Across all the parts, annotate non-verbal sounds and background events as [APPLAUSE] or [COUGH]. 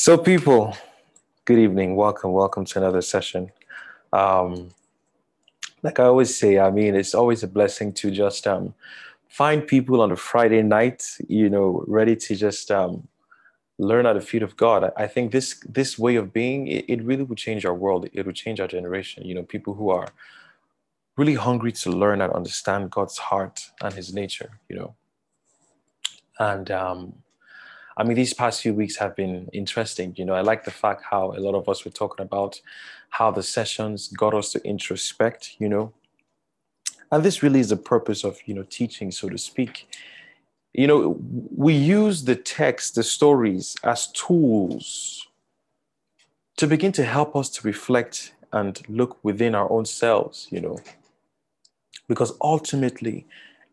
So, people, good evening. Welcome, welcome to another session. Um, like I always say, I mean, it's always a blessing to just um, find people on a Friday night, you know, ready to just um, learn at the feet of God. I think this this way of being, it, it really would change our world. It would change our generation. You know, people who are really hungry to learn and understand God's heart and His nature. You know, and um, I mean, these past few weeks have been interesting. You know, I like the fact how a lot of us were talking about how the sessions got us to introspect, you know. And this really is the purpose of, you know, teaching, so to speak. You know, we use the text, the stories as tools to begin to help us to reflect and look within our own selves, you know. Because ultimately,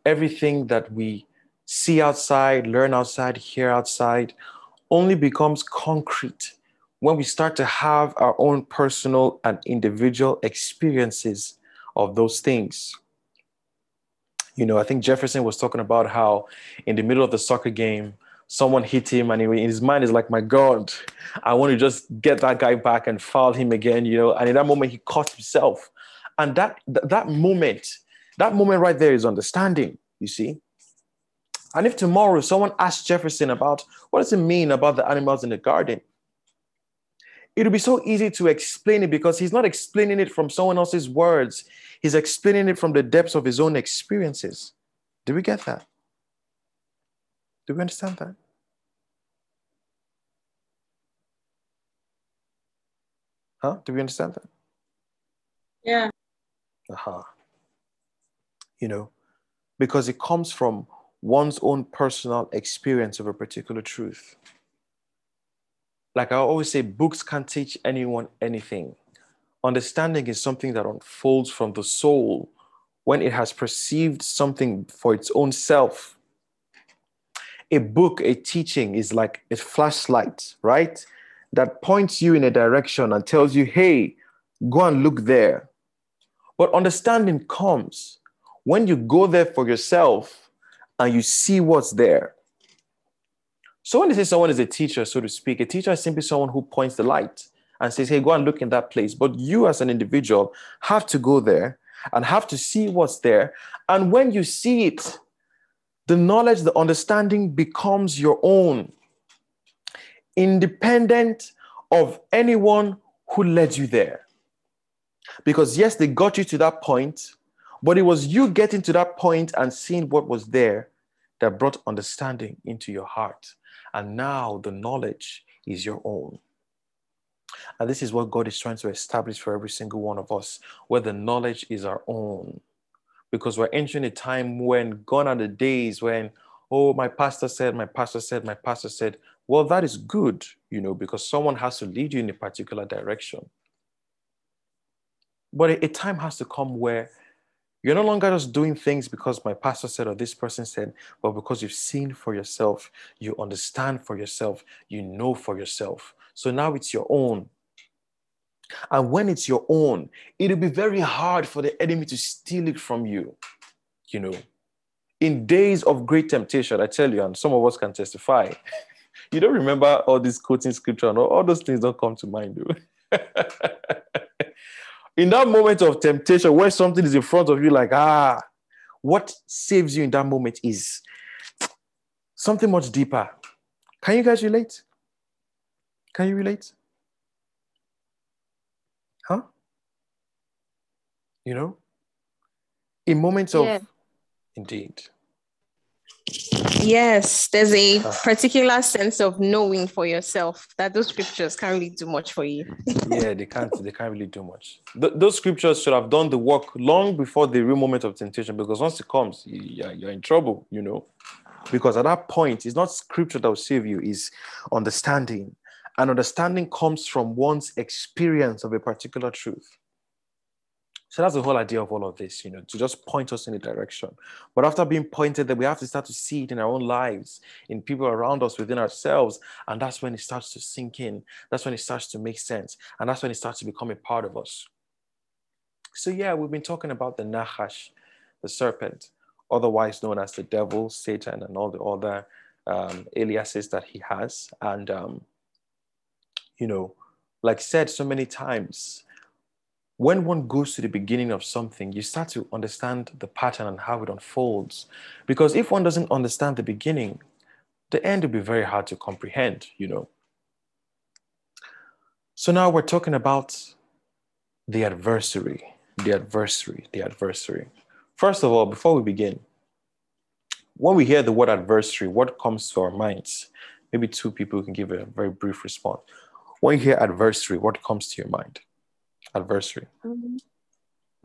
everything that we see outside, learn outside, hear outside, only becomes concrete when we start to have our own personal and individual experiences of those things. You know, I think Jefferson was talking about how in the middle of the soccer game, someone hit him and in his mind is like, my God, I want to just get that guy back and foul him again, you know. And in that moment, he caught himself. And that, that moment, that moment right there is understanding, you see. And if tomorrow someone asks Jefferson about what does it mean about the animals in the garden, it'll be so easy to explain it because he's not explaining it from someone else's words. He's explaining it from the depths of his own experiences. Do we get that? Do we understand that? Huh? Do we understand that? Yeah. Uh-huh. You know, because it comes from one's own personal experience of a particular truth. Like I always say, books can't teach anyone anything. Understanding is something that unfolds from the soul when it has perceived something for its own self. A book, a teaching is like a flashlight, right? That points you in a direction and tells you, hey, go and look there. But understanding comes when you go there for yourself and you see what's there. So when they say someone is a teacher, so to speak, a teacher is simply someone who points the light and says, hey, go and look in that place. But you as an individual have to go there and have to see what's there. And when you see it, the knowledge, the understanding becomes your own, independent of anyone who led you there. Because yes, they got you to that point, but it was you getting to that point and seeing what was there that brought understanding into your heart. And now the knowledge is your own. And this is what God is trying to establish for every single one of us, where the knowledge is our own. Because we're entering a time when gone are the days when, oh, my pastor said, my pastor said, my pastor said. Well, that is good, you know, because someone has to lead you in a particular direction. But a, time has to come where you're no longer just doing things because my pastor said or this person said, but because you've seen for yourself, you understand for yourself, you know for yourself. So now it's your own. And when it's your own, it'll be very hard for the enemy to steal it from you. You know, in days of great temptation, I tell you, and some of us can testify. [LAUGHS] you don't remember all these quoting scripture and all, all those things don't come to mind, do. [LAUGHS] in that moment of temptation where something is in front of you, like, ah, what saves you in that moment is something much deeper. Can you guys relate? Can you relate? Huh? You know? In moments of, yeah. indeed. Yes, there's a ah. particular sense of knowing for yourself that those scriptures can't really do much for you. [LAUGHS] yeah, they can't. They can't really do much. Th- those scriptures should have done the work long before the real moment of temptation, because once it comes, you, you're in trouble. You know, because at that point, it's not scripture that will save you; is understanding, and understanding comes from one's experience of a particular truth. So that's the whole idea of all of this, you know, to just point us in a direction. But after being pointed, that we have to start to see it in our own lives, in people around us, within ourselves. And that's when it starts to sink in. That's when it starts to make sense. And that's when it starts to become a part of us. So, yeah, we've been talking about the Nachash, the serpent, otherwise known as the devil, Satan, and all the other um, aliases that he has. And um, you know, like said so many times, when one goes to the beginning of something, you start to understand the pattern and how it unfolds. Because if one doesn't understand the beginning, the end will be very hard to comprehend, you know. So now we're talking about the adversary, the adversary, the adversary. First of all, before we begin, when we hear the word adversary, what comes to our minds? Maybe two people can give a very brief response. When you hear adversary, what comes to your mind? Adversary. Um,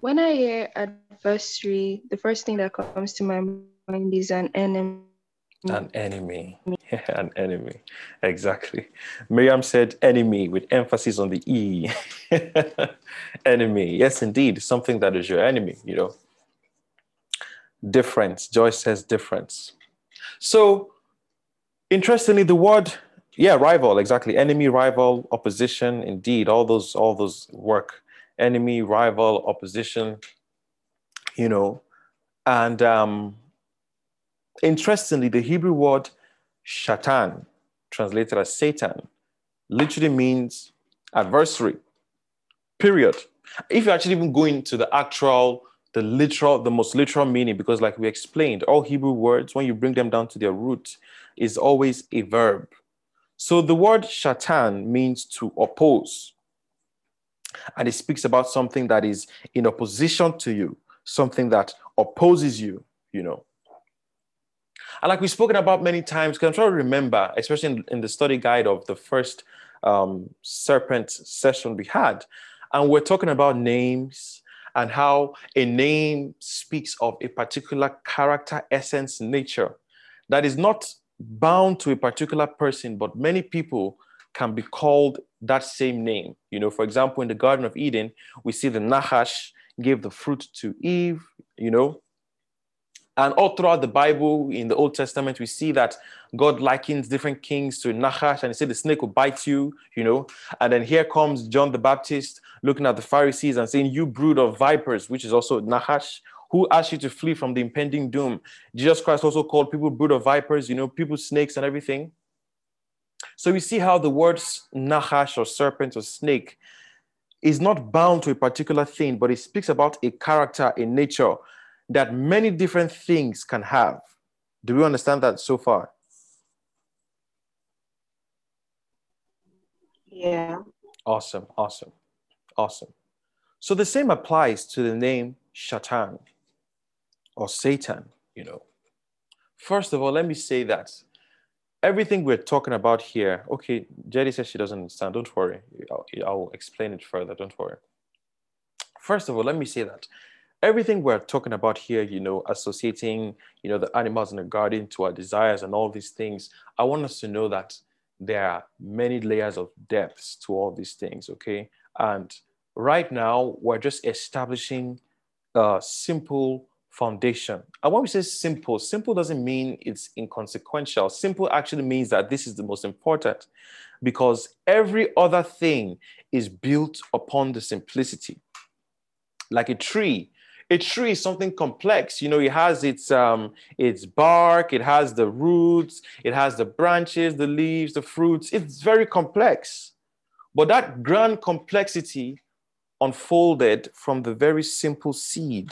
when I hear adversary, the first thing that comes to my mind is an enemy. An enemy. Yeah, [LAUGHS] an enemy. Exactly. Miriam said enemy with emphasis on the E. [LAUGHS] enemy. Yes, indeed. Something that is your enemy, you know. Difference. Joyce says difference. So, interestingly, the word yeah rival exactly enemy rival opposition indeed all those all those work enemy rival opposition you know and um interestingly the hebrew word shatan translated as satan literally means adversary period if you actually even go into the actual the literal the most literal meaning because like we explained all hebrew words when you bring them down to their root is always a verb so the word shatan means to oppose. And it speaks about something that is in opposition to you, something that opposes you, you know. And like we've spoken about many times, because I'm trying to remember, especially in, in the study guide of the first um, serpent session we had, and we're talking about names and how a name speaks of a particular character, essence, nature that is not bound to a particular person, but many people can be called that same name. You know, for example, in the Garden of Eden, we see the Nahash gave the fruit to Eve, you know. And all throughout the Bible, in the Old Testament, we see that God likens different kings to Nahash, and he said the snake will bite you, you know. And then here comes John the Baptist looking at the Pharisees and saying, You brood of vipers, which is also Nahash who asked you to flee from the impending doom. Jesus Christ also called people brood of vipers, you know, people snakes and everything. So we see how the words nahash or serpent or snake is not bound to a particular thing, but it speaks about a character, a nature that many different things can have. Do we understand that so far? Yeah. Awesome, awesome, awesome. So the same applies to the name Shatan or Satan, you know. First of all, let me say that everything we're talking about here, okay, Jerry says she doesn't understand. Don't worry. I'll, I'll explain it further. Don't worry. First of all, let me say that everything we're talking about here, you know, associating, you know, the animals in the garden to our desires and all these things, I want us to know that there are many layers of depths to all these things, okay? And right now, we're just establishing a simple foundation. And when we say simple, simple doesn't mean it's inconsequential. Simple actually means that this is the most important because every other thing is built upon the simplicity. Like a tree, a tree is something complex. You know, it has its um, its bark, it has the roots, it has the branches, the leaves, the fruits. It's very complex. But that grand complexity unfolded from the very simple seed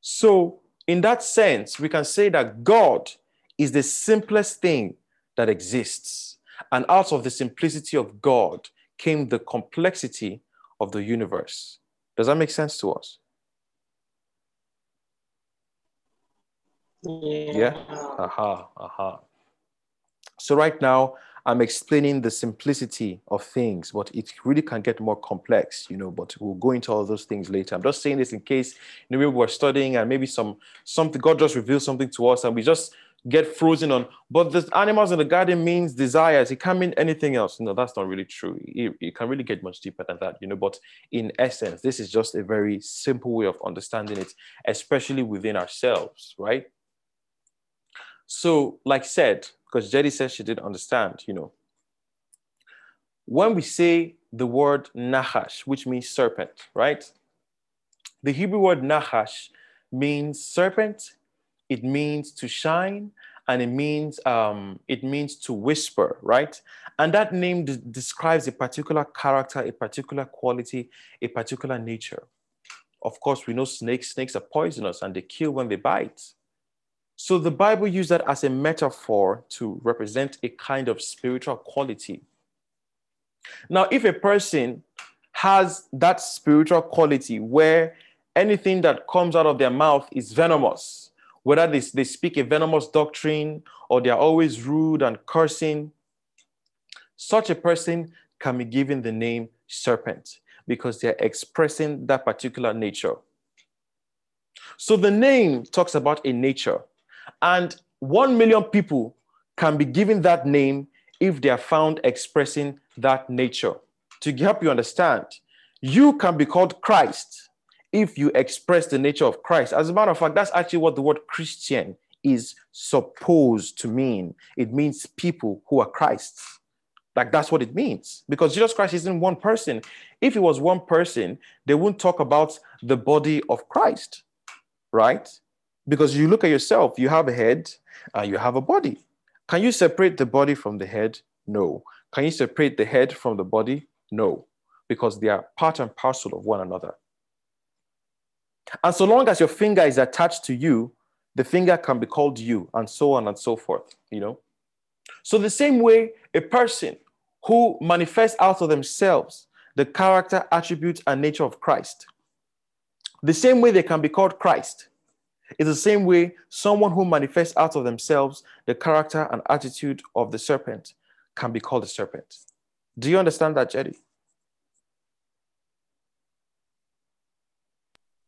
so, in that sense, we can say that God is the simplest thing that exists. And out of the simplicity of God came the complexity of the universe. Does that make sense to us? Yeah. yeah? Aha, aha. So, right now, I'm explaining the simplicity of things, but it really can get more complex, you know. But we'll go into all those things later. I'm just saying this in case you know, we were studying and maybe some something God just reveals something to us and we just get frozen on. But the animals in the garden means desires. It can't mean anything else. No, that's not really true. It, it can really get much deeper than that, you know. But in essence, this is just a very simple way of understanding it, especially within ourselves, right? So, like said, because Jetty says she didn't understand, you know. When we say the word nahash, which means serpent, right? The Hebrew word nahash means serpent, it means to shine, and it means um, it means to whisper, right? And that name d- describes a particular character, a particular quality, a particular nature. Of course, we know snakes. Snakes are poisonous and they kill when they bite. So the Bible used that as a metaphor to represent a kind of spiritual quality. Now, if a person has that spiritual quality where anything that comes out of their mouth is venomous, whether they, they speak a venomous doctrine or they are always rude and cursing, such a person can be given the name serpent because they're expressing that particular nature. So the name talks about a nature, and one million people can be given that name if they are found expressing that nature. To help you understand, you can be called Christ if you express the nature of Christ. As a matter of fact, that's actually what the word Christian is supposed to mean. It means people who are Christ's. Like that's what it means. Because Jesus Christ isn't one person. If he was one person, they wouldn't talk about the body of Christ, right? Because you look at yourself, you have a head and you have a body. Can you separate the body from the head? No. Can you separate the head from the body? No. Because they are part and parcel of one another. And so long as your finger is attached to you, the finger can be called you, and so on and so forth, you know. So, the same way a person who manifests out of themselves the character, attributes, and nature of Christ, the same way they can be called Christ, is the same way someone who manifests out of themselves the character and attitude of the serpent can be called a serpent. Do you understand that, Jetty?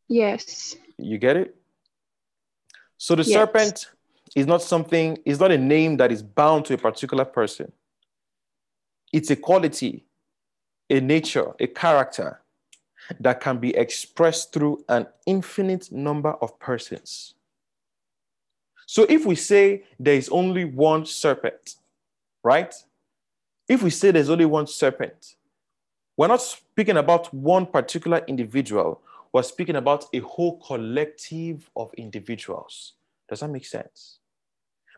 Yes. You get it? So the Yes. serpent is not something, is not a name that is bound to a particular person. It's a quality, a nature, a character that can be expressed through an infinite number of persons. So if we say there is only one serpent, right? If we say there's only one serpent, we're not speaking about one particular individual, we're speaking about a whole collective of individuals. Does that make sense?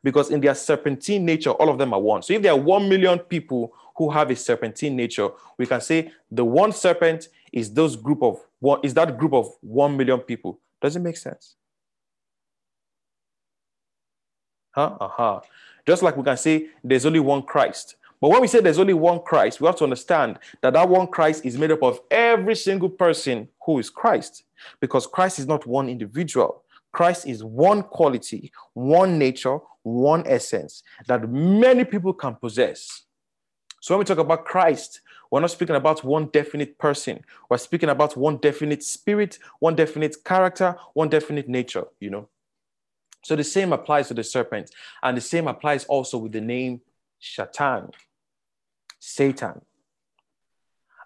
Because in their serpentine nature, all of them are one. So if there are 1 million people who have a serpentine nature, we can say the one serpent is those group of one is that group of 1 million people. Does it make sense? Huh? Uh-huh. Just like we can say there's only one Christ. But when we say there's only one Christ, we have to understand that that one Christ is made up of every single person who is Christ, because Christ is not one individual. Christ is one quality, one nature, one essence that many people can possess. So when we talk about Christ, we're not speaking about one definite person. We're speaking about one definite spirit, one definite character, one definite nature, you know. So the same applies to the serpent, and the same applies also with the name Shatan, Satan.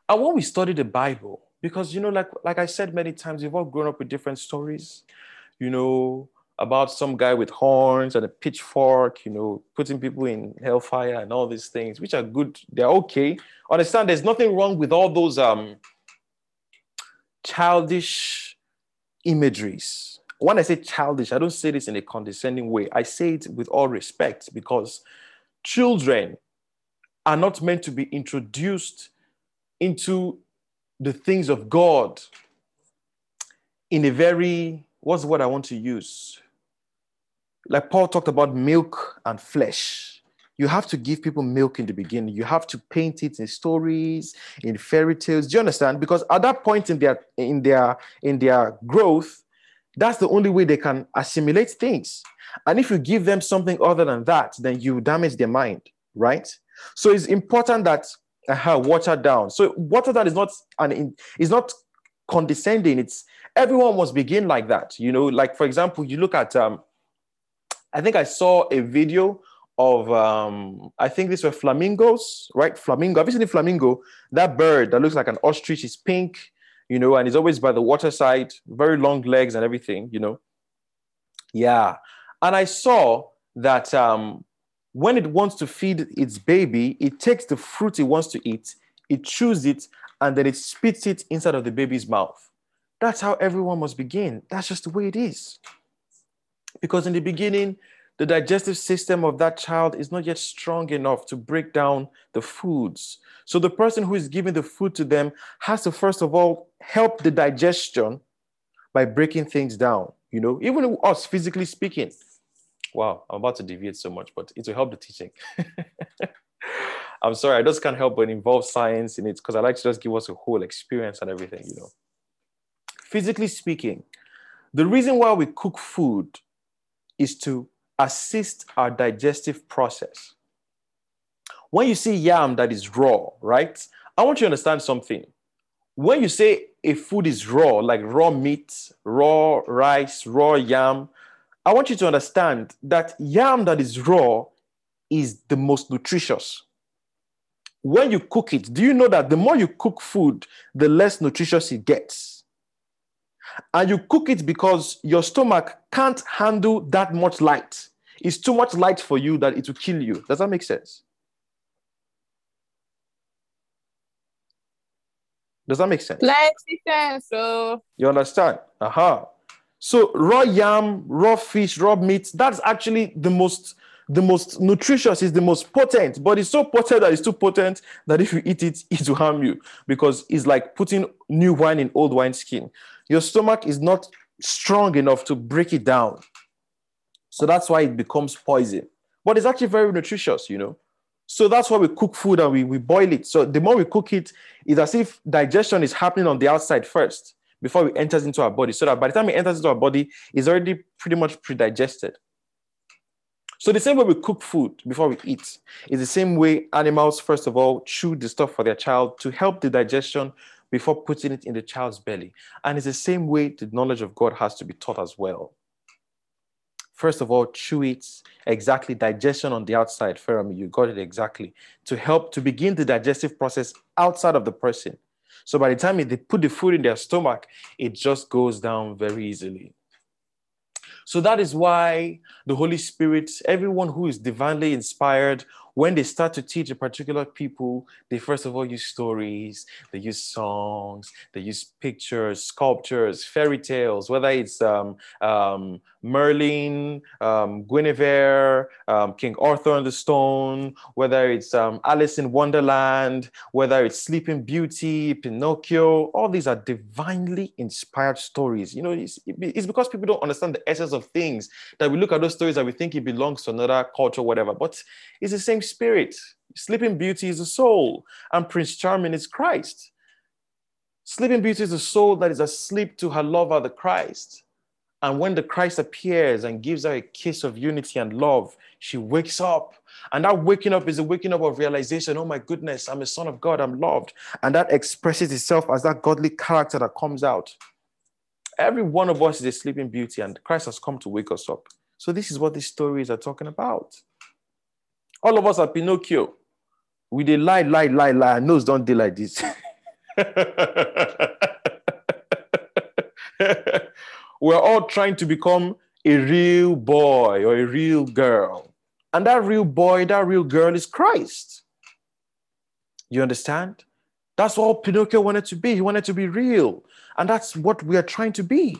And when we study the Bible, because you know, like like I said many times, we've all grown up with different stories, you know, about some guy with horns and a pitchfork, you know, putting people in hellfire and all these things, which are good. They're okay. Understand there's nothing wrong with all those um childish imageries. When I say childish, I don't say this in a condescending way. I say it with all respect because children are not meant to be introduced into the things of God in a very, what's the word I want to use? Like Paul talked about milk and flesh. You have to give people milk in the beginning. You have to paint it in stories, in fairy tales. Do you understand? Because at that point in their in their in their growth, that's the only way they can assimilate things. And if you give them something other than that, then you damage their mind, right? So it's important that uh, water down. So water down is not an is not condescending. It's everyone must begin like that. You know, like for example, you look at um, I think I saw a video of um, I think these were flamingos, right? Flamingo. Have you seen a flamingo? That bird that looks like an ostrich is pink, you know, and is always by the waterside, very long legs and everything, you know. Yeah. And I saw that um, when it wants to feed its baby, it takes the fruit it wants to eat, it chews it, and then it spits it inside of the baby's mouth. That's how everyone must begin. That's just the way it is. Because in the beginning, the digestive system of that child is not yet strong enough to break down the foods. So the person who is giving the food to them has to first of all help the digestion by breaking things down. You know, even us physically speaking. Wow, I'm about to deviate so much, but it will help the teaching. [LAUGHS] I'm sorry, I just can't help but involve science in it because I like to just give us a whole experience and everything, you know. Physically speaking, the reason why we cook food is to assist our digestive process. When you see yam that is raw, right? I want you to understand something. When you say a food is raw, like raw meat, raw rice, raw yam, I want you to understand that yam that is raw is the most nutritious. When you cook it, do you know that the more you cook food, the less nutritious it gets? And you cook it because your stomach can't handle that much light. It's too much light for you that it will kill you. Does that make sense? Does that make sense? Sense. So you understand? Aha. Uh-huh. So raw yam, raw fish, raw meat, that's actually the most the most nutritious, is the most potent, but it's so potent that it's too potent that if you eat it, it will harm you because it's like putting new wine in old wine skin. Your stomach is not strong enough to break it down. So that's why it becomes poison. But it's actually very nutritious, you know. So that's why we cook food and we, we boil it. So the more we cook it, it's as if digestion is happening on the outside first before it enters into our body. So that by the time it enters into our body, it's already pretty much pre-digested. So the same way we cook food before we eat is the same way animals, first of all, chew the stuff for their child to help the digestion before putting it in the child's belly. And it's the same way the knowledge of God has to be taught as well. First of all, chew it exactly, digestion on the outside, Fermi, you got it exactly, to help to begin the digestive process outside of the person. So by the time they put the food in their stomach, it just goes down very easily. So that is why the Holy Spirit, everyone who is divinely inspired, when they start to teach a particular people, they first of all use stories, they use songs, they use pictures, sculptures, fairy tales, whether it's um, um, Merlin, um, Guinevere, um, King Arthur and the Stone, whether it's um, Alice in Wonderland, whether it's Sleeping Beauty, Pinocchio, all these are divinely inspired stories. You know, it's, it's because people don't understand the essence of things that we look at those stories that we think it belongs to another culture, whatever. But it's the same spirit. Sleeping Beauty is a soul, and Prince Charming is Christ. Sleeping Beauty is a soul that is asleep to her lover, the Christ. And when the Christ appears and gives her a kiss of unity and love, she wakes up. And that waking up is a waking up of realization oh my goodness, I'm a son of God, I'm loved. And that expresses itself as that godly character that comes out. Every one of us is a sleeping beauty, and Christ has come to wake us up. So, this is what these stories are talking about. All of us are Pinocchio. We they lie, lie, lie, lie. Nose don't do like this. [LAUGHS] We're all trying to become a real boy or a real girl. And that real boy, that real girl is Christ. You understand? That's what Pinocchio wanted to be. He wanted to be real. And that's what we are trying to be.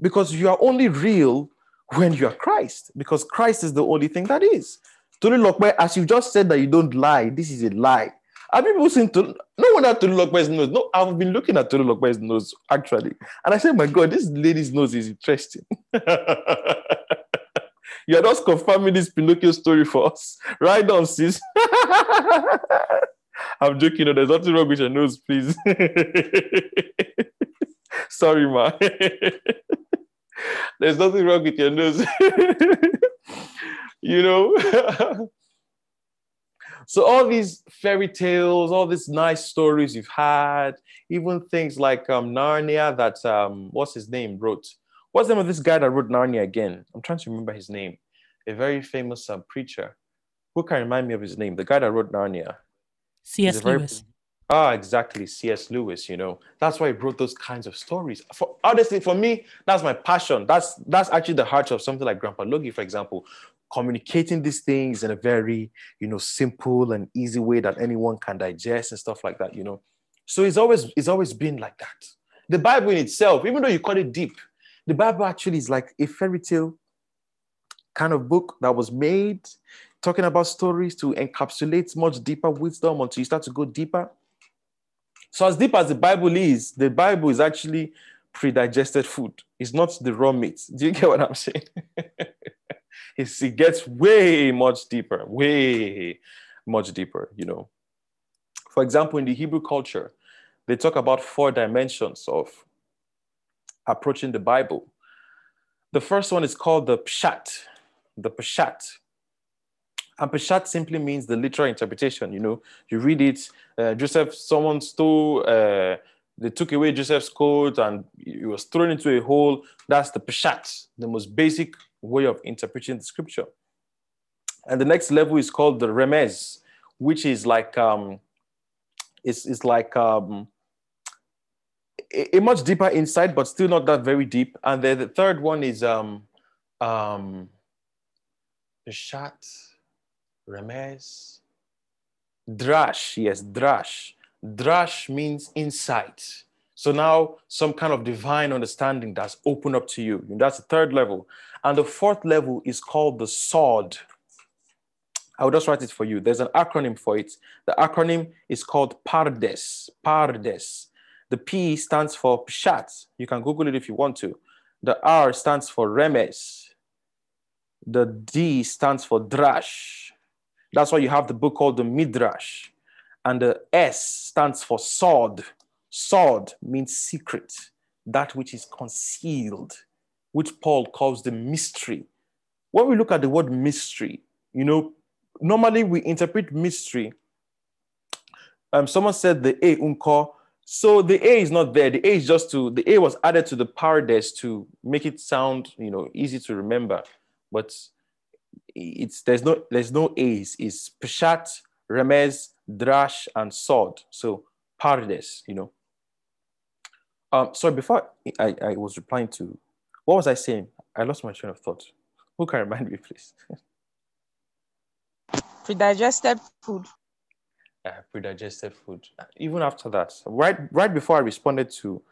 Because you are only real when you are Christ, because Christ is the only thing that is. Tolu as you just said that you don't lie, this is a lie. Have people seen Tolu? No one at Tolu Lokpe's nose. No, I've been looking at Tolu Lokpe's nose actually. And I said, my God, this lady's nose is interesting. [LAUGHS] You're just confirming this Pinocchio story for us. Right on, sis. [LAUGHS] I'm joking. No, there's nothing wrong with your nose, please. [LAUGHS] Sorry, ma. there's nothing wrong with your nose. You know? [LAUGHS] so all these fairy tales, all these nice stories you've had, even things like um, Narnia that, um, what's his name, wrote. What's the name of this guy that wrote Narnia again? I'm trying to remember his name. A very famous um, preacher. Who can remind me of his name? The guy that wrote Narnia. C.S. Very, Lewis. Ah, exactly. C.S. Lewis, you know. That's why he wrote those kinds of stories. For honestly, for me, that's my passion. That's that's actually the heart of something like Grandpa Logie, for example, communicating these things in a very, you know, simple and easy way that anyone can digest and stuff like that, you know. So it's always it's always been like that. The Bible in itself, even though you call it deep, the Bible actually is like a fairy tale kind of book that was made talking about stories to encapsulate much deeper wisdom until you start to go deeper. So, as deep as the Bible is, the Bible is actually pre-digested food. It's not the raw meat. Do you get what I'm saying? [LAUGHS] it gets way much deeper, way much deeper, you know. For example, in the Hebrew culture, they talk about four dimensions of approaching the Bible. The first one is called the Pshat, the Pshat. And Peshat simply means the literal interpretation. You know, you read it, uh, Joseph, someone stole, uh, they took away Joseph's coat and he was thrown into a hole. That's the Peshat, the most basic way of interpreting the scripture. And the next level is called the Remez, which is like, um, it's, it's like um, a, a, much deeper insight, but still not that very deep. And then the third one is um, um, Peshat Remez. Drash, yes, Drash. Drash means insight. So now some kind of divine understanding that's open up to you. That's the third level. And the fourth level is called the Sod. I will just write it for you. There's an acronym for it. The acronym is called PARDES. PARDES. The P stands for Pshat. You can Google it if you want to. The R stands for Remes. The D stands for Drash. That's why you have the book called the Midrash. And the S stands for Sod. Sod means secret, that which is concealed, which Paul calls the mystery. When we look at the word mystery, you know, normally we interpret mystery. Um, someone said the A unko. So the A is not there. The A is just to the A was added to the pardes to make it sound, you know, easy to remember. But it's there's no there's no A's. It's Peshat, Remez, Drash, and Sod. So Pardes, you know. Um, sorry, before I, I was replying to what was I saying? I lost my train of thought. Who can remind me, please? [LAUGHS] Predigested food. Uh, predigested food. Even after that, right right before I responded to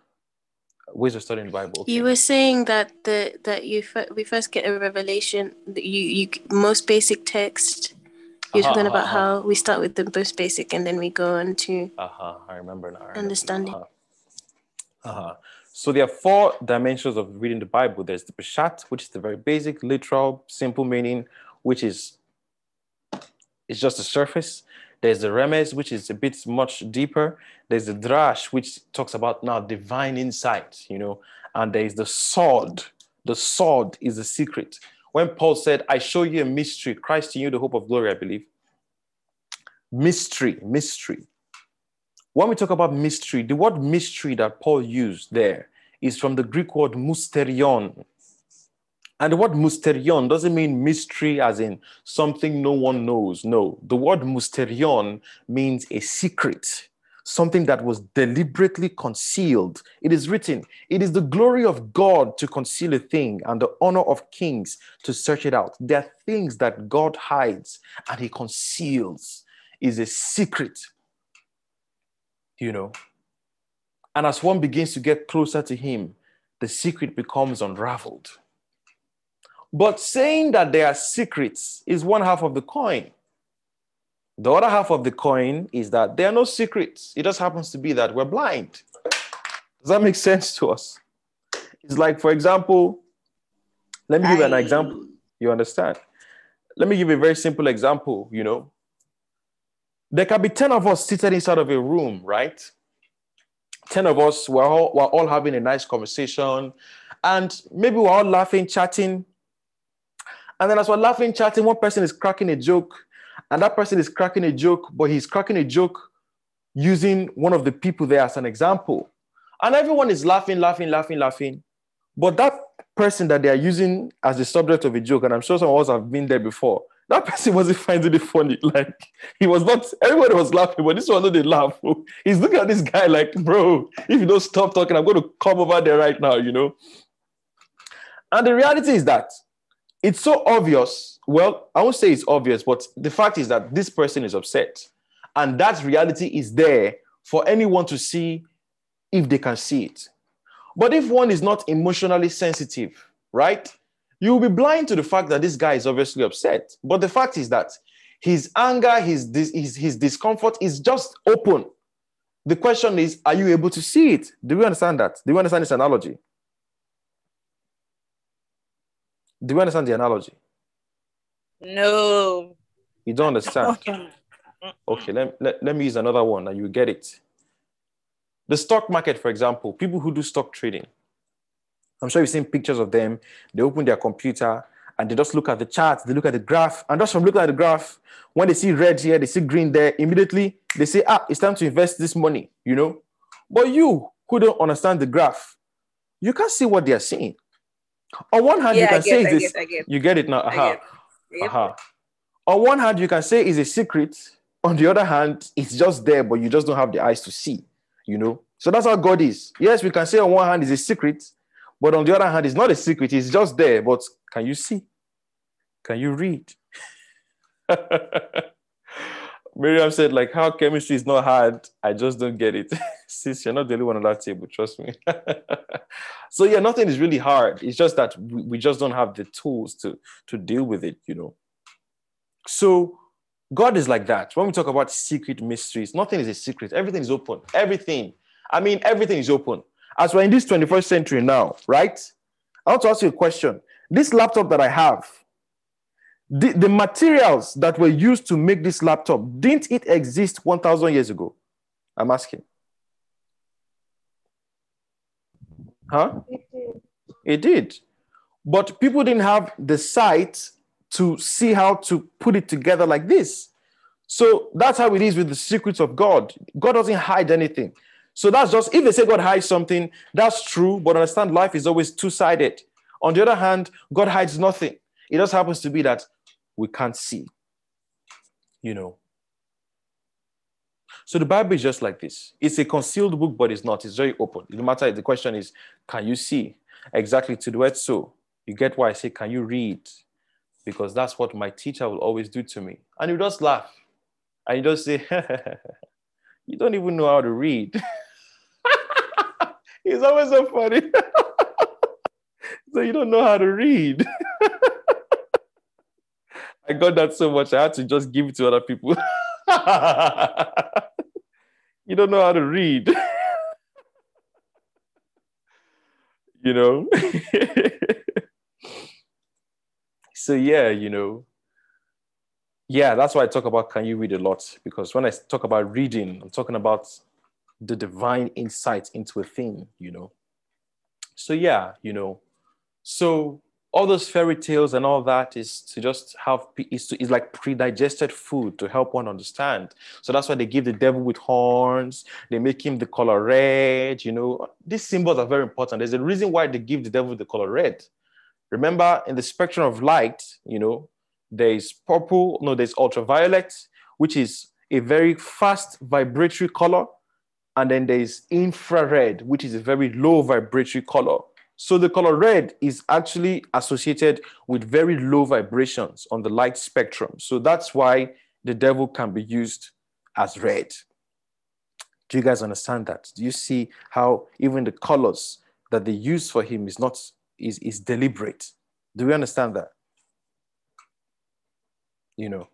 ways of studying the Bible. Okay. You were saying that the that you we first get a revelation. That you you most basic text. You're uh-huh, talking about uh-huh. how we start with the most basic and then we go on to. Uh huh. I remember now. I remember. Understanding. Uh huh. So there are four dimensions of reading the Bible. There's the Peshat, which is the very basic, literal, simple meaning, which is it's just the surface. There's the Remes, which is a bit much deeper. There's the Drash, which talks about now divine insight, you know. And there's the Sod. The Sod is the secret. When Paul said, I show you a mystery, Christ in you, the hope of glory, I believe. Mystery, mystery. When we talk about mystery, the word mystery that Paul used there is from the Greek word mysterion, and the word mysterion doesn't mean mystery as in something no one knows. No, the word mysterion means a secret, something that was deliberately concealed. It is written, it is the glory of God to conceal a thing and the honor of kings to search it out. There are things that God hides and he conceals, is a secret, you know. And as one begins to get closer to him, the secret becomes unraveled. But saying that there are secrets is one half of the coin. The other half of the coin is that there are no secrets. It just happens to be that we're blind. Does that make sense to us? It's like, for example, let me give an example. You understand? Let me give a very simple example. You know, there can be 10 of us seated inside of a room, right? 10 of us, we're all, we're all having a nice conversation, and maybe we're all laughing, chatting, and then as we're laughing, chatting, one person is cracking a joke, and that person is cracking a joke, but he's cracking a joke using one of the people there as an example. And everyone is laughing, laughing, laughing, laughing. But that person that they are using as the subject of a joke, and I'm sure some of us have been there before, that person wasn't finding it funny. Like he was not, everybody was laughing, but this one didn't laugh. He's looking at this guy like, bro, if you don't stop talking, I'm going to come over there right now, you know? And the reality is that it's so obvious. Well, I won't say it's obvious, but the fact is that this person is upset. And that reality is there for anyone to see if they can see it. But if one is not emotionally sensitive, right? You will be blind to the fact that this guy is obviously upset. But the fact is that his anger, his, his, his discomfort is just open. The question is, are you able to see it? Do you understand that? Do you understand this analogy? Do you understand the analogy? No. You don't understand? [LAUGHS] Okay, let, let, let me use another one and you get it. The stock market, for example, people who do stock trading, I'm sure you've seen pictures of them. They open their computer and they just look at the chart, they look at the graph, and just from looking at the graph, when they see red here, they see green there, immediately they say, ah, it's time to invest this money, you know? But you who don't understand the graph, you can't see what they are seeing. On one hand, Yeah, you can say this. get, I get. You get it now. Aha. get. Yep. Aha. On one hand, you can say it's a secret. On the other hand, it's just there, but you just don't have the eyes to see, you know? So that's how God is. Yes, we can say on one hand it's a secret, but on the other hand, it's not a secret, it's just there. But can you see? Can you read? [LAUGHS] Miriam said, like, how chemistry is not hard. I just don't get it. [LAUGHS] Sis, you're not the only one on that table, trust me. [LAUGHS] so yeah, nothing is really hard. It's just that we, we just don't have the tools to, to deal with it, you know. So God is like that. When we talk about secret mysteries, nothing is a secret. Everything is open. Everything. I mean, everything is open. As we're in this 21st century now, right? I want to ask you a question. This laptop that I have, the, the materials that were used to make this laptop, didn't it exist 1,000 years ago? I'm asking. Huh? It did. It did. But people didn't have the sight to see how to put it together like this. So that's how it is with the secrets of God. God doesn't hide anything. So that's just, if they say God hides something, that's true, but understand life is always two sided. On the other hand, God hides nothing. It just happens to be that we can't see, you know. So the Bible is just like this. It's a concealed book, but it's not. It's very open. No matter the question is, can you see? Exactly to the word so. You get why I say, can you read? Because that's what my teacher will always do to me. And you just laugh. And you just say, [LAUGHS] you don't even know how to read. [LAUGHS] it's always so funny. [LAUGHS] so you don't know how to read. [LAUGHS] I got that so much, I had to just give it to other people. [LAUGHS] you don't know how to read. you know? so, yeah, you know. Yeah, that's why I talk about can you read a lot? Because when I talk about reading, I'm talking about the divine insight into a thing, you know. So, yeah, you know. So, all those fairy tales and all that is to just have is to is like pre-digested food to help one understand. So that's why they give the devil with horns. They make him the color red. You know, these symbols are very important. There's a reason why they give the devil the color red. Remember, in the spectrum of light, you know, there's purple. No, there's ultraviolet, which is a very fast vibratory color, and then there's infrared, which is a very low vibratory color. So the color red is actually associated with very low vibrations on the light spectrum. So that's why the devil can be used as red. Do you guys understand that? Do you see how even the colors that they use for him is not is, is deliberate? Do we understand that? You know,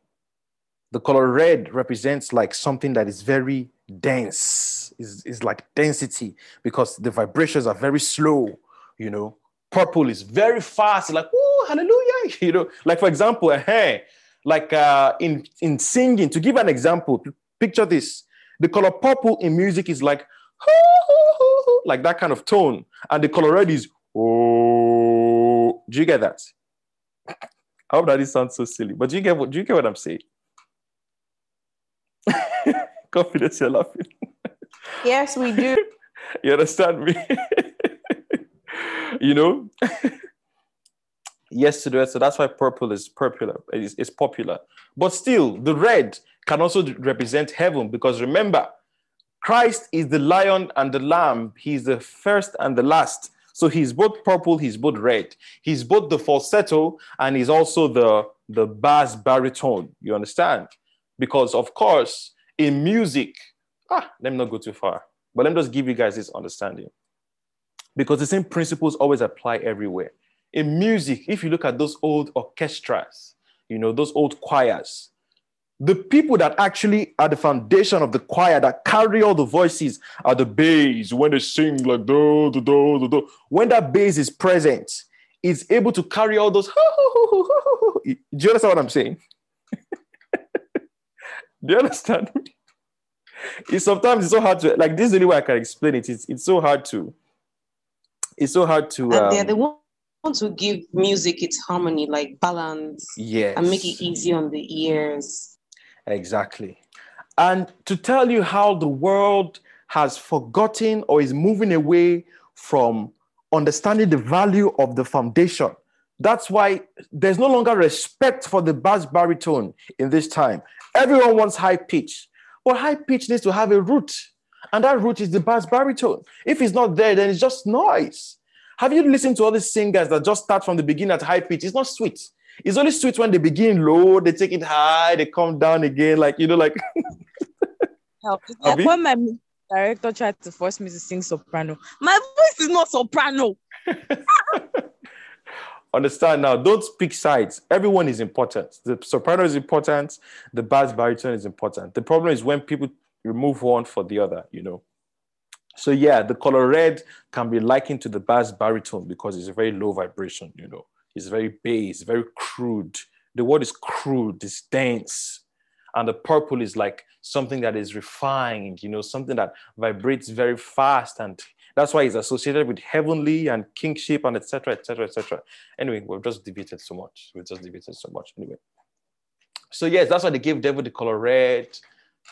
the color red represents like something that is very dense, is, is like density because the vibrations are very slow you know. Purple is very fast, like, oh, hallelujah, [LAUGHS] you know. Like, for example, hey, like uh, in, in singing, to give an example, picture this. The color purple in music is like, [LAUGHS] like that kind of tone. And the color red is, oh, do you get that? [LAUGHS] I hope that it sounds so silly, but do you get what, do you get what I'm saying? [LAUGHS] Confidence, you're laughing. Yes, we do. [LAUGHS] you understand me? you know? yes to the red. So that's why purple is popular. It's, it's popular. But still, the red can also represent heaven because remember, Christ is the lion and the lamb. He's the first and the last. So he's both purple, he's both red. He's both the falsetto and he's also the, the bass baritone. You understand? Because, of course, in music, ah, let me not go too far, but let me just give you guys this understanding because the same principles always apply everywhere. in music, if you look at those old orchestras, you know, those old choirs, the people that actually are the foundation of the choir that carry all the voices are the bass when they sing like do do do do do. When that bass is present, it's able to carry all those. [LAUGHS] Do you understand what I'm saying? Do you understand? [LAUGHS] It's sometimes it's so hard to like this is the only way I can explain it. It's it's so hard to. It's so hard to. And they're Um, the ones who give music its harmony, like balance, yes. and make it easy on the ears. Exactly. And to tell you how the world has forgotten or is moving away from understanding the value of the foundation. That's why there's no longer respect for the bass baritone in this time. Everyone wants high pitch, but high pitch needs to have a root, and that root is the bass baritone. If it's not there, then it's just noise. Have you listened to all these singers that just start from the beginning at high pitch? It's not sweet. It's only sweet when they begin low, they take it high, they come down again, like you know, like [LAUGHS] Help. Like when my director tried to force me to sing soprano. My voice is not soprano. [LAUGHS] understand now. Don't pick sides. Everyone is important. The soprano is important. The bass baritone is important. The problem is when people remove one for the other. You know. So yeah, the color red can be likened to the bass baritone because it's a very low vibration. You know, it's very bass, very crude. The word is crude. It's dense. And the purple is like something that is refined. You know, something that vibrates very fast and that's why it's associated with heavenly and kingship and etc. etc. etc. Anyway, we've just debated so much. We've just debated so much. Anyway. So yes, that's why they gave devil the color red.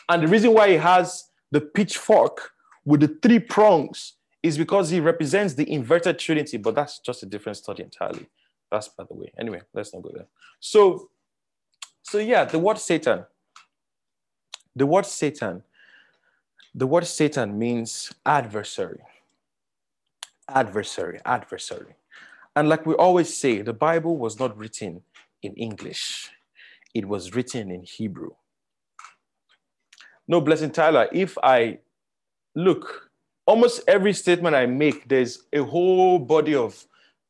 And the reason why he has the pitchfork with the three prongs is because he represents the inverted trinity, but that's just a different study entirely. That's by the way. Anyway, let's not go there. So, so yeah, the word Satan. The word Satan. The word Satan means adversary adversary, adversary. And like we always say, the Bible was not written in English, it was written in Hebrew. No, blessing Tyler, if I look, almost every statement I make, there's a whole body of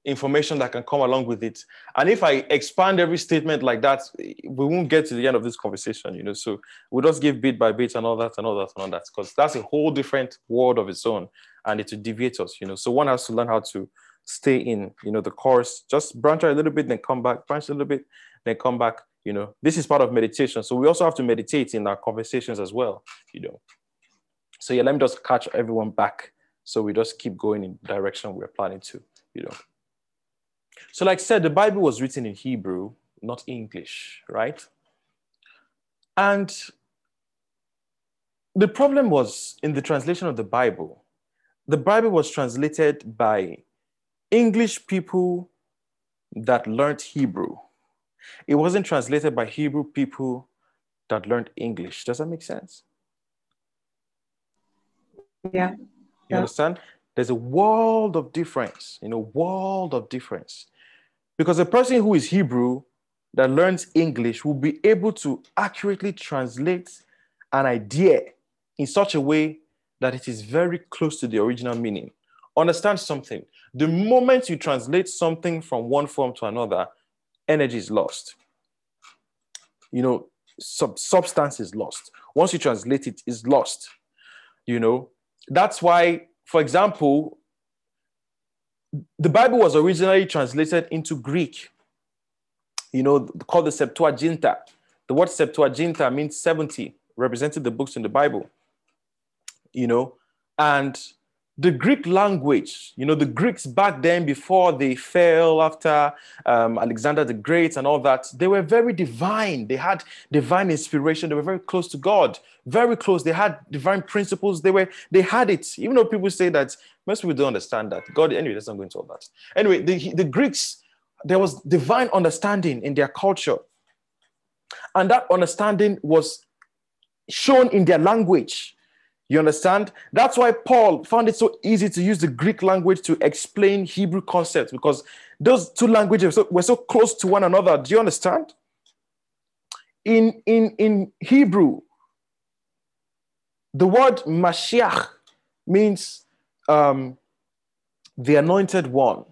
information that can come along with it. And if I expand every statement like that, we won't get to the end of this conversation, you know. So we'll just give bit by bit and all that and all that and all that, because that's a whole different world of its own and it will deviate us, you know. So one has to learn how to stay in, you know, the course, just branch out a little bit, then come back, branch a little bit, then come back, you know. This is part of meditation. So we also have to meditate in our conversations as well, you know. So yeah, let me just catch everyone back. So we just keep going in direction we're planning to, you know. So, like I said, the Bible was written in Hebrew, not English, right? And the problem was in the translation of the Bible, the Bible was translated by English people that learned Hebrew. It wasn't translated by Hebrew people that learned English. Does that make sense? Yeah. You Yeah. understand? There's a world of difference, you know, world of difference. Because a person who is Hebrew that learns English will be able to accurately translate an idea in such a way that it is very close to the original meaning. Understand something. The moment you translate something from one form to another, energy is lost. You know, sub- substance is lost. Once you translate it, it's lost. You know, that's why, for example, the Bible was originally translated into Greek, you know, called the Septuaginta. The word Septuaginta means 70, represented the books in the Bible, you know, and the Greek language, you know, the Greeks back then, before they fell after um, Alexander the Great and all that, they were very divine. They had divine inspiration. They were very close to God, very close. They had divine principles. They were, they had it. Even though people say that, most people don't understand that. God, anyway, let's not go into all that. Anyway, the, the Greeks, there was divine understanding in their culture. And that understanding was shown in their language. You understand? That's why Paul found it so easy to use the Greek language to explain Hebrew concepts because those two languages were so, close to one another. Do you understand? In, in, in Hebrew, the word Mashiach means um, the anointed one.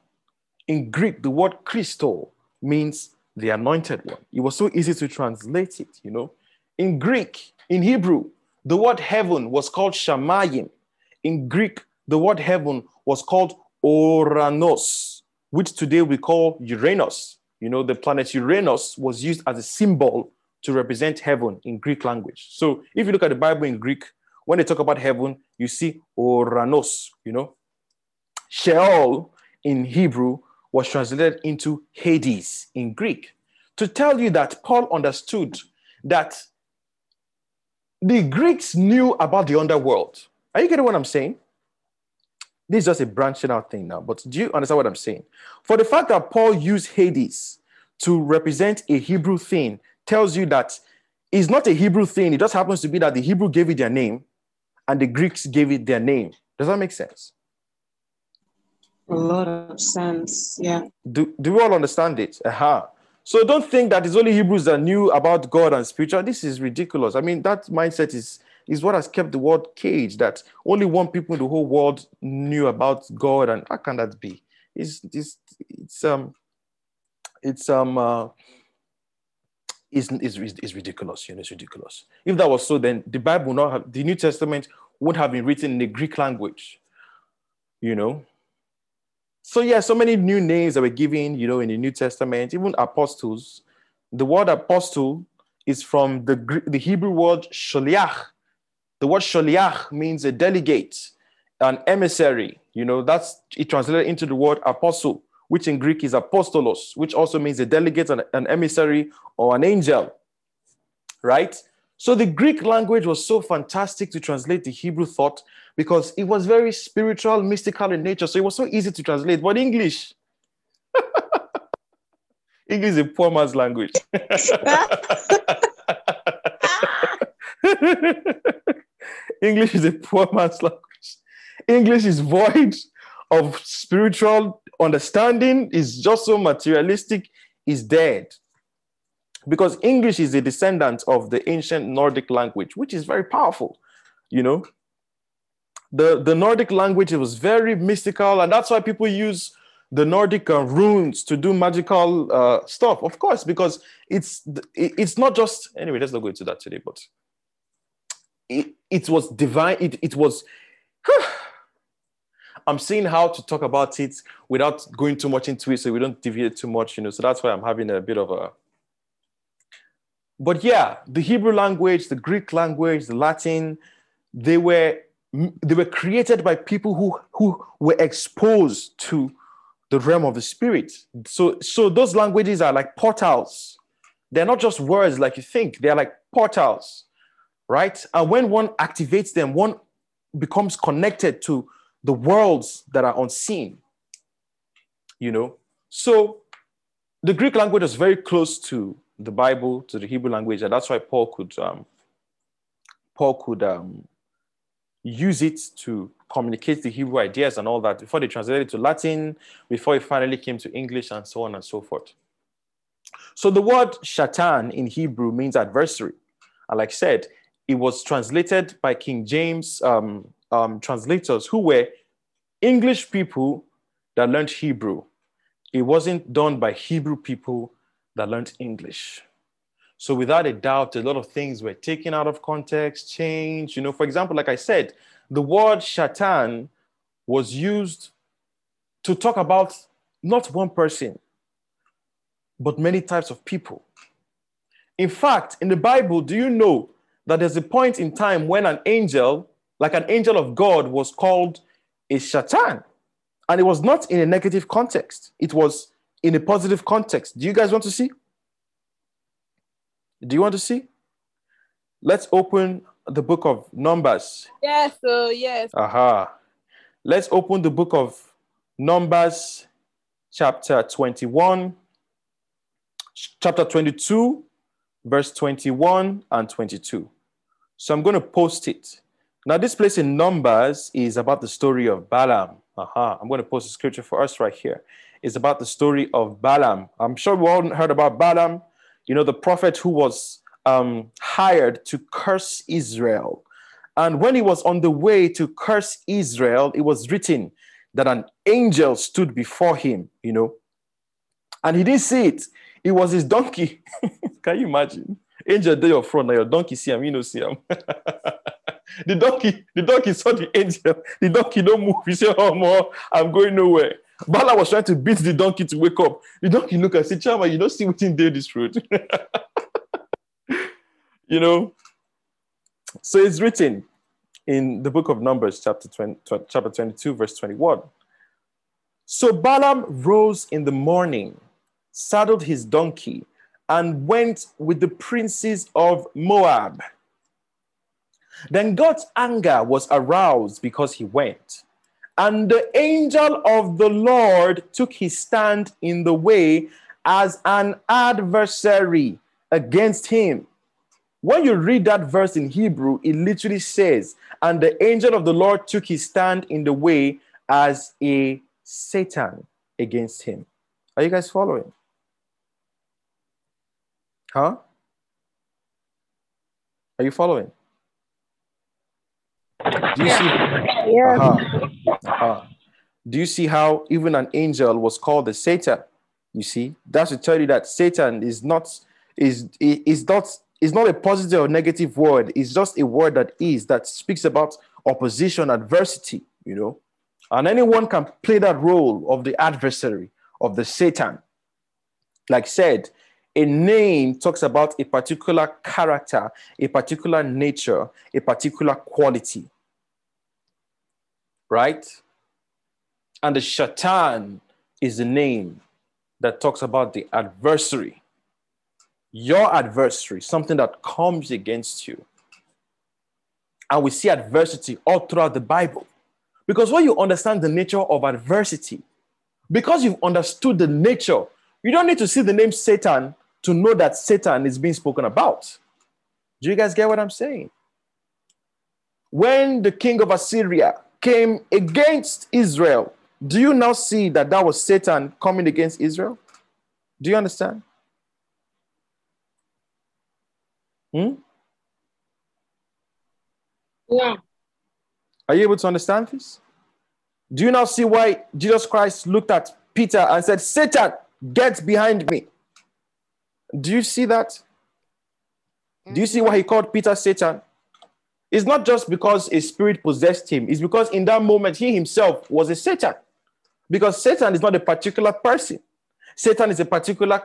In Greek, the word Christo means the anointed one. It was so easy to translate it, you know. In Greek, in Hebrew, the word heaven was called Shamayim. In Greek, the word heaven was called Oranos, which today we call Uranus. You know, the planet Uranus was used as a symbol to represent heaven in Greek language. So if you look at the Bible in Greek, when they talk about heaven, you see Oranos, you know. Sheol in Hebrew was translated into Hades in Greek to tell you that Paul understood that the Greeks knew about the underworld. Are you getting what I'm saying? This is just a branching out thing now, but do you understand what I'm saying? For the fact that Paul used Hades to represent a Hebrew thing tells you that it's not a Hebrew thing. It just happens to be that the Hebrew gave it their name and the Greeks gave it their name. Does that make sense? A lot of sense. Yeah. Do, do we all understand it? Aha. So don't think that it's only Hebrews that knew about God and spiritual. This is ridiculous. I mean, that mindset is is what has kept the world caged. That only one people in the whole world knew about God, and how can that be? It's it's it's um it's um uh, is is is ridiculous. You know, it's ridiculous. If that was so, then the Bible not have the New Testament would have been written in the Greek language. You know, so yeah, so many new names that were given, you know, in the New Testament, even apostles. The word apostle is from the, the Hebrew word sholiach. The word sholiach means a delegate, an emissary. You know, that's it translated into the word apostle, which in Greek is apostolos, which also means a delegate, an, an emissary, or an angel. Right? So the Greek language was so fantastic to translate the Hebrew thought because it was very spiritual, mystical in nature. So it was so easy to translate. But English, [LAUGHS] English is a poor man's language. [LAUGHS] English is a poor man's language. English is void of spiritual understanding, is just so materialistic, is dead because English is a descendant of the ancient Nordic language, which is very powerful, you know. The, the Nordic language it was very mystical, and that's why people use the Nordic uh, runes to do magical uh, stuff, of course, because it's it's not just anyway. Let's not go into that today, but it, it was divine. It, it was. I'm seeing how to talk about it without going too much into it, so we don't deviate too much, you know. So that's why I'm having a bit of a but yeah, the Hebrew language, the Greek language, the Latin, they were they were created by people who who were exposed to the realm of the spirit. So so those languages are like portals. They're not just words like you think. They're like portals, right? And when one activates them, one becomes connected to the worlds that are unseen. You know, so the Greek language is very close to the Bible to the Hebrew language, and that's why Paul could um, Paul could um, use it to communicate the Hebrew ideas and all that before they translated it to Latin, before it finally came to English, and so on and so forth. So the word shatan in Hebrew means adversary. And like I said, it was translated by King James um, um, translators who were English people that learned Hebrew. It wasn't done by Hebrew people that learned English. So without a doubt, a lot of things were taken out of context, changed. You know, for example, like I said, the word shatan was used to talk about not one person, but many types of people. In fact, in the Bible, do you know that there's a point in time when an angel, like an angel of God, was called a shatan? And it was not in a negative context, it was in a positive context. Do you guys want to see? Do you want to see? Let's open the book of Numbers. Yes, so yes. Aha. Let's open the book of Numbers, chapter 21, chapter 22, verse 21 and 22. So I'm going to post it. Now, this place in Numbers is about the story of Balaam. Aha. I'm going to post the scripture for us right here. It's about the story of Balaam. I'm sure we all heard about Balaam, you know, the prophet who was um, hired to curse Israel. And when he was on the way to curse Israel, it was written that an angel stood before him, you know, and he didn't see it. It was his donkey. [LAUGHS] Can you imagine? Angel day your front, now your donkey see him, you know, see him. [LAUGHS] the donkey, the donkey saw the angel. The donkey don't move. He said, Oh, more, I'm going nowhere. Bala was trying to beat the donkey to wake up. The donkey look and say, Chama, you don't see what's in this road. [LAUGHS] you know? So it's written in the book of Numbers, chapter 20, chapter 22, verse 21. So Balaam rose in the morning, saddled his donkey, and went with the princes of Moab. Then God's anger was aroused because he went. And the angel of the Lord took his stand in the way as an adversary against him. When you read that verse in Hebrew, it literally says, And the angel of the Lord took his stand in the way as a Satan against him. Are you guys following? Huh? Are you following? Do you see? Yeah. Uh-huh. Uh-huh. Do you see how even an angel was called a Satan? You see, that's to tell you that Satan is not is is not is not a positive or negative word. It's just a word that is that speaks about opposition, adversity. You know, and anyone can play that role of the adversary of the Satan. Like said, a name talks about a particular character, a particular nature, a particular quality right? And the shaitan is the name that talks about the adversary, your adversary, something that comes against you. And we see adversity all throughout the Bible. Because when you understand the nature of adversity, because you've understood the nature, you don't need to see the name Satan to know that Satan is being spoken about. Do you guys get what I'm saying? When the king of Assyria came against Israel, do you now see that that was Satan coming against Israel? Do you understand? Hmm? Yeah. Are you able to understand this? Do you now see why Jesus Christ looked at Peter and said, Satan, get behind me? Do you see that? Do you see why he called Peter Satan? It's not just because a spirit possessed him, it's because in that moment he himself was a Satan. Because Satan is not a particular person, Satan is a particular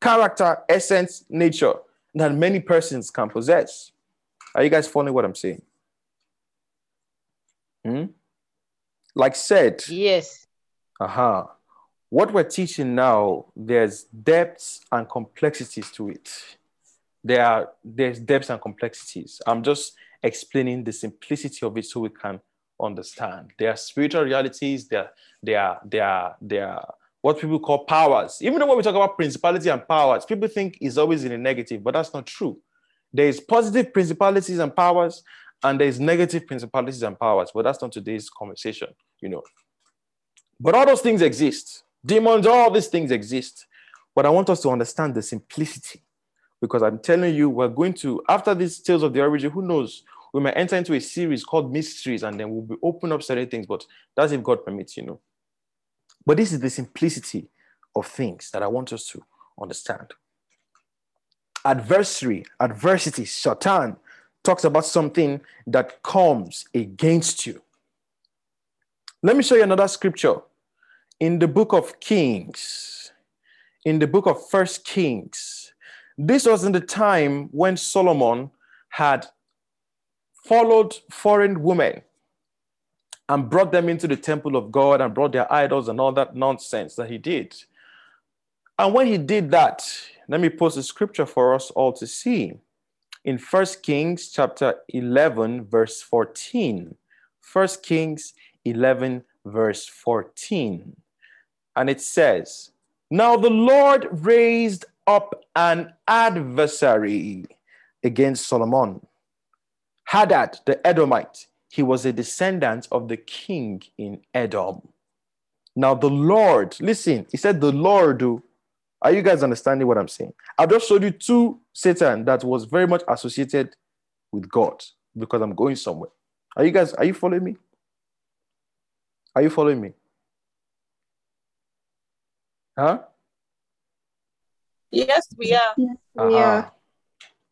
character, essence, nature that many persons can possess. Are you guys following what I'm saying? Hmm? Like said, Yes. aha. Uh-huh. What we're teaching now, there's depths and complexities to it. There are there's depths and complexities. I'm just explaining the simplicity of it so we can understand. There are spiritual realities, there, there, there, there are what people call powers. Even though when we talk about principality and powers, people think it's always in a negative, but that's not true. There is positive principalities and powers, and there is negative principalities and powers, but that's not today's conversation, you know. But all those things exist. Demons, all these things exist. But I want us to understand the simplicity because I'm telling you, we're going to, after these tales of the origin, who knows? We might enter into a series called mysteries and then we'll be open up certain things, but that's if God permits, you know. But this is the simplicity of things that I want us to understand. Adversary, adversity, Satan talks about something that comes against you. Let me show you another scripture in the book of Kings, in the book of First Kings. This was in the time when Solomon had followed foreign women and brought them into the temple of God and brought their idols and all that nonsense that he did. And when he did that, let me post a scripture for us all to see. In First Kings chapter 11, verse 14. First Kings 11, verse 14. And it says, Now the Lord raised up an adversary against Solomon Hadad the Edomite, he was a descendant of the king in Edom. Now, the Lord, listen, he said, The Lord, do. are you guys understanding what I'm saying? I've just showed you two Satan that was very much associated with God because I'm going somewhere. Are you guys, are you following me? Are you following me? Huh? Yes, we are. Uh-huh. Yeah.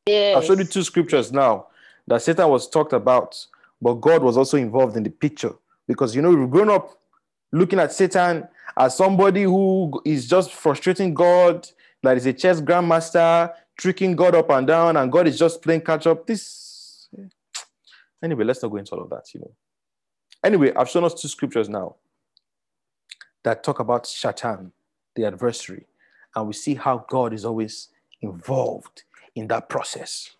Yes. I've showed you two scriptures now that Satan was talked about, but God was also involved in the picture. Because you know, we've grown up looking at Satan as somebody who is just frustrating God, that is a chess grandmaster, tricking God up and down, and God is just playing catch up. This anyway, let's not go into all of that, you know. Anyway, I've shown us two scriptures now that talk about Satan, the adversary, and we see how God is always involved in that process.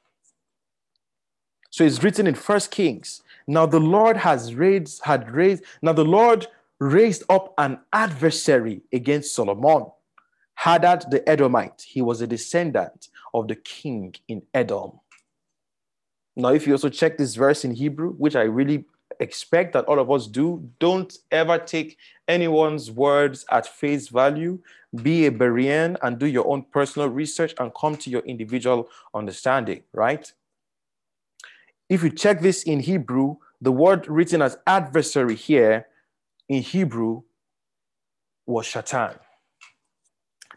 So it's written in First Kings. Now the Lord has raised, had raised, now the Lord raised up an adversary against Solomon. Hadad the Edomite. He was a descendant of the king in Edom. Now, if you also check this verse in Hebrew, which I really expect that all of us do, don't ever take anyone's words at face value. Be a Berean and do your own personal research and come to your individual understanding, right? If you check this in Hebrew, the word written as adversary here in Hebrew was Shatan.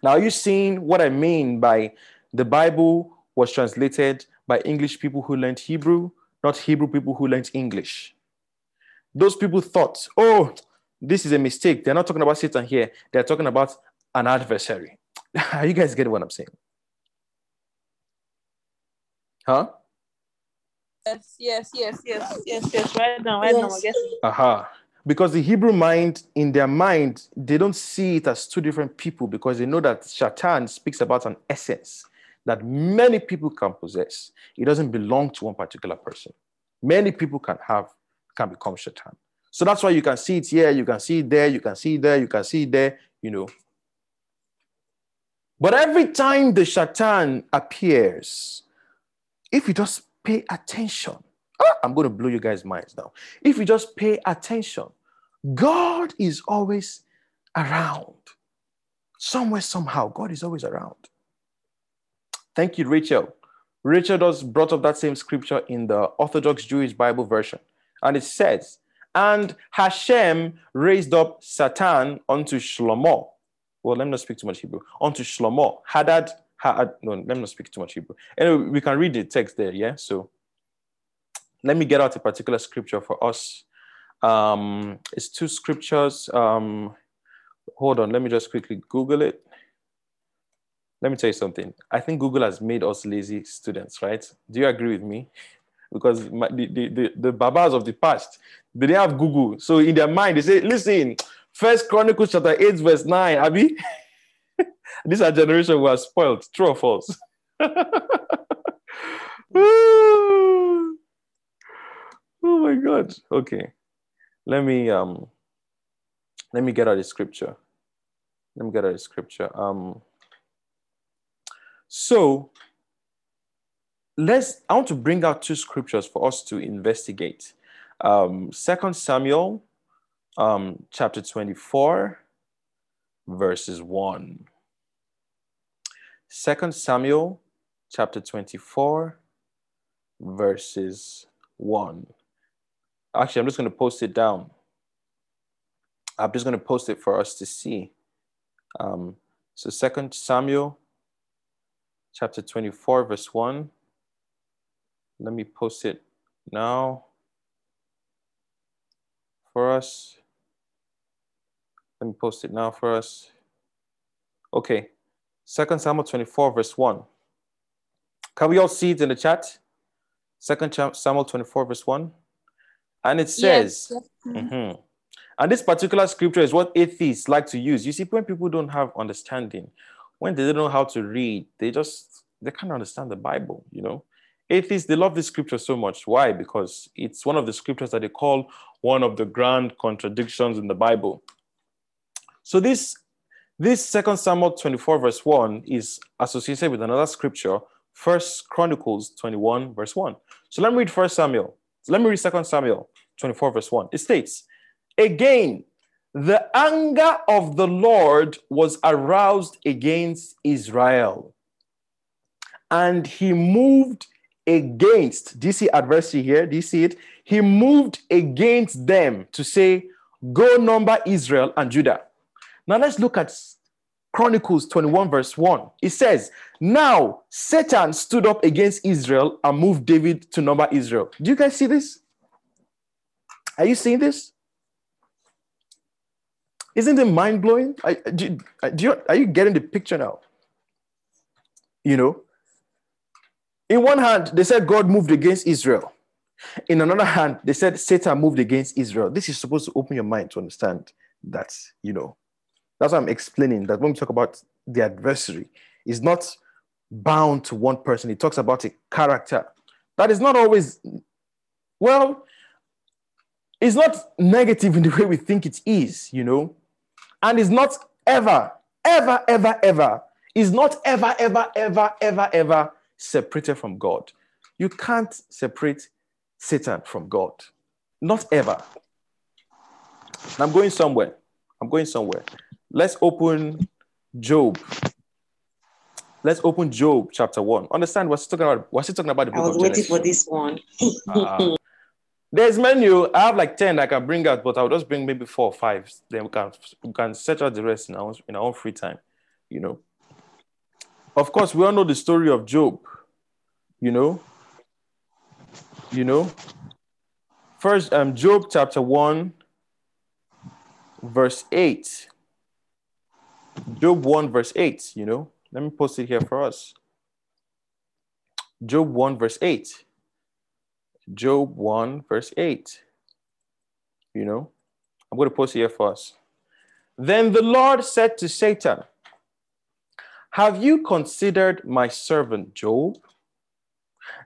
Now, are you seeing what I mean by the Bible was translated by English people who learned Hebrew, not Hebrew people who learned English? Those people thought, oh, this is a mistake. They're not talking about Satan here, they're talking about an adversary. [LAUGHS] You guys get what I'm saying? Huh? Yes, yes, yes, yes, yes, yes. Right now, right now, I Yes. guess. Aha. Because the Hebrew mind, in their mind, they don't see it as two different people because they know that Shatan speaks about an essence that many people can possess. It doesn't belong to one particular person. Many people can have, can become Shatan. So that's why you can see it here, you can see it there, you can see it there, you can see it there, you know. But every time the Shatan appears, if you just pay attention, ah, I'm going to blow you guys' minds now. If you just pay attention, God is always around. Somewhere, somehow, God is always around. Thank you, Rachel. Rachel does brought up that same scripture in the Orthodox Jewish Bible version. And it says, And Hashem raised up Satan unto Shlomo. Well, let me not speak too much Hebrew. Unto Shlomo. Hadad, Hadad, no, let me not speak too much Hebrew. Anyway, we can read the text there, yeah? So let me get out a particular scripture for us. Um, it's two scriptures. Um, hold on, let me just quickly Google it. Let me tell you something. I think Google has made us lazy students, right? Do you agree with me? Because my, the, the, the, the babas of the past, they didn't have Google. So in their mind, they say, listen, First Chronicles chapter 8, verse 9, Abby. [LAUGHS] [LAUGHS] this our generation are spoiled. True or false? [LAUGHS] oh my god. Okay. Let me um let me get out the scripture. Let me get out the scripture. Um so let's I want to bring out two scriptures for us to investigate. Um Second Samuel um chapter 24 verses 1. Second Samuel chapter 24 verses 1. Actually, I'm just going to post it down. I'm just going to post it for us to see. Um, so, Second Samuel, chapter 24, verse 1. Let me post it now for us. Let me post it now for us. Okay, Second Samuel 24, verse 1. Can we all see it in the chat? Second Samuel 24, verse 1. And it says, Yes. Mhm. And this particular scripture is what atheists like to use. You see, when people don't have understanding, when they don't know how to read, they just they can't understand the Bible, you know. Atheists, they love this scripture so much. Why? Because it's one of the scriptures that they call one of the grand contradictions in the Bible. So this this second Samuel 24, verse 1 is associated with another scripture, First Chronicles 21, verse 1. So let me read First Samuel. Let me read Second Samuel 24, verse 1. It states, Again, the anger of the Lord was aroused against Israel. And he moved against, do you see adversity here? Do you see it? He moved against them to say, Go number Israel and Judah. Now let's look at Chronicles 21, verse 1. It says, Now Satan stood up against Israel and moved David to number Israel. Do you guys see this? Are you seeing this? Isn't it mind blowing? Do, do you, are you getting the picture now? You know, in one hand, they said God moved against Israel. In another hand, they said Satan moved against Israel. This is supposed to open your mind to understand that, you know, that's why I'm explaining that when we talk about the adversary, is not bound to one person. He talks about a character that is not always, well, it's not negative in the way we think it is, you know, and is not ever, ever, ever, ever, is not ever, ever, ever, ever, ever separated from God. You can't separate Satan from God. Not ever. I'm going somewhere. I'm going somewhere. Let's open Job. Let's open Job chapter one. Understand what's talking about? What's he talking about? The book I was waiting for this one. Uh, there's menu. I have like ten I can bring out, but I'll just bring maybe four or five. Then we can we can set out the rest in our own, in our own free time. You know. Of course, we all know the story of Job. You know. You know. First, um, Job chapter one, verse eight. Job 1, verse 8, you know. Let me post it here for us. Job 1, verse 8. Job 1, verse 8. You know, I'm going to post it here for us. Then the Lord said to Satan, Have you considered my servant Job,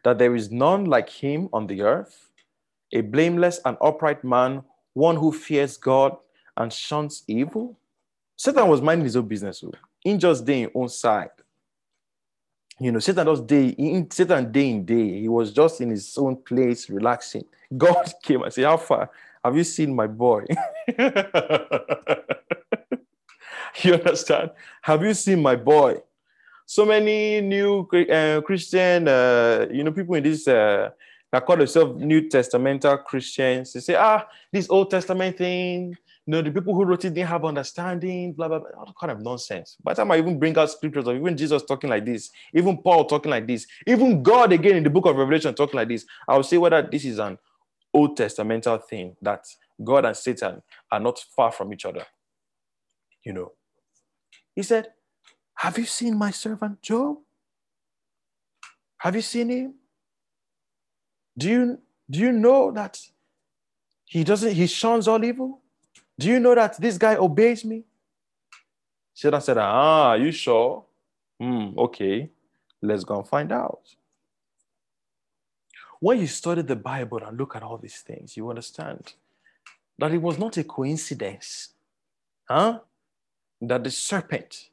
that there is none like him on the earth, a blameless and upright man, one who fears God and shuns evil? Satan was minding his own business. oh. In just day in own side. You know, Satan just day in Satan day in day. He was just in his own place, relaxing. [LAUGHS] God came and said, How far have you seen my boy? [LAUGHS] you understand? Have you seen my boy? So many new uh, Christian, uh, you know, people in this uh, that call themselves New Testamental Christians. They say, ah, this Old Testament thing, know, the people who wrote it didn't have understanding, blah, blah, blah. All kind of nonsense. By the time I even bring out scriptures of even Jesus talking like this, even Paul talking like this, even God again in the book of Revelation talking like this, I'll say whether this is an Old Testamental thing that God and Satan are not far from each other. You know. He said, Have you seen my servant Job? Have you seen him? Do you do you know that he doesn't he shuns all evil? Do you know that this guy obeys me? Satan said, Ah, you sure? Hmm, okay. Let's go and find out. When you study the Bible and look at all these things, you understand that it was not a coincidence, huh? That the serpent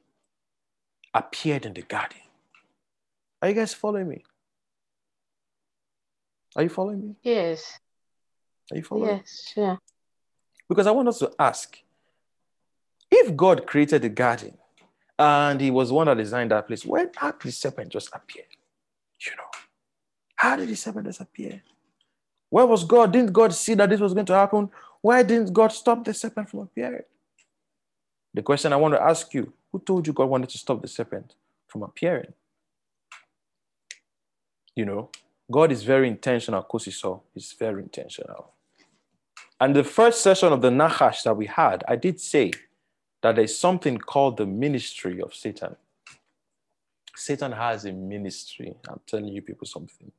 appeared in the garden. Are you guys following me? Are you following me? Yes. Are you following? Yes. Sure. Because I want us to ask if God created the garden and he was one that designed that place, where did the serpent just appear? You know, how did the serpent disappear? Where was God? Didn't God see that this was going to happen? Why didn't God stop the serpent from appearing? The question I want to ask you who told you God wanted to stop the serpent from appearing? You know, God is very intentional, Kosiso is very intentional. And the first session of the Nachash that we had, I did say that there's something called the ministry of Satan. Satan has a ministry. I'm telling you people something.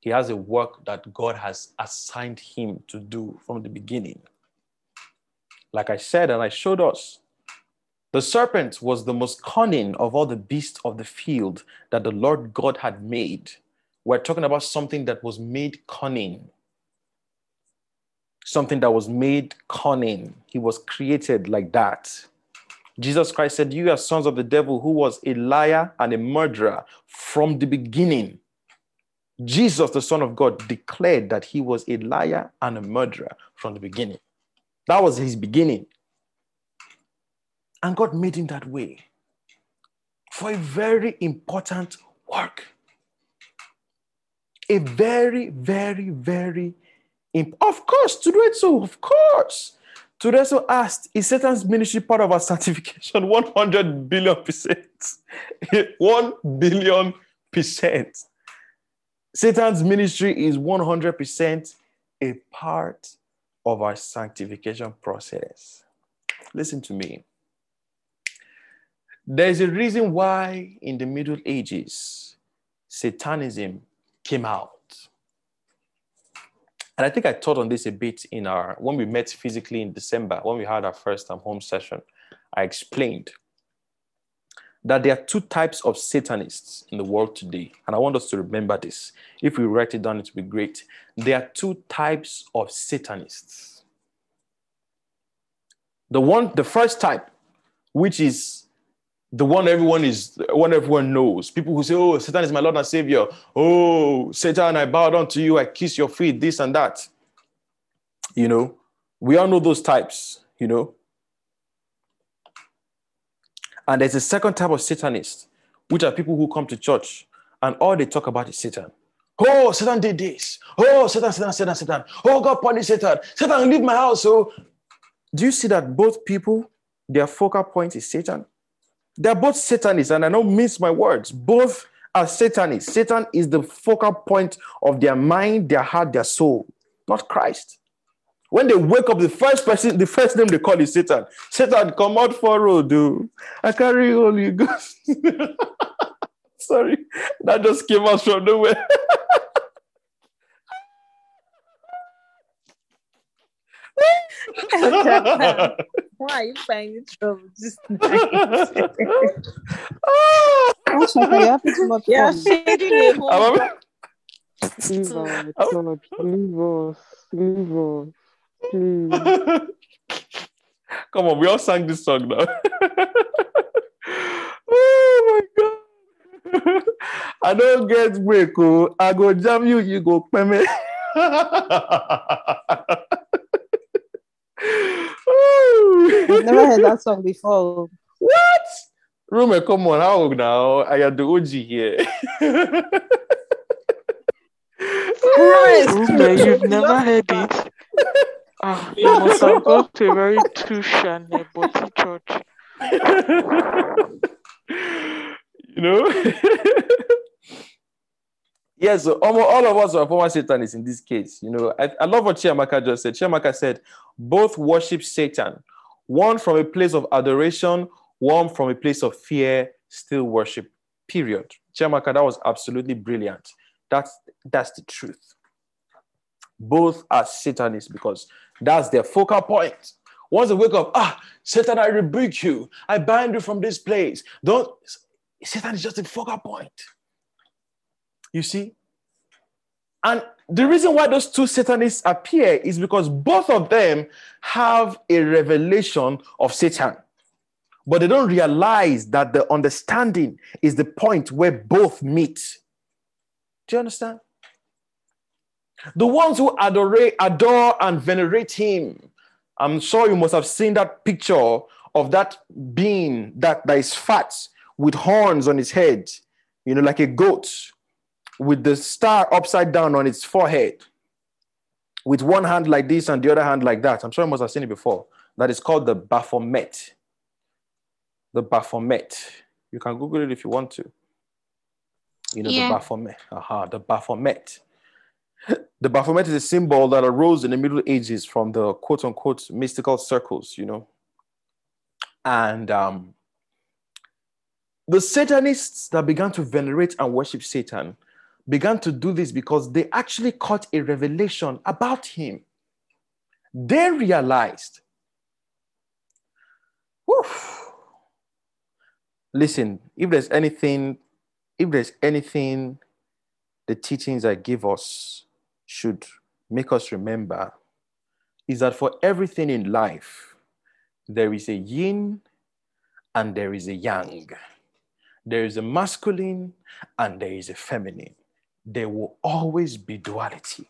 He has a work that God has assigned him to do from the beginning. Like I said, and I showed us, the serpent was the most cunning of all the beasts of the field that the Lord God had made. We're talking about something that was made cunning something that was made cunning. He was created like that. Jesus Christ said, You are sons of the devil, who was a liar and a murderer from the beginning. Jesus, the Son of God, declared that he was a liar and a murderer from the beginning. That was his beginning. And God made him that way for a very important work. A very, very, very of course, to do it so, of course, also asked, is Satan's ministry part of our sanctification? [LAUGHS] 100 billion percent. [LAUGHS] 1 billion percent. Satan's ministry is 100% a part of our sanctification process. Listen to me. There's a reason why in the Middle Ages, Satanism came out. And I think I taught on this a bit in our, when we met physically in December, when we had our first time home session, I explained that there are two types of Satanists in the world today. And I want us to remember this. If we write it down, it would be great. There are two types of Satanists. The one, the first type, which is the one everyone is one everyone knows. People who say, Oh, Satan is my Lord and Savior. Oh, Satan, I bow down to you, I kiss your feet, this and that. You know, we all know those types, you know. And there's a second type of Satanist, which are people who come to church and all they talk about is Satan. Oh, Satan did this. Oh, Satan, Satan, Satan, Satan. Oh, God punish Satan. Satan, leave my house. So, do you see that both people, their focal point is Satan? They're both Satanists, and I don't mince my words. Both are Satanists. Satan is the focal point of their mind, their heart, their soul, not Christ. When they wake up, the first person, the first name they call is Satan. Satan, come out for road, dude. I carry Holy Ghost. [LAUGHS] Sorry, that just came out from nowhere. [LAUGHS] Why are you finding trouble just Ah! You're shading a whole I'm- Leave us, God, leave us, leave us. Come on, we all sang this song now. [LAUGHS] oh my god. [LAUGHS] I don't get break. Oh. I go jam you, you go peme. [LAUGHS] I've never heard that song before. What? Rume, come on, how now? I am the OG here. Ruben, you've never heard it. Ah, you must have gone to a very touche and a body church. you know? yeah, so almost all of us are former Satanists in this case. You know, I, I love what Chiamaka just said. Chiamaka said, both worship Satan, one from a place of adoration, one from a place of fear, still worship, period. Chiamaka, that was absolutely brilliant. That's, that's the truth. Both are Satanists because that's their focal point. Once they wake up, ah, Satan, I rebuke you. I bind you from this place. Don't, Satan is just a focal point. You see? And the reason why those two Satanists appear is because both of them have a revelation of Satan. But they don't realize that the understanding is the point where both meet. Do you understand? The ones who adore, adore and venerate him. I'm sure you must have seen that picture of that being that, that is fat with horns on his head, you know, like a goat, with the star upside down on its forehead, with one hand like this and the other hand like that. I'm sure you must have seen it before. That is called the Baphomet. The Baphomet. You can Google it if you want to. You know, Yeah. the Baphomet. Aha, the Baphomet. The Baphomet is a symbol that arose in the Middle Ages from the quote unquote mystical circles, you know. And um, the Satanists that began to venerate and worship Satan began to do this because they actually caught a revelation about him. They realized, Whew. listen, if there's anything, if there's anything the teachings I give us should make us remember, is that for everything in life, there is a yin and there is a yang. There is a masculine and there is a feminine. There will always be duality.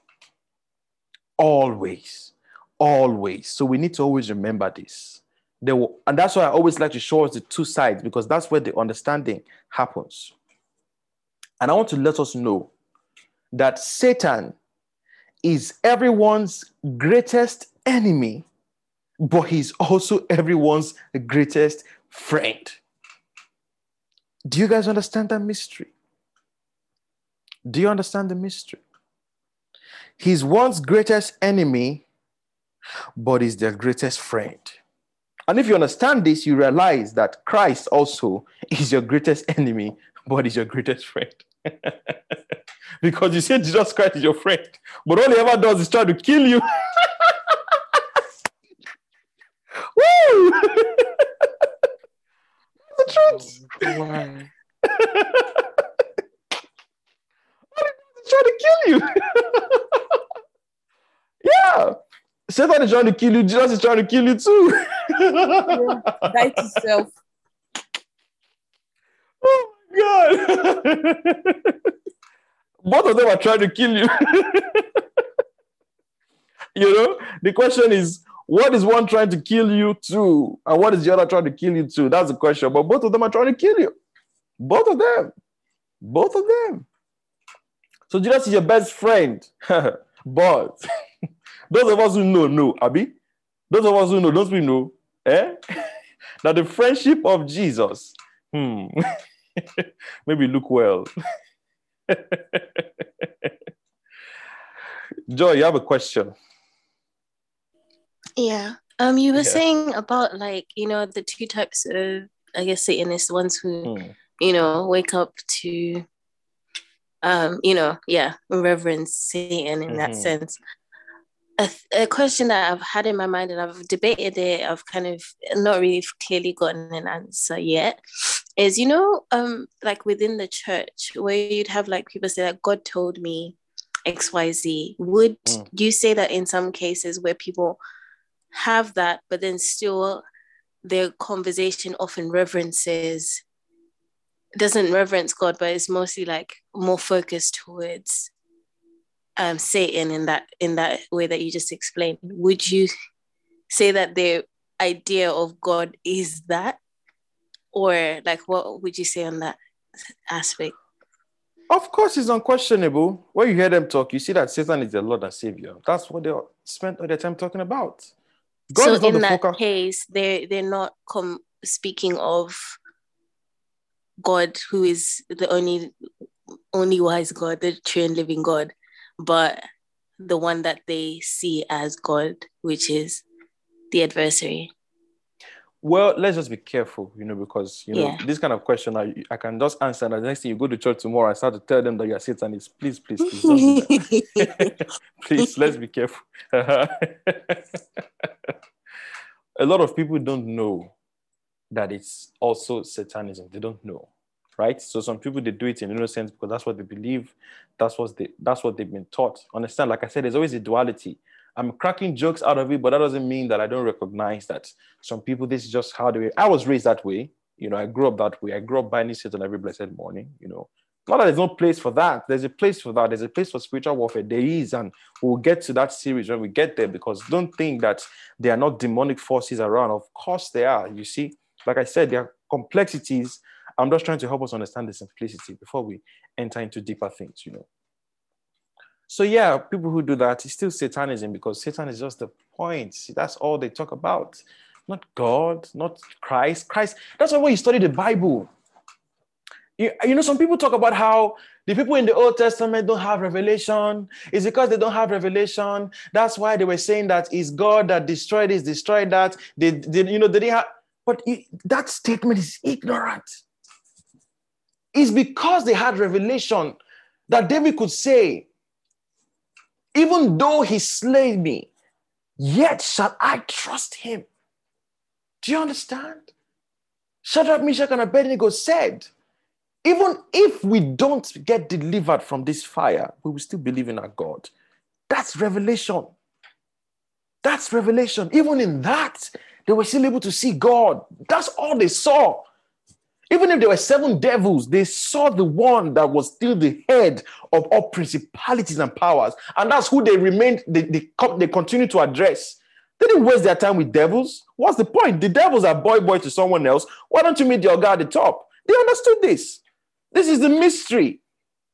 Always. Always. So we need to always remember this. There will, and that's why I always like to show us the two sides because that's where the understanding happens. And I want to let us know that Satan is everyone's greatest enemy but he's also everyone's greatest friend. Do you guys understand that mystery? Do you understand the mystery? He's one's greatest enemy, but he's their greatest friend. And if you understand this, you realize that Christ also [LAUGHS] is your greatest enemy, but he's your greatest friend. [LAUGHS] because you say Jesus Christ is your friend, but all he ever does is try to kill you. [LAUGHS] Woo! the truth. Oh, Why? Trying to kill you. [LAUGHS] yeah. Satan is trying to kill you. Jesus is trying to kill you too. Die to self. oh my God. [LAUGHS] Both of them are trying to kill you. [LAUGHS] you know, the question is, what is one trying to kill you to? And what is the other trying to kill you to? That's the question. But both of them are trying to kill you. Both of them. Both of them. So Jesus is your best friend. [LAUGHS] but [LAUGHS] those of us who know, know, Abby. Those of us who know, don't we know? Eh? [LAUGHS] that the friendship of Jesus, hmm, maybe look well. Joy, you have a question. Yeah. Um, you were Yeah. saying about like you know the two types of I guess Satanists, ones who Hmm. you know wake up to, um, you know, yeah, reverence Satan in that Mhm. sense. A, th- a question that I've had in my mind and I've debated it, I've kind of not really clearly gotten an answer yet. Is you know, um, like within the church where you'd have like people say that God told me X Y Z. Would Mm. you say that in some cases where people have that, but then still their conversation often reverences doesn't reverence God, but it's mostly like more focused towards um Satan in that in that way that you just explained. Would you say that the idea of God is that? Or like what would you say on that aspect? Of course, it's unquestionable. When you hear them talk, you see that Satan is the Lord and Savior. That's what they spent all their time talking about. God so is not in the that focal. case, they're they're not com- speaking of God, who is the only only wise God, the true and living God, but the one that they see as God, which is the adversary. Well, let's just be careful, you know, because you know Yeah. this kind of question I, I can just answer. And the next thing you go to church tomorrow I start to tell them that you're Satanist. Please, please, please, don't [LAUGHS] please, let's be careful. [LAUGHS] A lot of people don't know that it's also Satanism. They don't know, right? So some people they do it in innocence because that's what they believe. That's what they that's what they've been taught. Understand? Like I said, there's always a duality. I'm cracking jokes out of it, but that doesn't mean that I don't recognize that some people this is just how they. I was raised that way. You know, I grew up that way. I grew up binding Satan every blessed morning. You know, not that there's no place for that. There's a place for that. There's a place for spiritual warfare. There is, and we'll get to that series when we get there. Because don't think that there are not demonic forces around. Of course, there are. You see, like I said, there are complexities. I'm just trying to help us understand the simplicity before we enter into deeper things. You know. So yeah, people who do that, it's still Satanism because Satan is just the point. That's all they talk about. Not God, not Christ. Christ. That's why you study the Bible, you, you know, some people talk about how the people in the Old Testament don't have revelation. It's because they don't have revelation. That's why they were saying that it's God that destroyed this, destroyed that. They, they you know, they didn't have. But it- that statement is ignorant. It's because they had revelation that David could say, even though he slay me, yet shall I trust him. Do you understand? Shadrach, Meshach, and Abednego said, even if we don't get delivered from this fire, we will still believe in our God. That's revelation. That's revelation. Even in that, they were still able to see God. That's all they saw. Even if there were seven devils, they saw the one that was still the head of all principalities and powers. And that's who they remained, they, they, they continue to address. They didn't waste their time with devils. What's the point? The devils are boy boy to someone else. Why don't you meet your guy at the top? They understood this. This is the mystery.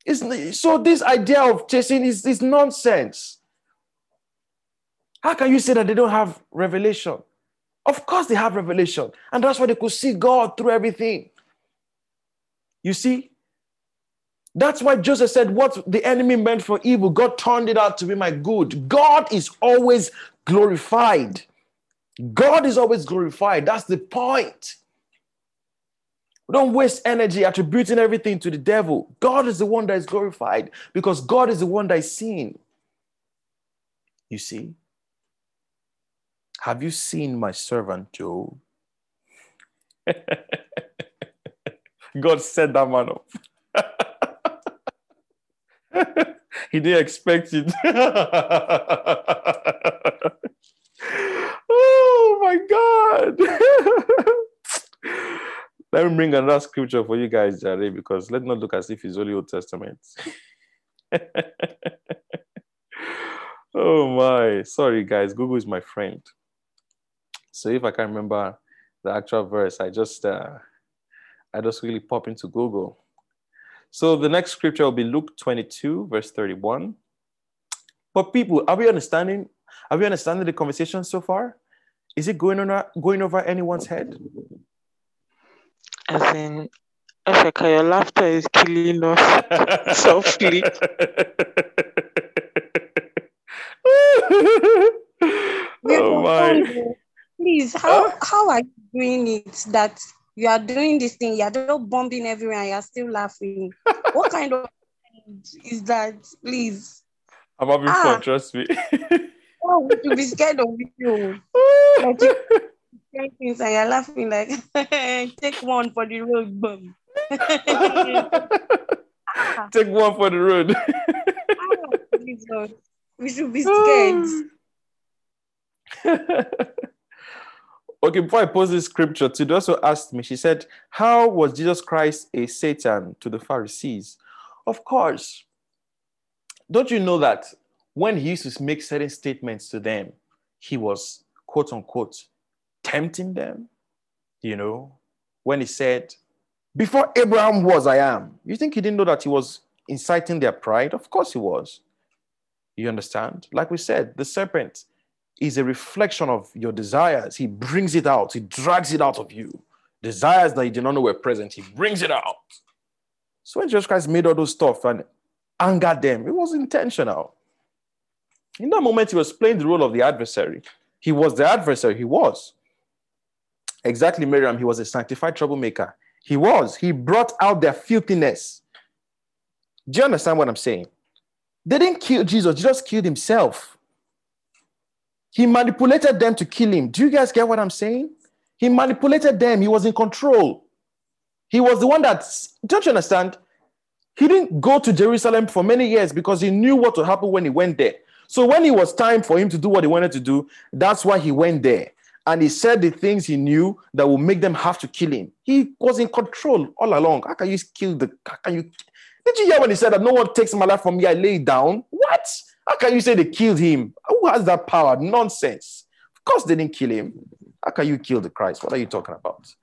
It's, so this idea of chasing is, is nonsense. How can you say that they don't have revelation? Of course, they have revelation. And that's why they could see God through everything. You see? That's why Joseph said, What the enemy meant for evil, God turned it out to be my good. God is always glorified. God is always glorified. That's the point. Don't waste energy attributing everything to the devil. God is the one that is glorified because God is the one that is seen. You see? Have you seen my servant Job? [LAUGHS] God set that man up. [LAUGHS] he didn't expect it. [LAUGHS] oh my God. Let me bring another scripture for you guys, Jare, because let's not look as if it's only Old Testament. oh my. Sorry, guys. Google is my friend. So if I can remember the actual verse, I just uh, I just really pop into Google. So the next scripture will be Luke 22, verse 31. But people, are we understanding? Are we understanding the conversation so far? Is it going on going over anyone's head? As in, Africa, your laughter is killing us [LAUGHS] softly. [LAUGHS] oh my please, how how are you doing it that you are doing this thing, you're just bombing everywhere and you're still laughing? [LAUGHS] what kind of is that? Please. I'm having ah. fun, trust me. [LAUGHS] oh, we should be scared of you. like you things and you're laughing like [LAUGHS] take one for the road, bum. take one for the road. Ah, we should be scared. Okay, before I post this scripture, Tudu also asked me, she said, How was Jesus Christ a Satan to the Pharisees? Of course. Don't you know that when he used to make certain statements to them, he was quote unquote tempting them? You know, when he said, Before Abraham was, I am. You think he didn't know that he was inciting their pride? Of course he was. You understand? Like we said, the serpent is a reflection of your desires. He brings it out, he drags it out of you. Desires that you did not know were present, he brings it out. So when Jesus Christ made all those stuff and angered them, it was intentional. In that moment, he was playing the role of the adversary. He was the adversary, he was. Exactly, Miriam, he was a sanctified troublemaker. He was. He brought out their filthiness. Do you understand what I'm saying? They didn't kill Jesus, Jesus killed himself. He manipulated them to kill him. Do you guys get what I'm saying? He manipulated them. He was in control. He was the one that, don't you understand? He didn't go to Jerusalem for many years because he knew what would happen when he went there. So when it was time for him to do what he wanted to do, that's why he went there. And he said the things he knew that would make them have to kill him. He was in control all along. How can you kill the? How can you? Did you hear when he said that no one takes my life from me? I lay it down. What? How can you say they killed him? Who has that power? Nonsense. Of course, they didn't kill him. How can you kill the Christ? What are you talking about?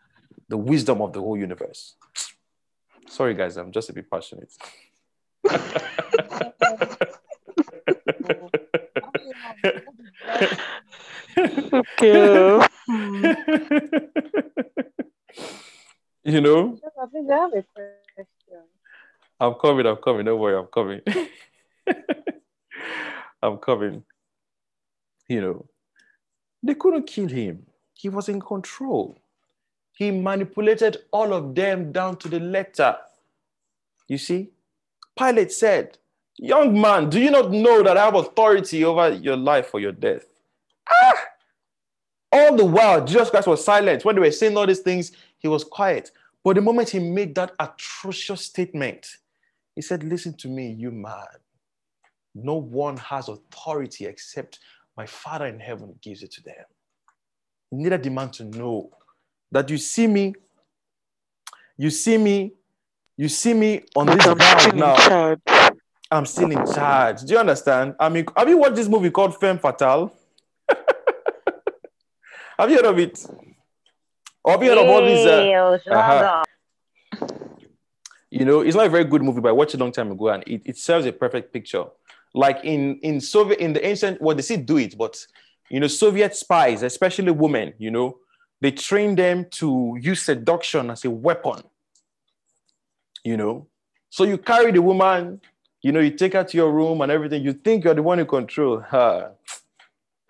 The wisdom of the whole universe. Sorry, guys, I'm just a bit passionate. okay. [LAUGHS] you know? I think I have a question. I'm coming, I'm coming. Don't worry, I'm coming. [LAUGHS] I'm coming. You know, they couldn't kill him. He was in control. He manipulated all of them down to the letter. You see, Pilate said, Young man, do you not know that I have authority over your life or your death? Ah! All the while, Jesus Christ was silent. When they were saying all these things, he was quiet. But the moment he made that atrocious statement, he said, Listen to me, you man. No one has authority except my Father in heaven gives it to them. Neither demand to know that you see me, you see me, you see me on this ground now. I'm still in charge. Do you understand? I mean, have you watched this movie called Femme Fatale? [LAUGHS] have you heard of it? Or have you heard of all these? Uh, uh-huh. You know, it's not a very good movie, but I watched it a long time ago, and it, it serves a perfect picture like in in Soviet in the ancient well they still do it, but you know Soviet spies, especially women, you know, They train them to use seduction as a weapon. You know, so you carry the woman, you know, you take her to your room and everything. You think you're the one who control her. [LAUGHS]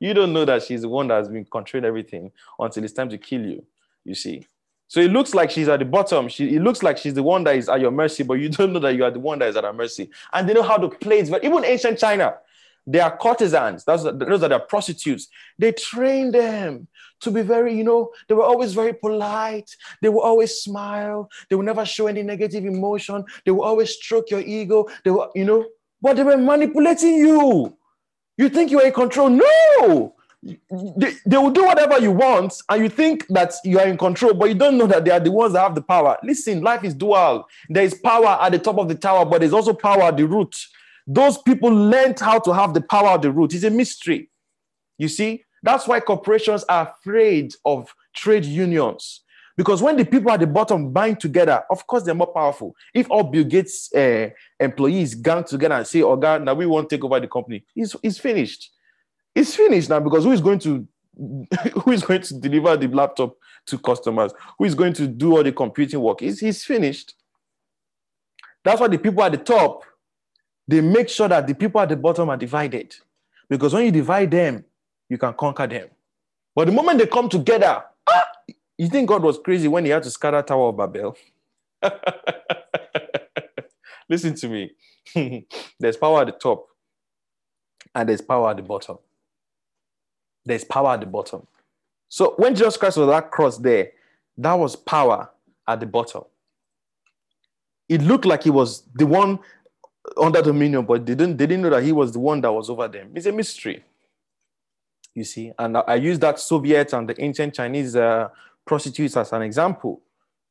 you don't know that she's the one that's been controlling everything until it's time to kill you. You see. So it looks like she's at the bottom. She, it looks like she's the one that is at your mercy, but you don't know that you are the one that is at her mercy. And they know how to play it. But even ancient China, they are courtesans. That's, those are the prostitutes. They train them to be very, you know, they were always very polite. They will always smile. They will never show any negative emotion. They will always stroke your ego. They were, you know, but they were manipulating you. You think you are in control? No they, they will do whatever you want and you think that you are in control but you don't know that they are the ones that have the power. Listen life is dual. There is power at the top of the tower but there's also power at the root. Those people learned how to have the power at the root. It's a mystery. You see? That's why corporations are afraid of trade unions. Because when the people at the bottom bind together of course they're more powerful. If all bill gates uh, employees gang together and say oh god now we won't take over the company it's, it's finished it's finished now because who is going to [LAUGHS] who is going to deliver the laptop to customers? Who is going to do all the computing work? He's, he's finished. That's why the people at the top, they make sure that the people at the bottom are divided. Because when you divide them, you can conquer them. But the moment they come together, ah, you think God was crazy when he had to scatter Tower of Babel? [LAUGHS] Listen to me. [LAUGHS] there's power at the top, and there's power at the bottom there's power at the bottom. So when Jesus Christ was that cross there, that was power at the bottom. It looked like he was the one under dominion, but they didn't, they didn't know that he was the one that was over them. It's a mystery. You see, and I use that Soviet and the ancient Chinese uh, prostitutes as an example.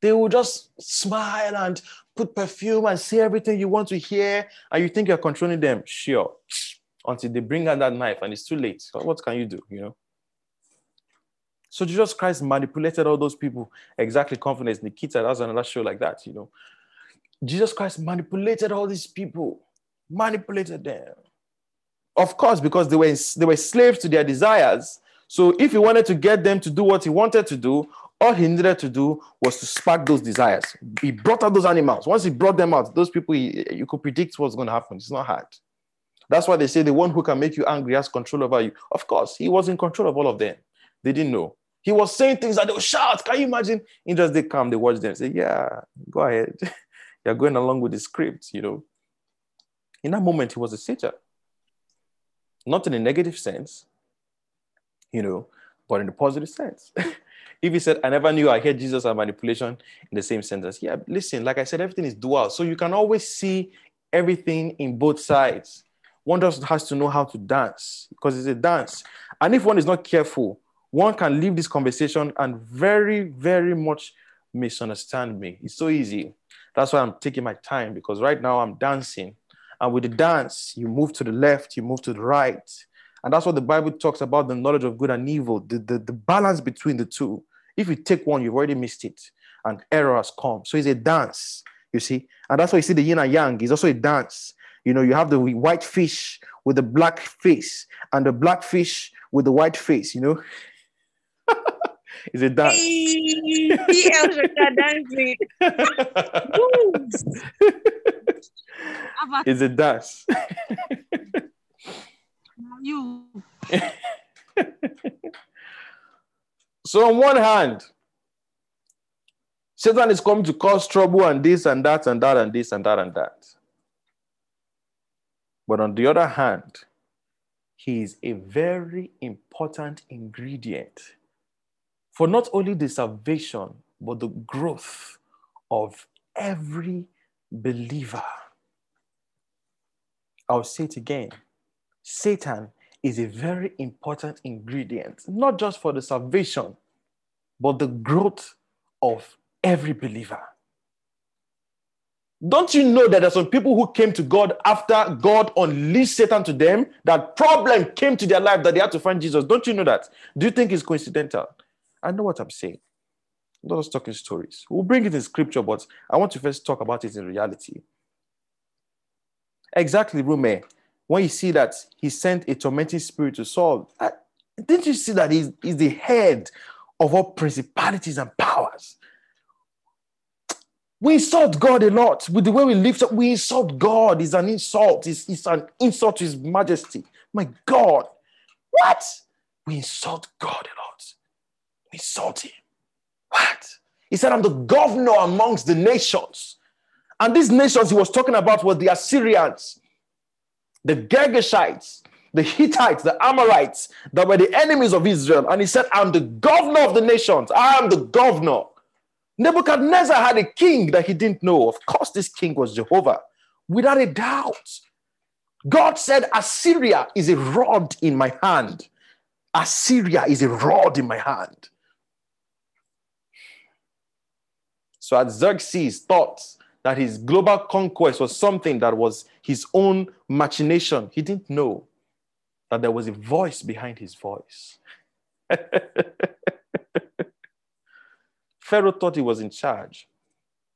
They will just smile and put perfume and say everything you want to hear, and you think you're controlling them. Sure until they bring out that knife and it's too late. What can you do? You know? So Jesus Christ manipulated all those people. Exactly, confidence. Nikita, that's another show like that, you know. Jesus Christ manipulated all these people, manipulated them. Of course, because they were they were slaves to their desires. So if he wanted to get them to do what he wanted to do, all he needed to do was to spark those desires. He brought out those animals. Once he brought them out, those people, he, you could predict what's going to happen. It's not hard. That's why they say the one who can make you angry has control over you. Of course, he was in control of all of them. They didn't know. He was saying things that they would shout. Can you imagine? Angels, they come, they watch them, say, Yeah, go ahead. [LAUGHS] You're going along with the script, you know. In that moment, he was a Satan. Not in a negative sense, you know, but in the positive sense. [LAUGHS] if he said, I never knew I heard Jesus and manipulation in the same sentence. Yeah, listen, like I said, everything is dual. So you can always see everything in both sides one just has to know how to dance because it's a dance. And if one is not careful, one can leave this conversation and very, very much misunderstand me. It's so easy. That's why I'm taking my time because right now I'm dancing. And with the dance, you move to the left, you move to the right. And that's what the Bible talks about the knowledge of good and evil, the, the, the balance between the two. If you take one, you've already missed it, and error has come. So it's a dance, you see. And that's why you see the yin and yang is also a dance. You know, you have the white fish with the black face and the black fish with the white face, you know. [LAUGHS] Is it dance? dancing. Is it dance? [LAUGHS] you. so on one hand, Satan is coming to cause trouble and this and that and that and this and that and that. But on the other hand, he is a very important ingredient for not only the salvation, but the growth of every believer. I'll say it again Satan is a very important ingredient, not just for the salvation, but the growth of every believer. Don't you know that there are some people who came to God after God unleashed Satan to them? That problem came to their life that they had to find Jesus. Don't you know that? Do you think it's coincidental? I know what I'm saying. Not just talking stories. We'll bring it in scripture, but I want to first talk about it in reality. Exactly, Rume. When you see that he sent a tormenting spirit to Saul, Didn't you see that he's, he's the head of all principalities and powers? We insult God a lot with the way we lift up. We insult God. It's an insult. It's, it's an insult to His Majesty. My God. What? We insult God a lot. We insult Him. What? He said, I'm the governor amongst the nations. And these nations he was talking about were the Assyrians, the Girgashites, the Hittites, the Amorites that were the enemies of Israel. And he said, I'm the governor of the nations. I am the governor. Nebuchadnezzar had a king that he didn't know. Of course, this king was Jehovah, without a doubt. God said, Assyria is a rod in my hand. Assyria is a rod in my hand. So as Xerxes thought that his global conquest was something that was his own machination, he didn't know that there was a voice behind his voice. [LAUGHS] Pharaoh thought he was in charge.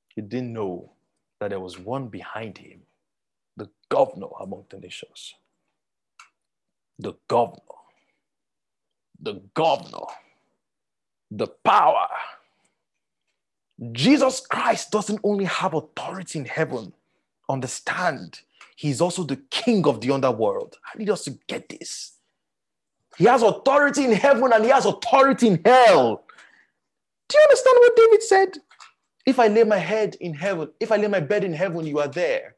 He didn't know that there was one behind him, the governor among the nations. The governor. The governor. The power. Jesus Christ doesn't only have authority in heaven, understand, he's also the king of the underworld. I need us to get this. He has authority in heaven and he has authority in hell. Do you understand what David said? If I lay my head in heaven, if I lay my bed in heaven, you are there.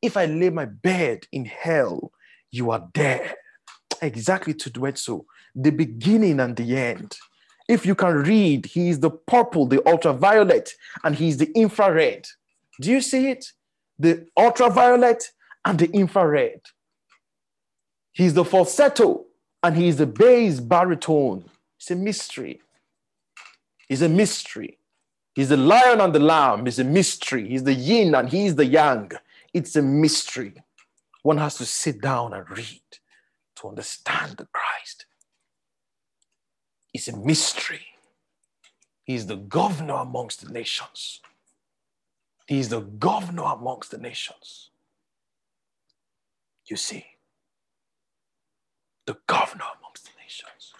If I lay my bed in hell, you are there. Exactly to do it so. The beginning and the end. If you can read, he is the purple, the ultraviolet, and he is the infrared. Do you see it? The ultraviolet and the infrared. He's the falsetto and he's the bass baritone. It's a mystery. He's a mystery. He's the lion and the lamb. He's a mystery. He's the yin and he's the yang. It's a mystery. One has to sit down and read to understand the Christ. It's a mystery. He's the governor amongst the nations. He's the governor amongst the nations. You see, the governor amongst the nations.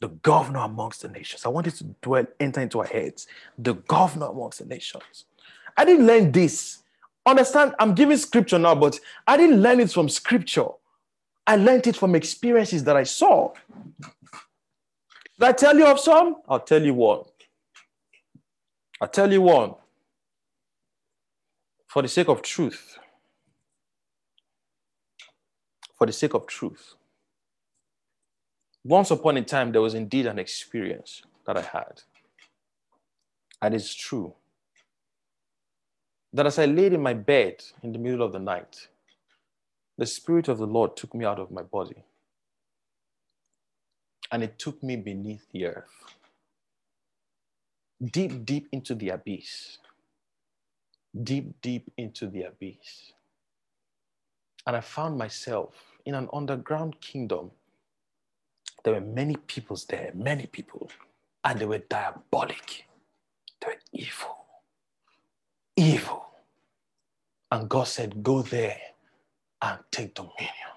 The governor amongst the nations. I want it to dwell, enter into our heads. The governor amongst the nations. I didn't learn this. Understand, I'm giving scripture now, but I didn't learn it from scripture. I learned it from experiences that I saw. Did I tell you of some? I'll tell you one. I'll tell you one. For the sake of truth. For the sake of truth. Once upon a time, there was indeed an experience that I had. And it's true that as I laid in my bed in the middle of the night, the Spirit of the Lord took me out of my body and it took me beneath the earth, deep, deep into the abyss, deep, deep into the abyss. And I found myself in an underground kingdom. There were many peoples there, many people, and they were diabolic. They were evil, evil. And God said, Go there and take dominion.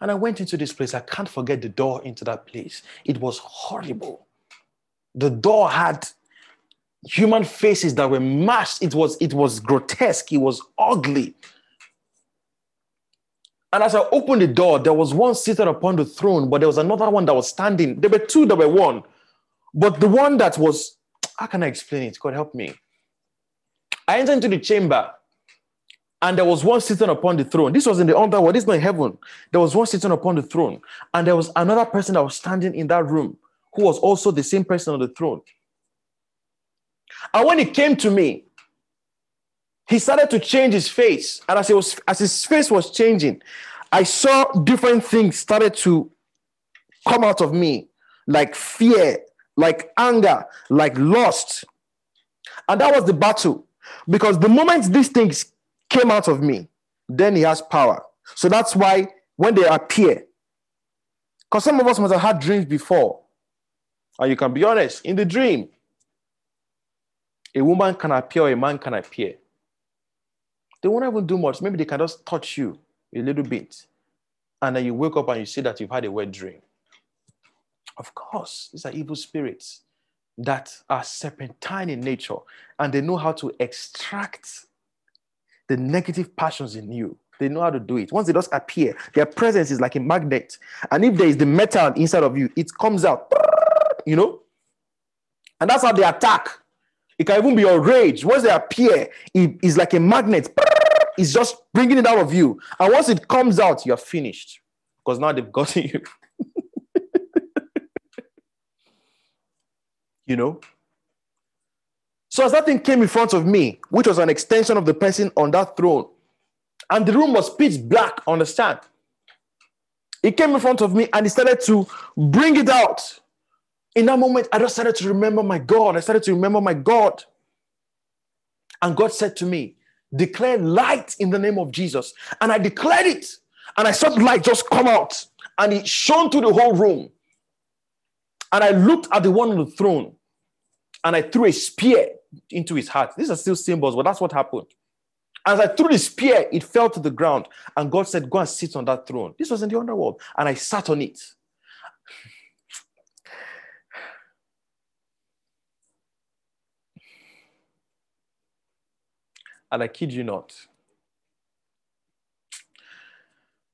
And I went into this place. I can't forget the door into that place. It was horrible. The door had human faces that were mashed. It was, it was grotesque. It was ugly. And as I opened the door, there was one seated upon the throne, but there was another one that was standing. There were two that were one. But the one that was, how can I explain it? God help me. I entered into the chamber and there was one sitting upon the throne. This was in the underworld. This is not heaven. There was one sitting upon the throne. And there was another person that was standing in that room who was also the same person on the throne. And when he came to me, he started to change his face. And as, was, as his face was changing, I saw different things started to come out of me, like fear, like anger, like lust. And that was the battle. Because the moment these things came out of me, then he has power. So that's why when they appear, because some of us must have had dreams before, and you can be honest, in the dream, a woman can appear a man can appear. They won't even do much. Maybe they can just touch you a little bit. and then you wake up and you see that you've had a wet dream. Of course, these are evil spirits that are serpentine in nature and they know how to extract the negative passions in you. They know how to do it. Once they just appear, their presence is like a magnet. And if there is the metal inside of you, it comes out, you know? And that's how they attack. It can even be your rage. Once they appear, it is like a magnet. It's just bringing it out of you. And once it comes out, you're finished. Because now they've gotten [LAUGHS] you. you know? So as that thing came in front of me, which was an extension of the person on that throne, and the room was pitch black, understand? It came in front of me and he started to bring it out. In that moment, I just started to remember my God. I started to remember my God. And God said to me, Declare light in the name of Jesus. And I declared it. And I saw the light just come out. And it shone through the whole room. And I looked at the one on the throne. And I threw a spear into his heart. These are still symbols, but that's what happened. As I threw the spear, it fell to the ground. And God said, Go and sit on that throne. This was in the underworld. And I sat on it. And I kid you not.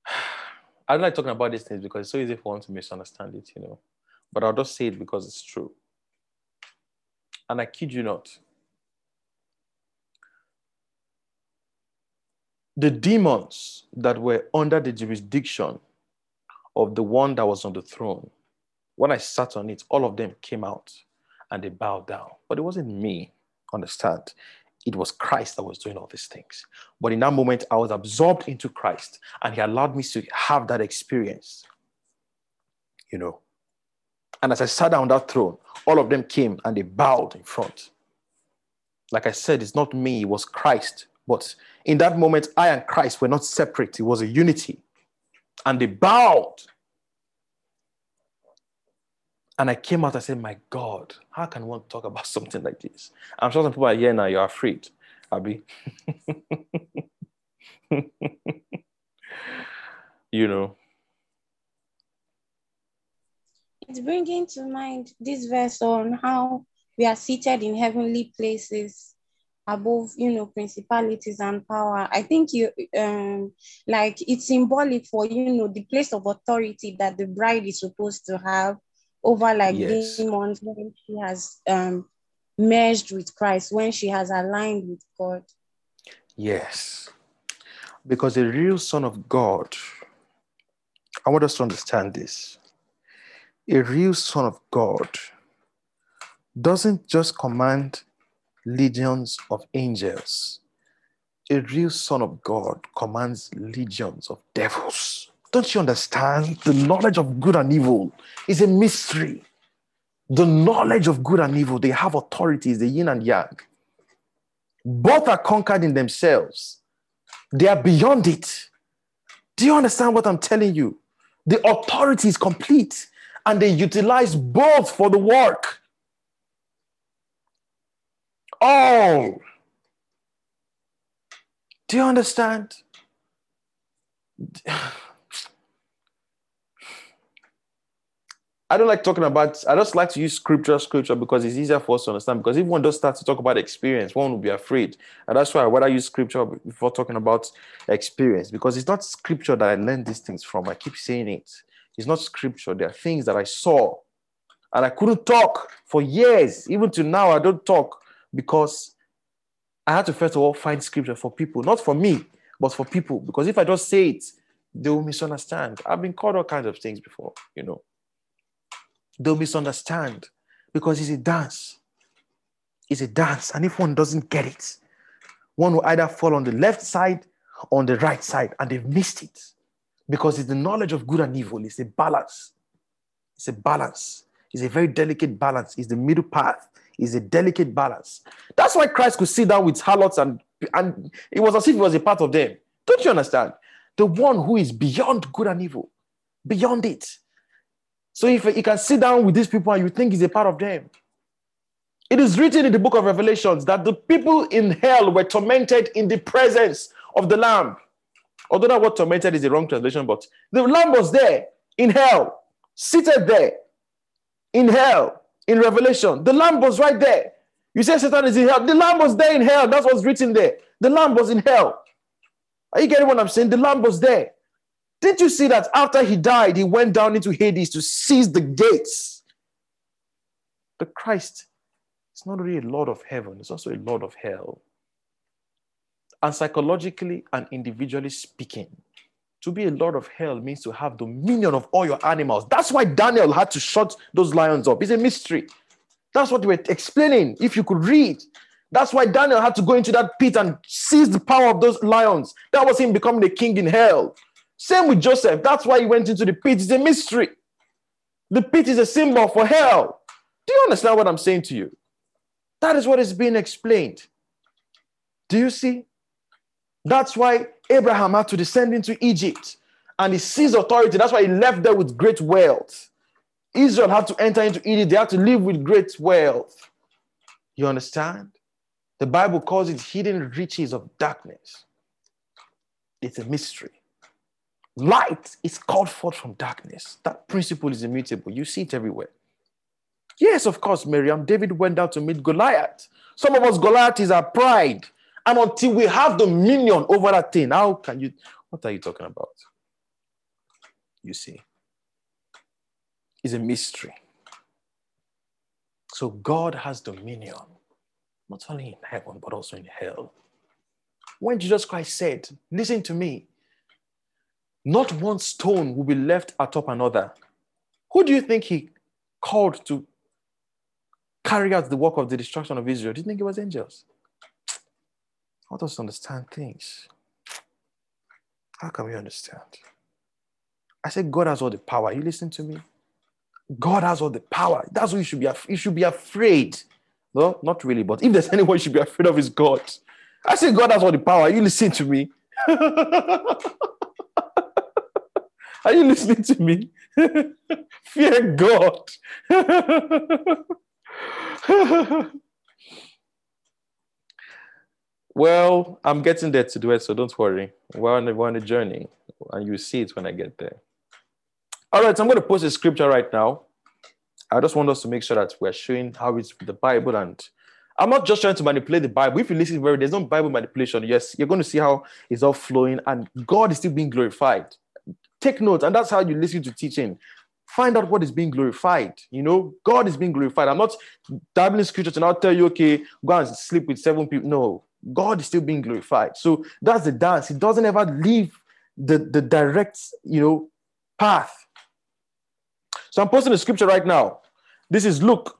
[SIGHS] I don't like talking about these things because it's so easy for one to misunderstand it, you know. But I'll just say it because it's true. And I kid you not. The demons that were under the jurisdiction of the one that was on the throne, when I sat on it, all of them came out and they bowed down. But it wasn't me, understand? It was Christ that was doing all these things. But in that moment, I was absorbed into Christ and He allowed me to have that experience. You know. And as I sat down on that throne, all of them came and they bowed in front. Like I said, it's not me, it was Christ. But in that moment, I and Christ were not separate, it was a unity. And they bowed and I came out, I said, My God, how can one talk about [LAUGHS] something like this? I'm sure some people are here now, you're afraid, Abby. [LAUGHS] you know. It's bringing to mind this verse on how we are seated in heavenly places above you know principalities and power i think you um like it's symbolic for you know the place of authority that the bride is supposed to have over like yes. demons when she has um, merged with Christ, when she has aligned with God. Yes. Because the real Son of God, I want us to understand this. A real Son of God doesn't just command legions of angels, a real Son of God commands legions of devils. Don't you understand? The knowledge of good and evil is a mystery. The knowledge of good and evil, they have authorities, the yin and yang. Both are conquered in themselves, they are beyond it. Do you understand what I'm telling you? The authority is complete and they utilize both for the work. All. Do you understand? I don't like talking about, I just like to use scripture, scripture because it's easier for us to understand. Because if one does start to talk about experience, one will be afraid. And that's why I rather use scripture before talking about experience. Because it's not scripture that I learned these things from. I keep saying it. It's not scripture. There are things that I saw. And I couldn't talk for years. Even to now, I don't talk because I had to first of all find scripture for people, not for me, but for people. Because if I just say it, they will misunderstand. I've been called all kinds of things before, you know they'll misunderstand because it's a dance. It's a dance. And if one doesn't get it, one will either fall on the left side or on the right side, and they've missed it because it's the knowledge of good and evil. It's a balance. It's a balance. It's a very delicate balance. It's the middle path. It's a delicate balance. That's why Christ could sit down with harlots and, and it was as if he was a part of them. Don't you understand? The one who is beyond good and evil, beyond it. So if you can sit down with these people and you think he's a part of them. It is written in the book of Revelations that the people in hell were tormented in the presence of the Lamb. Although that word tormented is the wrong translation, but the lamb was there in hell, seated there in hell, in Revelation. The lamb was right there. You say Satan is in hell. The lamb was there in hell. That's what's written there. The lamb was in hell. Are you getting what I'm saying? The lamb was there. Didn't you see that after he died, he went down into Hades to seize the gates? The Christ is not only a Lord of heaven, he's also a Lord of hell. And psychologically and individually speaking, to be a Lord of hell means to have dominion of all your animals. That's why Daniel had to shut those lions up. It's a mystery. That's what we were explaining. If you could read, that's why Daniel had to go into that pit and seize the power of those lions. That was him becoming a king in hell. Same with Joseph. That's why he went into the pit. It's a mystery. The pit is a symbol for hell. Do you understand what I'm saying to you? That is what is being explained. Do you see? That's why Abraham had to descend into Egypt and he seized authority. That's why he left there with great wealth. Israel had to enter into Egypt, they had to live with great wealth. You understand? The Bible calls it hidden riches of darkness. It's a mystery. Light is called forth from darkness. That principle is immutable. You see it everywhere. Yes, of course, Miriam. David went out to meet Goliath. Some of us, Goliath is our pride. And until we have dominion over that thing, how can you? What are you talking about? You see, it's a mystery. So God has dominion not only in heaven, but also in hell. When Jesus Christ said, Listen to me, not one stone will be left atop another. Who do you think he called to carry out the work of the destruction of Israel? Do you think it was angels? Help us understand things. How can we understand? I said, God has all the power. You listen to me? God has all the power. That's what you should be. You should be afraid no, not really. But if there's [LAUGHS] anyone you should be afraid of, is God. I said, God has all the power. You listen to me? [LAUGHS] Are you listening to me? [LAUGHS] Fear God. [LAUGHS] well, I'm getting there to do it, so don't worry. We're on, we're on a journey, and you see it when I get there. All right, I'm going to post a scripture right now. I just want us to make sure that we're showing how it's the Bible. And I'm not just trying to manipulate the Bible. If you listen very, there's no Bible manipulation. Yes, you're going to see how it's all flowing and God is still being glorified. Take notes, and that's how you listen to teaching. Find out what is being glorified. You know, God is being glorified. I'm not dabbling scriptures and I'll tell you, okay, go and sleep with seven people. No, God is still being glorified. So that's the dance. He doesn't ever leave the, the direct, you know, path so I'm posting the scripture right now. This is Luke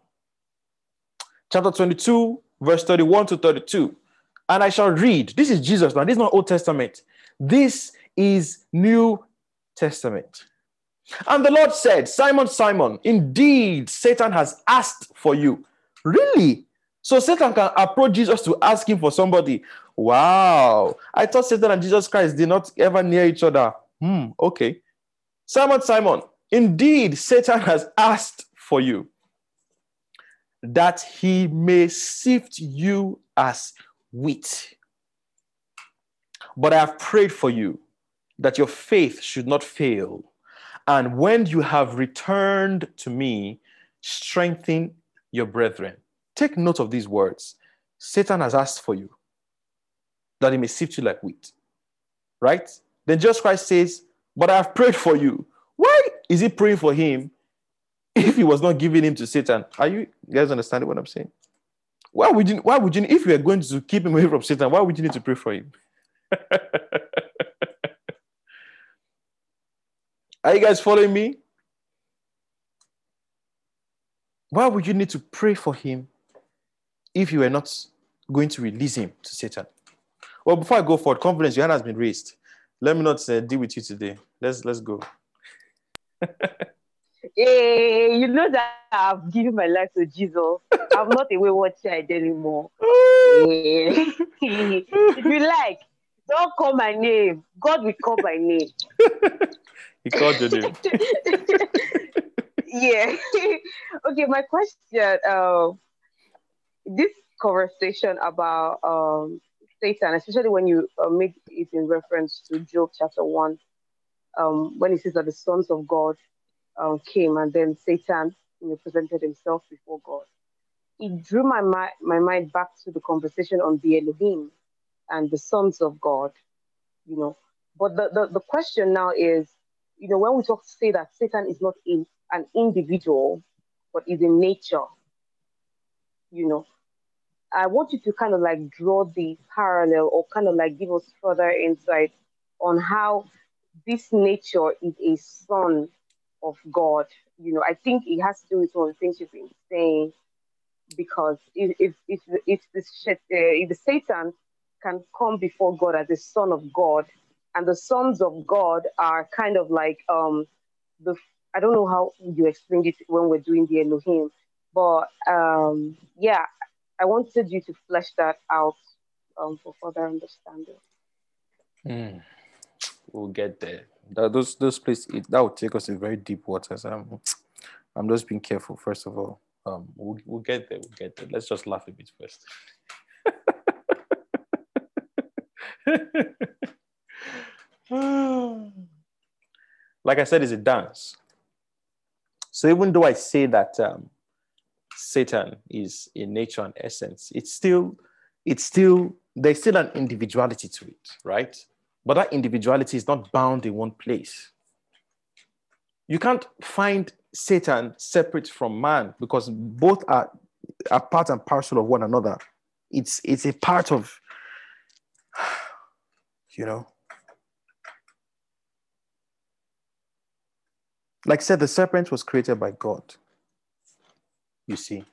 chapter 22, verse 31 to 32. And I shall read. This is Jesus now. This is not Old Testament. This is New Testament. And the Lord said, Simon, Simon, indeed Satan has asked for you. Really? So Satan can approach Jesus to ask him for somebody. Wow. I thought Satan and Jesus Christ did not ever near each other. Hmm, okay. Simon, Simon, Indeed, Satan has asked for you that he may sift you as wheat. But I have prayed for you that your faith should not fail. And when you have returned to me, strengthen your brethren. Take note of these words. Satan has asked for you that he may sift you like wheat. Right? Then Jesus Christ says, But I have prayed for you why is he praying for him [LAUGHS] if he was not giving him to Satan? Are you guys understanding what I'm saying? Why would you, why would you, if you are going to keep him away from Satan, why would you need to pray for him? [LAUGHS] are you guys following me? Why would you need to pray for him if you were not going to release him to Satan? Well, before I go forward, confidence, your hand has been raised. Let me not uh, deal with you today. Let's let's go [LAUGHS] hey, you know that I've given my life to Jesus. I'm not a wayward child anymore. [LAUGHS] [LAUGHS] if you like, don't call my name. God will call my name. He called name. [LAUGHS] yeah. [LAUGHS] okay, my question. Uh, this conversation about um, Satan, especially when you uh, make it in reference to Job chapter 1, um, when it says that the sons of God um, came and then Satan you presented himself before God. It drew my, my mind back to the conversation on the Elohim and the sons of God, you know. But the, the, the question now is, you know, when we talk say that Satan is not in, an individual, but is in nature, you know, I want you to kind of like draw the parallel or kind of like give us further insight on how this nature is a son of God. You know, I think it has to do with some of the things you've been saying because if if if, if the if the Satan can come before God as a son of God, and the sons of God are kind of like um the I don't know how you explained it when we're doing the Elohim, but um yeah, I wanted you to flesh that out um, for further understanding. Mm. We'll get there. That, those those places it, that would take us in very deep waters. I'm, I'm just being careful. First of all, um, we'll, we'll get there. We'll get there. Let's just laugh a bit first. [LAUGHS] [SIGHS] like I said, it's a dance. So even though I say that um, Satan is in nature and essence, it's still, it's still, there's still an individuality to it, right? But that individuality is not bound in one place. You can't find Satan separate from man because both are, are part and parcel of one another. It's, it's a part of, [SIGHS] you know. Like I said, the serpent was created by God you see.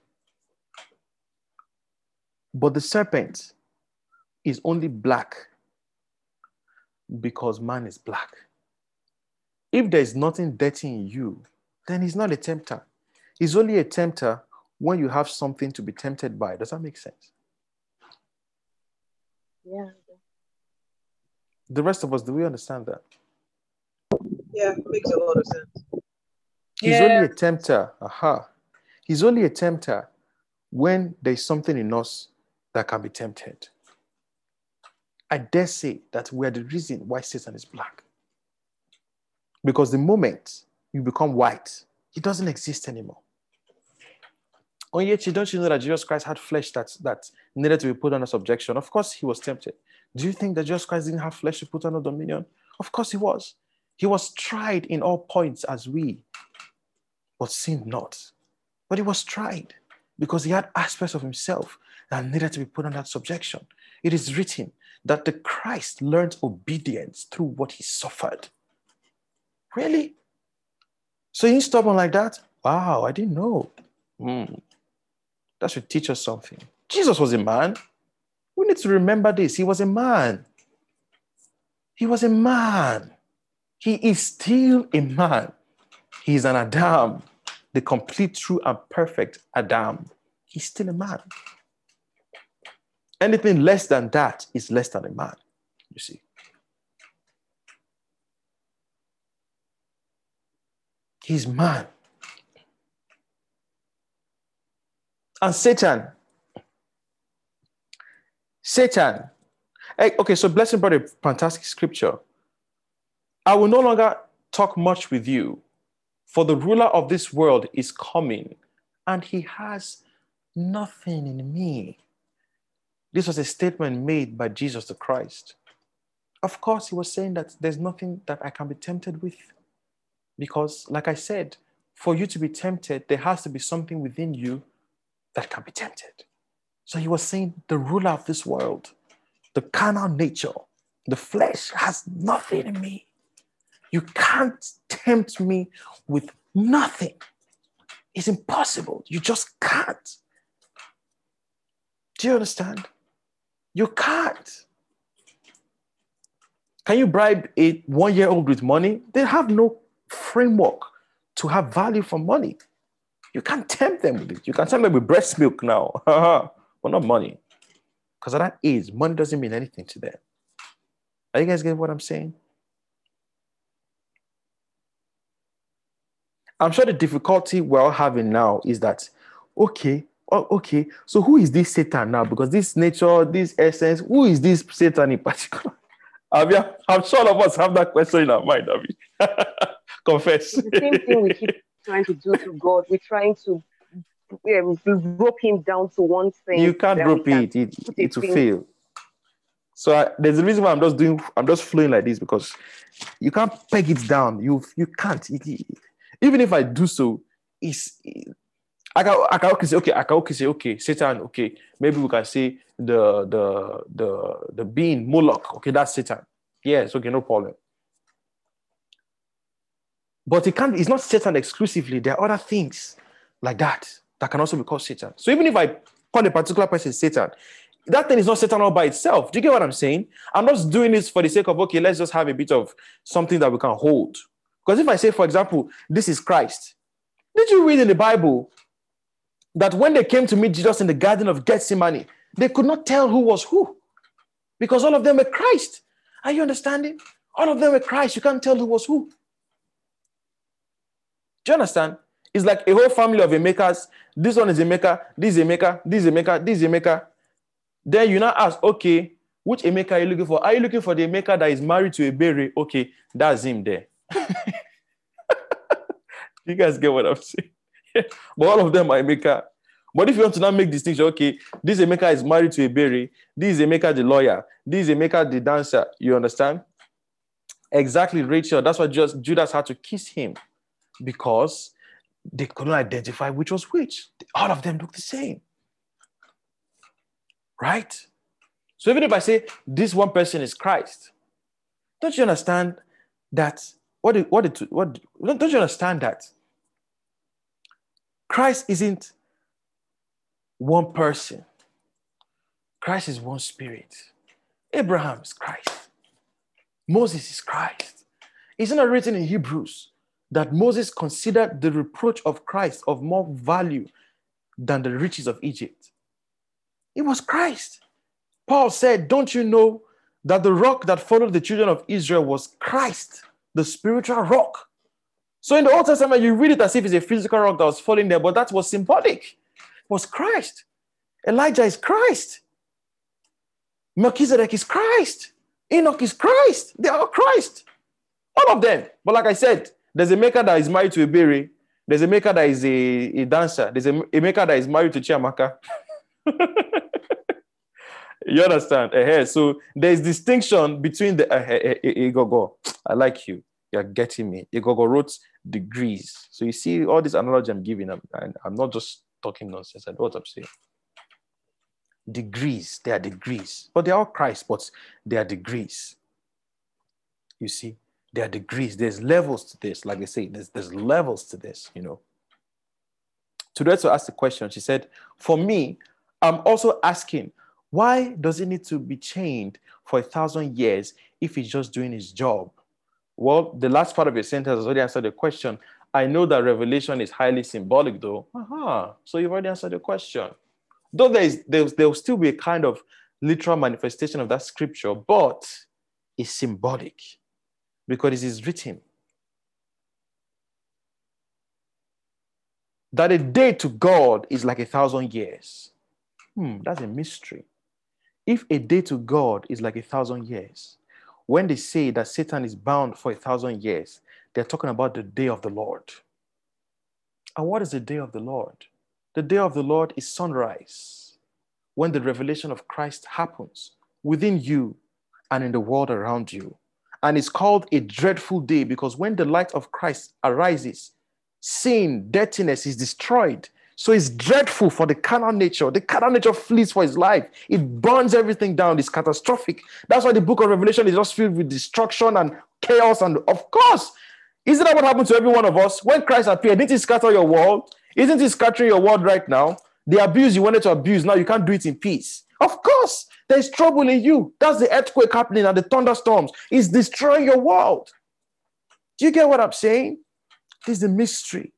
But the serpent is only black because man is black. If there is nothing dirty in you, then he's not a tempter. He's only a tempter when you have something to be tempted by. Does that make sense? Yeah. The rest of us, do we understand that? Yeah, it makes a lot of sense. He's Yeah. only a tempter. Aha. He's only a tempter when there's something in us that can be tempted. I dare say that we're the reason why Satan is black. Because the moment you become white, he doesn't exist anymore. Oh, yet you don't you know that Jesus Christ had flesh that, that needed to be put under subjection? Of course, he was tempted. Do you think that Jesus Christ didn't have flesh to put under dominion? Of course, he was. He was tried in all points as we, but sinned not. But he was tried because he had aspects of himself that needed to be put under subjection. It is written that the Christ learned obedience through what he suffered. Really? So he's stubborn like that? Wow, I didn't know. Hmm. That should teach us something. Jesus was a man. We need to remember this. He was a man. He was a man. He is still a man. He's an Adam, the complete, true, and perfect Adam. He's still a man. Anything less than that is less than a man, you see. He's man. And Satan. Satan. Okay, so Blessing brought a fantastic scripture. I will no longer talk much with you, for the ruler of this world is coming, and he has nothing in me. This was a statement made by Jesus the Christ. Of course, he was saying that there's nothing that I can be tempted with. Because, like I said, for you to be tempted, there has to be something within you that can be tempted. So he was saying, the ruler of this world, the carnal nature, the flesh has nothing in me. You can't tempt me with nothing. It's impossible. You just can't. Do you understand? You can't. Can you bribe a one year old with money? They have no framework to have value for money. You can't tempt them with it. You can tempt them with breast milk now, [LAUGHS] but not money. Because at that age, money doesn't mean anything to them. Are you guys getting what I'm saying? I'm sure the difficulty we're all having now is that, okay, oh, okay, so who is this Satan now? Because this nature, this essence, who is this Satan in particular? [LAUGHS] I mean, I'm sure all of us have that question in our mind. I mean, [LAUGHS] confess. the same thing we keep [LAUGHS] trying to do to God. We're trying to um, rope him down to one thing. You can't rope it; it, it will fail. So I, there's a reason why I'm just doing. I'm just flowing like this because you can't peg it down. You you can't. It, it, even if I do so, it's I can I can okay say okay I can okay say okay Satan okay maybe we can say the the the the being Moloch okay that's Satan. Yes okay no problem. But it can't it's not Satan exclusively. There are other things like that that can also be called Satan. So even if I call a particular person Satan that thing is not Satan all by itself. Do you get what I'm saying? I'm not doing this for the sake of okay let's just have a bit of something that we can hold because if I say for example this is Christ did you read in the Bible that when they came to meet Jesus in the Garden of Gethsemane, they could not tell who was who because all of them were Christ. Are you understanding? All of them were Christ. You can't tell who was who. Do you understand? It's like a whole family of makers. This one is Emeka, this is Emeka, this is Emeka, this is Emeka. Then you now ask, okay, which maker are you looking for? Are you looking for the maker that is married to a berry? Okay, that's him there. [LAUGHS] you guys get what I'm saying? [LAUGHS] but all of them are Emeka. But if you want to now make distinction, okay, this Emeka is married to a berry, this is Emeka the lawyer, this is Emeka the dancer. You understand? Exactly, Rachel. That's why just Judas had to kiss him because they couldn't identify which was which. All of them look the same. Right? So even if I say this one person is Christ, don't you understand that? What, what, what, don't you understand that Christ isn't one person, Christ is one spirit. Abraham is Christ, Moses is Christ. Isn't it written in Hebrews that Moses considered the reproach of Christ of more value than the riches of Egypt? It was Christ. Paul said, Don't you know that the rock that followed the children of Israel was Christ, the spiritual rock? So in the Old Testament, you read it as if it's a physical rock that was falling there, but that was symbolic. It was Christ. Elijah is Christ. Melchizedek is Christ. Enoch is Christ. They are Christ. All of them. But like I said, there's Emeka that is married to a berry. There's Emeka that is a, a dancer. There's a, Emeka that is married to Chiamaka. [LAUGHS] you understand? Uh, so there's distinction between the uh, I like you. You're getting me. Igogo wrote degrees. So you see all this analogy I'm giving, I'm, I'm not just talking nonsense. I know what I'm saying. Degrees, they are degrees. But they're all Christ, but they are degrees. You see, there are degrees. There's levels to this. Like I say, there's, there's levels to this, you know. Tudreto asked the question. She said, For me, I'm also asking, why does it need to be chained for a thousand years if he's just doing his job? Well, the last part of your sentence has already answered the question. I know that revelation is highly symbolic, though. Uh-huh. So you've already answered the question. Though there, is, there, there will still be a kind of literal manifestation of that scripture, but it's symbolic because it is written that a day to God is like a thousand years. Hmm, that's a mystery. If a day to God is like a thousand years, when they say that Satan is bound for a thousand years, they're talking about the day of the Lord. And what is the day of the Lord? The day of the Lord is sunrise, when the revelation of Christ happens within you and in the world around you. And it's called a dreadful day because when the light of Christ arises, sin, dirtiness is destroyed, so it's dreadful for the carnal nature. The carnal nature flees for his life. It burns everything down. It's catastrophic. That's why the book of Revelation is just filled with destruction and chaos. And of course, isn't that what happened to every one of us? When Christ appeared, didn't he scatter your world? Isn't he scattering your world right now? The abuse you wanted to abuse, now you can't do it in peace. Of course, there's trouble in you. That's the earthquake happening and the thunderstorms. It's destroying your world. Do you get what I'm saying? This is the mystery.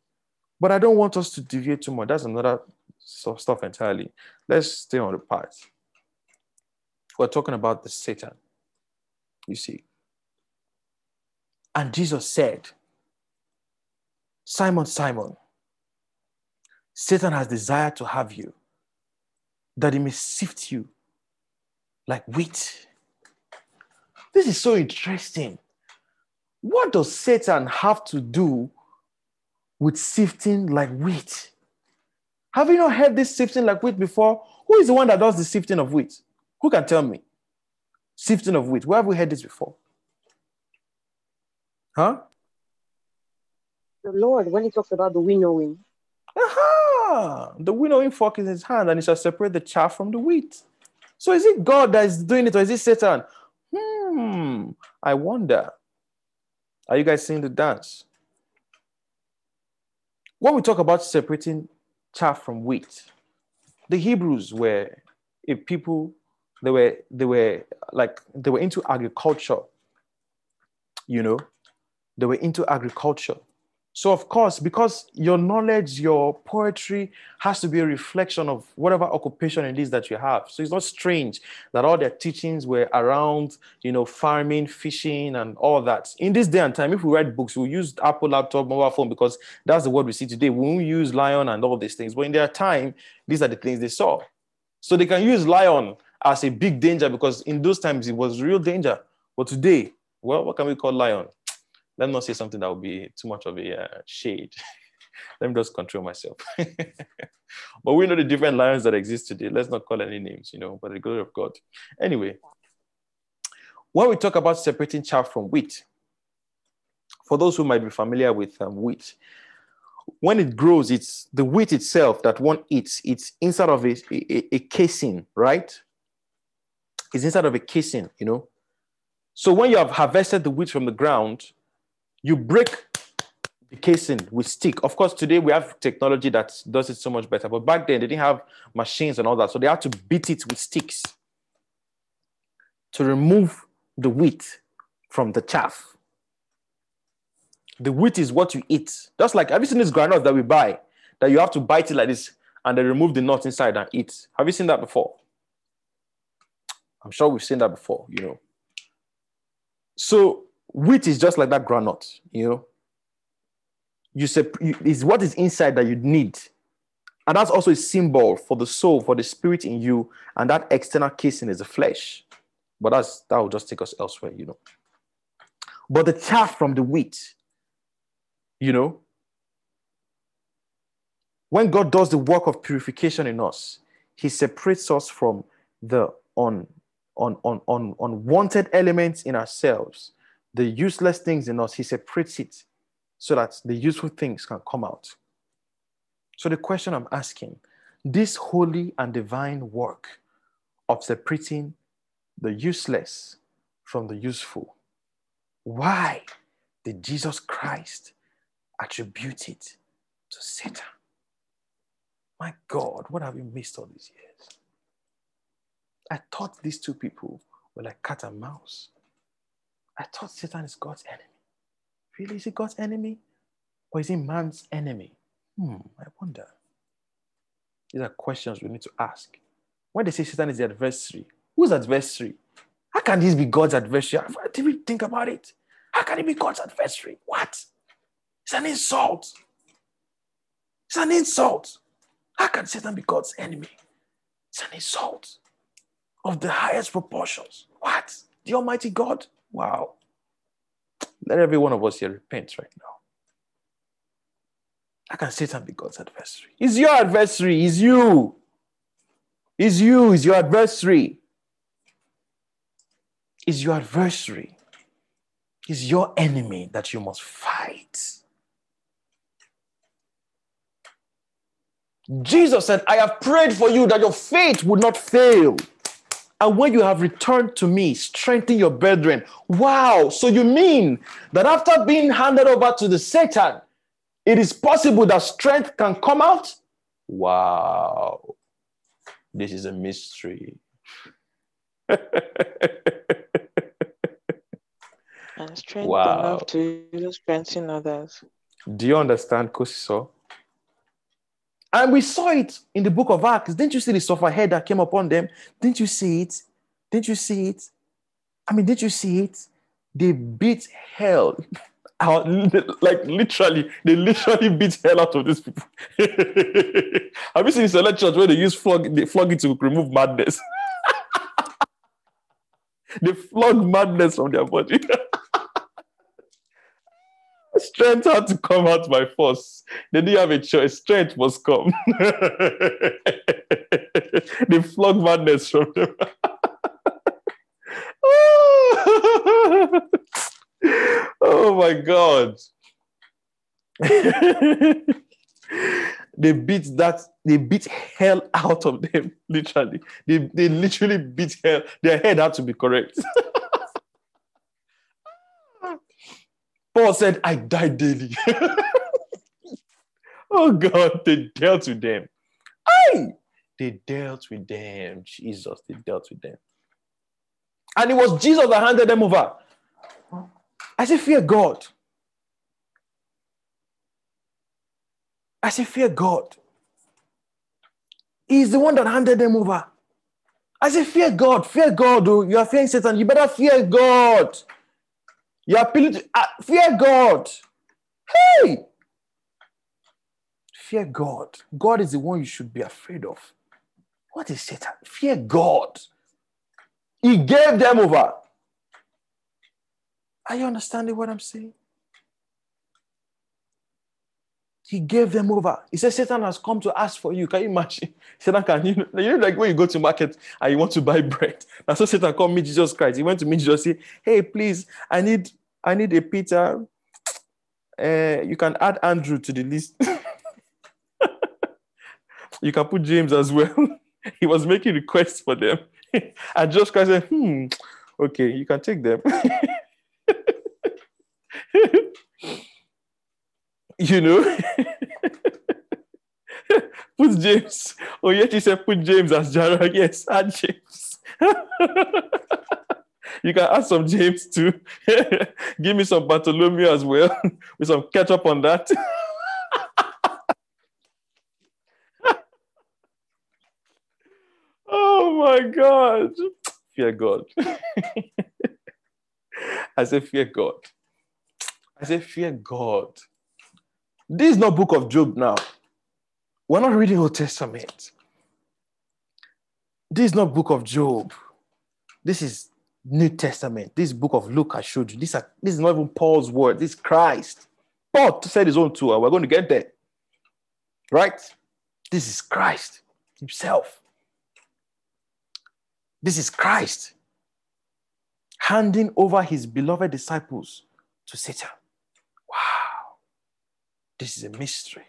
But I don't want us to deviate too much. That's another stuff entirely. Let's stay on the part. We're talking about the Satan, you see. And Jesus said, Simon, Simon, Satan has desired to have you, that he may sift you like wheat. This is so interesting. What does Satan have to do with sifting like wheat? Have you not heard this sifting like wheat before? Who is the one that does the sifting of wheat? Who can tell me? Sifting of wheat. Where have we heard this before? Huh? The Lord, when he talks about the winnowing. Aha! The winnowing fork is in his hand and he shall separate the chaff from the wheat. So is it God that is doing it or is it Satan? Hmm, I wonder. Are you guys seeing the dance? When we talk about separating chaff from wheat, the Hebrews were a people, they were, they were like, they were into agriculture, you know, they were into agriculture. So, of course, because your knowledge, your poetry has to be a reflection of whatever occupation it is that you have. So, it's not strange that all their teachings were around, you know, farming, fishing, and all that. In this day and time, if we write books, we use Apple laptop, mobile phone, because that's the word we see today. We won't use lion and all these things. But in their time, these are the things they saw. So, they can use lion as a big danger because in those times it was real danger. But today, well, what can we call lion? Let me not say something that would be too much of a uh, shade. [LAUGHS] let me just control myself. [LAUGHS] but we know the different lions that exist today. Let's not call any names, you know, but the glory of God. Anyway, when we talk about separating chaff from wheat, for those who might be familiar with um, wheat, when it grows, it's the wheat itself that one eats. It's inside of a, a, a casing, right? It's inside of a casing, you know. So when you have harvested the wheat from the ground, you break the casing with stick. Of course, today we have technology that does it so much better, but back then they didn't have machines and all that. So they had to beat it with sticks to remove the wheat from the chaff. The wheat is what you eat. Just like, have you seen this granite that we buy that you have to bite it like this and they remove the nut inside and eat? Have you seen that before? I'm sure we've seen that before, you know. So wheat is just like that granite, you know. You say is what is inside that you need. And that's also a symbol for the soul, for the spirit in you, and that external casing is the flesh. But that's that will just take us elsewhere, you know. But the chaff from the wheat, you know, when God does the work of purification in us, He separates us from the un, un, un, un, unwanted elements in ourselves the useless things in us, he separates it so that the useful things can come out. So, the question I'm asking this holy and divine work of separating the useless from the useful, why did Jesus Christ attribute it to Satan? My God, what have you missed all these years? I thought these two people were like cat and mouse. I thought Satan is God's enemy. Really? Is he God's enemy? Or is he man's enemy? Hmm, I wonder. These are questions we need to ask. When they say Satan is the adversary, who's adversary? How can this be God's adversary? Did we think about it? How can it be God's adversary? What? It's an insult. It's an insult. How can Satan be God's enemy? It's an insult of the highest proportions. What? The Almighty God? Wow. Let every one of us here repent right now. I can Satan be God's adversary. He's your adversary. He's you. He's you. He's your adversary. He's your adversary. He's your enemy that you must fight. Jesus said, I have prayed for you that your faith would not fail. And when you have returned to me, strengthen your brethren. Wow. So you mean that after being handed over to the Satan, it is possible that strength can come out? Wow. This is a mystery. [LAUGHS] and strength wow. enough to strengthen others. Do you understand, Kosiso? And we saw it in the book of Acts. Didn't you see the suffer head that came upon them? Didn't you see it? Didn't you see it? I mean, did you see it? They beat hell [LAUGHS] out, like literally, they literally beat hell out of these people. [LAUGHS] Have you seen select church where they use flog, they flog it to remove madness? [LAUGHS] they flog madness from their body. Strength had to come out by force. They didn't have a choice. Strength must come. [LAUGHS] they flog madness from them. [LAUGHS] oh my God. [LAUGHS] they beat that, they beat hell out of them, literally. They, they literally beat hell. Their head had to be correct. Paul said, I die daily. [LAUGHS] oh God, they dealt with them. Aye! They dealt with them. Jesus, they dealt with them. And it was Jesus that handed them over. I say, fear God. I say, fear God. He's the one that handed them over. I say, fear God, fear God. Oh, you are fearing Satan. You better fear God. You are appealing to uh, fear God. Hey! Fear God. God is the one you should be afraid of. What is Satan? Fear God. He gave them over. Are you understanding what I'm saying? He gave them over. He said, Satan has come to ask for you. Can you imagine? [LAUGHS] Satan can, you know, you know, like when you go to market and you want to buy [LAUGHS] bread. That's so Satan come meet Jesus Christ. He went to meet Jesus, say, Hey, please, I need, I need a Peter. Uh, you can add Andrew to the list. [LAUGHS] you can put James as well. he was making requests for them. and Jesus Christ said, Hmm, okay, you can take them. You know, [LAUGHS] put James. Oh, yet he said put James as Jara. [LAUGHS] Yes, add James. [LAUGHS] you can add some James too. Give me some Bartholomew as well, with some ketchup on that. oh my God. Fear God. I say, fear God. I say, fear God. This is not book of Job now. We're not reading Old Testament. This is not book of Job. This is New Testament. This book of Luke I showed you. This, are, this is not even Paul's word. This is Christ. Paul said his own tour. We're going to get there. Right? This is Christ himself. This is Christ handing over his beloved disciples to Satan. Wow. This is a mystery.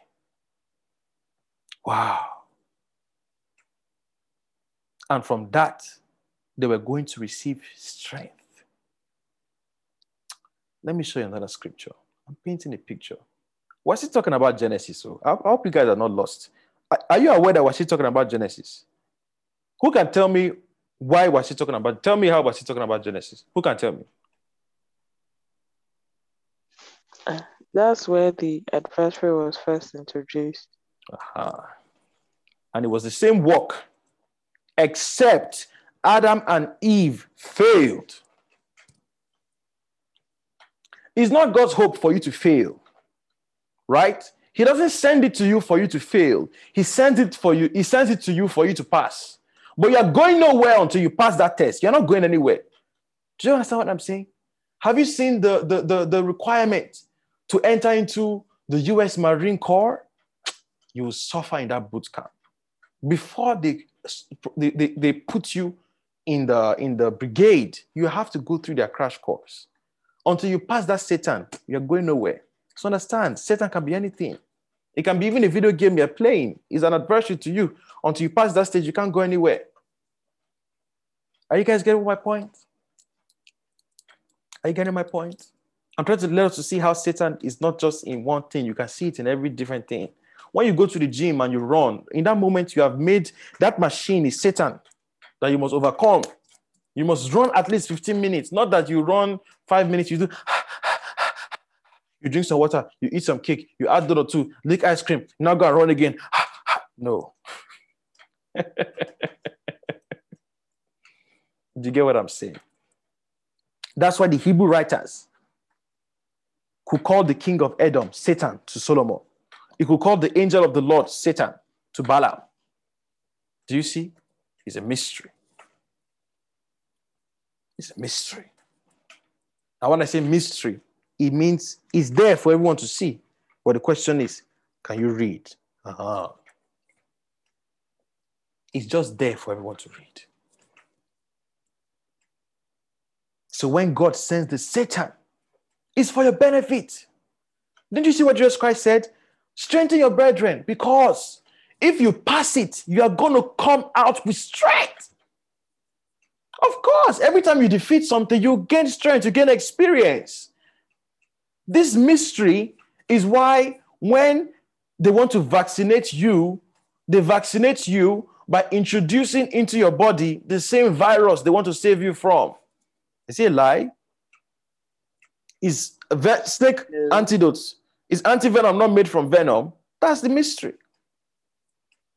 Wow. And from that, they were going to receive strength. Let me show you another scripture. I'm painting a picture. Was he talking about Genesis? So I, hope you guys are not lost. Are, you aware that was he talking about Genesis? Who can tell me why was he talking about? Tell me how was he talking about Genesis? Who can tell me? Uh, That's where the adversary was first introduced. Uh-huh. And it was the same work, except Adam and Eve failed. It's not God's hope for you to fail, right? He doesn't send it to you for you to fail. He sends it for you. He sends it to you for you to pass. But you're going nowhere until you pass that test. You're not going anywhere. Do you understand what I'm saying? Have you seen the, the, the, the requirement to enter into the US Marine Corps? You will suffer in that boot camp. Before they, they, they, put you in the, in the brigade, you have to go through their crash course. Until you pass that Satan, you're going nowhere. So understand, Satan can be anything. It can be even a video game you're playing. It's an adversary to you. Until you pass that stage, you can't go anywhere. Are you guys getting my point? Are you getting my point? I'm trying to let us to see how Satan is not just in one thing. You can see it in every different thing. When you go to the gym and you run, in that moment you have made that machine is Satan that you must overcome. You must run at least 15 minutes. Not that you run five minutes, you do [SIGHS] you drink some water, you eat some cake, you add or two, lick ice cream, now go and run again. [SIGHS] no. [LAUGHS] Do you get what I'm saying? That's why the Hebrew writers could call the king of Edom Satan to Solomon. He could call the angel of the Lord Satan to Balaam. Do you see? It's a mystery. It's a mystery. Now, when I say mystery, it means it's there for everyone to see. But the question is, can you read? Uh-huh. It's just there for everyone to read. So when God sends the Satan, it's for your benefit. Didn't you see what Jesus Christ said? Strengthen your brethren because if you pass it, you are going to come out with strength. Of course, every time you defeat something, you gain strength, you gain experience. This mystery is why when they want to vaccinate you, they vaccinate you by introducing into your body the same virus they want to save you from. Is it a lie? Is snake antidotes, is antivenom not made from venom? That's the mystery.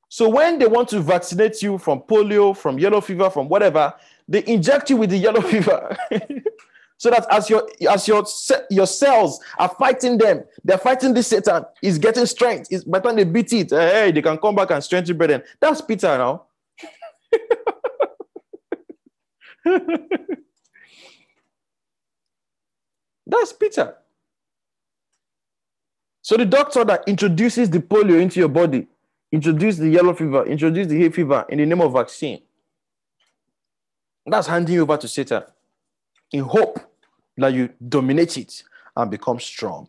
So when they want to vaccinate you from polio, from yellow fever, from whatever, they inject you with the yellow [LAUGHS] fever. so that as your as your your cells are fighting them, they're fighting this Satan. Is getting strength. Is by the time they beat it, eh, hey, they can come back and strengthen brethren. That's Peter now. [LAUGHS] That's Peter. So the doctor that introduces the polio into your body, introduce the yellow fever, introduce the hay fever in the name of vaccine. That's handing you over to Satan in hope that you dominate it and become strong.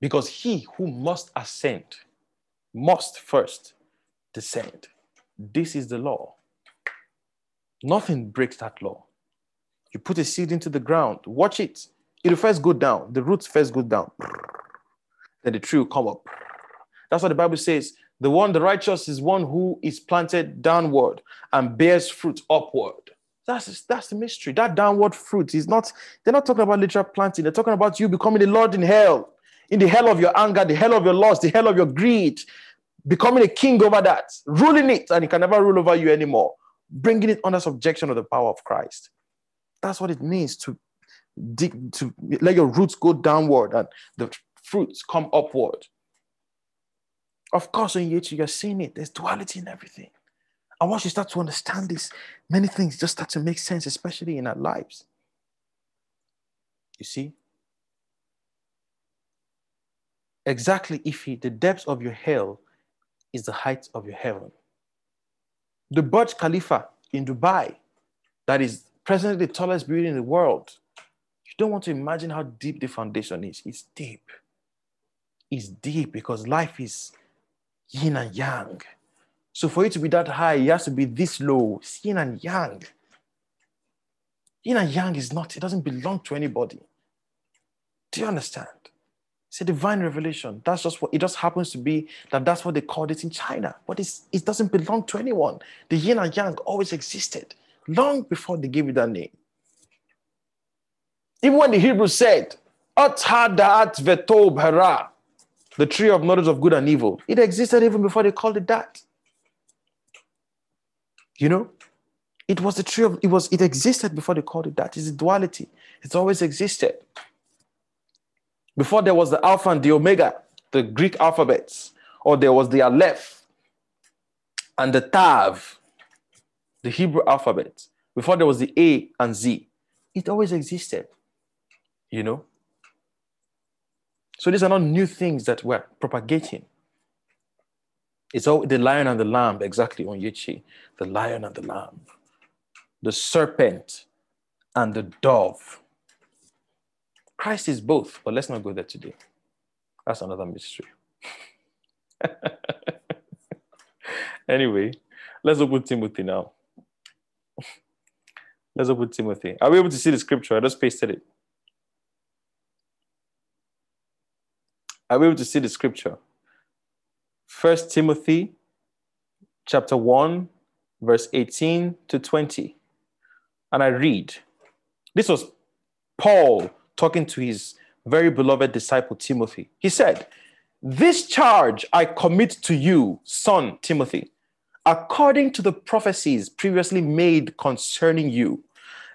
Because he who must ascend must first descend. This is the law. Nothing breaks that law. You put a seed into the ground, watch it. It'll first go down. The roots first go down. Then the tree will come up. That's what the Bible says. The one, the righteous, is one who is planted downward and bears fruit upward. That's, that's the mystery. That downward fruit is not, they're not talking about literal planting. They're talking about you becoming the Lord in hell, in the hell of your anger, the hell of your loss, the hell of your greed, becoming a king over that, ruling it, and it can never rule over you anymore, bringing it under subjection of the power of Christ. That's what it means to dig, to let your roots go downward and the fruits come upward. Of course, in when you're seeing it, there's duality in everything. And once you start to understand this, many things just start to make sense, especially in our lives. You see? Exactly, Ife, the depth of your hell is the height of your heaven. The Burj Khalifa in Dubai, that is presently the tallest building in the world, you don't want to imagine how deep the foundation is. It's deep. It's deep because life is yin and yang. So for it to be that high, it has to be this low. It's yin and yang. Yin and yang is not, it doesn't belong to anybody. Do you understand? It's a divine revelation. That's just what it just happens to be that that's what they called it in China. But it doesn't belong to anyone. The yin and yang always existed long before they gave it that name. Even when the Hebrews said, the tree of knowledge of good and evil. It existed even before they called it that. You know, it was the tree of it was it existed before they called it that. It's a duality. It's always existed. Before there was the Alpha and the Omega, the Greek alphabets, or there was the Aleph and the Tav, the Hebrew alphabet. Before there was the A and Z, it always existed. You know, so these are not new things that we're propagating. It's all the lion and the lamb, exactly on Yichi. The lion and the lamb, the serpent and the dove. Christ is both, but let's not go there today. That's another mystery. [LAUGHS] anyway, let's open Timothy now. Let's open Timothy. Are we able to see the scripture? I just pasted it. are we able to see the scripture? First Timothy chapter 1, verse 18 to 20. And I read, this was Paul talking to his very beloved disciple Timothy. He said, This charge I commit to you, son Timothy, according to the prophecies previously made concerning you,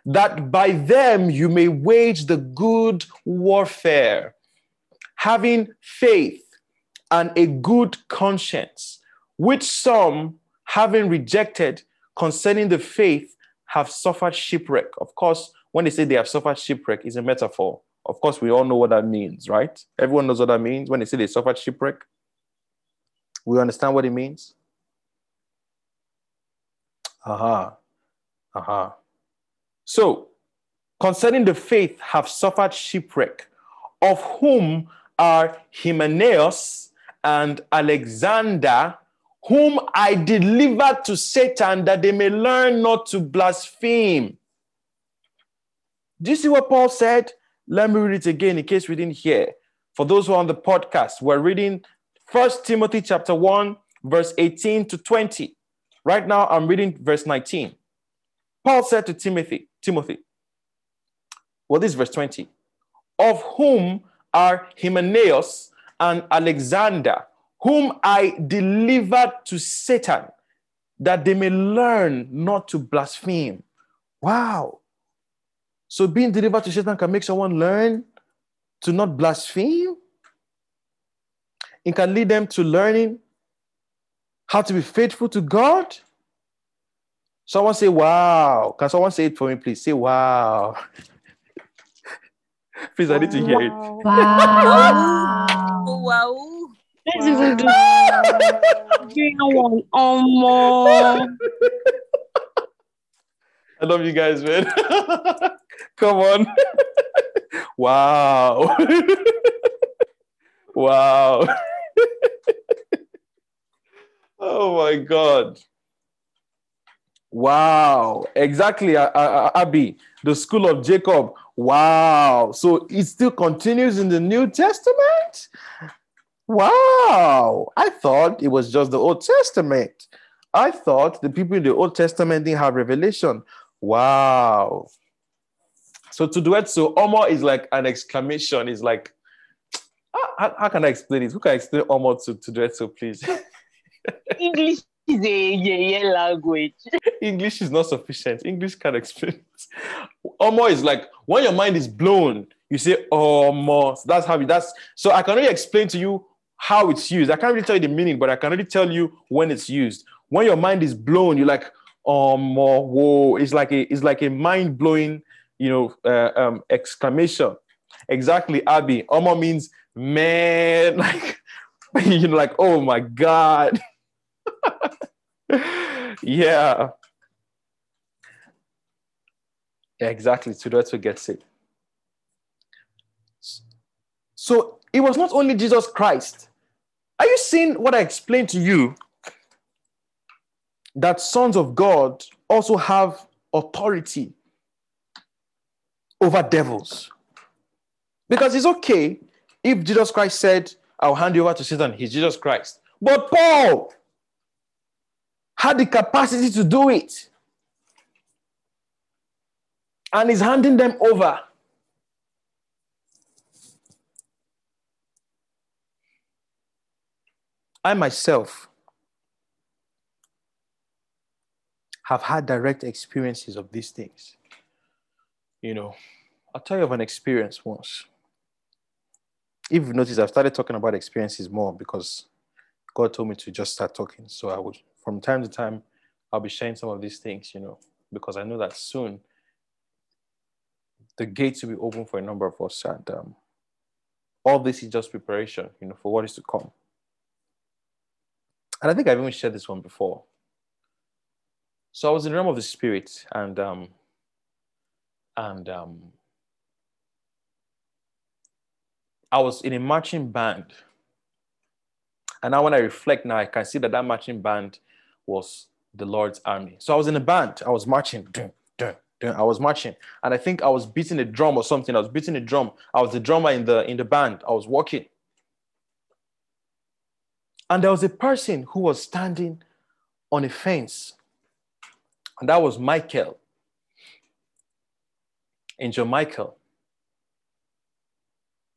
that by them you may wage the good warfare, having faith and a good conscience, which some, having rejected concerning the faith, have suffered shipwreck. Of course, when they say they have suffered shipwreck, is a metaphor. Of course, we all know what that means, right? Everyone knows what that means when they say they suffered shipwreck. We understand what it means. Aha. Aha. So, concerning the faith, have suffered shipwreck, of whom are Hymenaeus and Alexander, whom I delivered to Satan that they may learn not to blaspheme. Do you see what Paul said? Let me read it again in case we didn't hear. For those who are on the podcast, we're reading First Timothy chapter 1, verse 18 to 20. Right now, I'm reading verse 19. Paul said to Timothy, Timothy, well, this is verse 20, of whom are Hymenaeus and Alexander, whom I delivered to Satan, that they may learn not to blaspheme. Wow. So being delivered to Satan can make someone learn to not blaspheme. It can lead them to learning how to be faithful to God. Someone say, wow. Can someone say it for me, please? Say, wow. [LAUGHS] please, I need to hear it. Wow. wow. Let's even do one. I love you guys, man. [LAUGHS] Come on. [LAUGHS] wow. wow. Oh my God. Wow. Exactly, Abby. The school of Jacob. Wow. So it still continues in the New Testament? Wow. I thought it was just the Old Testament. I thought the people in the Old Testament didn't have revelation. Wow. So to do it, so Omo is like an exclamation. Is like, [TSK] how, how can I explain it? Who can explain Omo to, to do it, so please? [LAUGHS] English is a yeah, yeah language. English is not sufficient. English can't explain. Omo is like when your mind is blown, you say Omo. So that's how it, that's so I can only explain to you how it's used. I can't really tell you the meaning, but I can only tell you when it's used. When your mind is blown, you're like, um, whoa, it's like a, it's like a mind blowing, you know, uh, um, exclamation. Exactly, Abby. Omo means man, [LAUGHS] like, [LAUGHS] you know, like, oh my God. [LAUGHS] yeah. Yeah, exactly. To that's what gets it. So it was not only Jesus Christ. Are you seeing what I explained to you that sons of God also have authority over devils. Because it's okay if Jesus Christ said, I'll hand you over to Satan, he's Jesus Christ. But Paul had the capacity to do it. And he's handing them over. I myself have had direct experiences of these things. You know, I'll tell you of an experience once. If you notice, I've started talking about experiences more because God told me to just start talking. So I would, from time to time, I'll be sharing some of these things, you know, because I know that soon the gates will be open for a number of us. And um, all this is just preparation, you know, for what is to come. And I think I've even shared this one before. So I was in the realm of the spirit, and um, and um, I was in a marching band. And now, when I reflect now, I can see that that marching band was the Lord's army. So I was in a band. I was marching. Dun, dun, dun. I was marching, and I think I was beating a drum or something. I was beating a drum. I was the drummer in the in the band. I was walking, and there was a person who was standing on a fence and that was Michael, Angel Michael.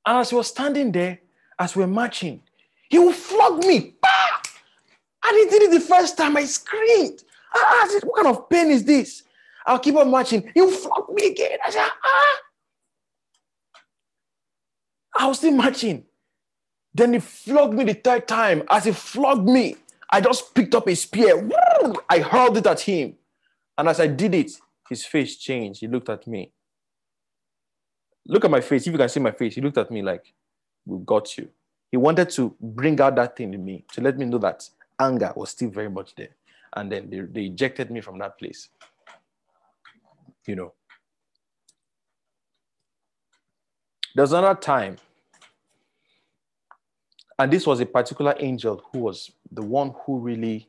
And as he was standing there, as we are marching, he would flog me. Bah! And he did it the first time. I screamed. Ah, ah, I asked, what kind of pain is this? I'll keep on marching. He'll flog me again. I said, ah, ah. I was still marching. Then he flogged me the third time. As he flogged me, I just picked up a spear. I hurled it at him. And as I did it, his face changed. He looked at me. Look at my face. If you can see my face, he looked at me like, We got you. He wanted to bring out that thing in me to let me know that anger was still very much there. And then they, they ejected me from that place. You know. There's another time, and this was a particular angel who was the one who really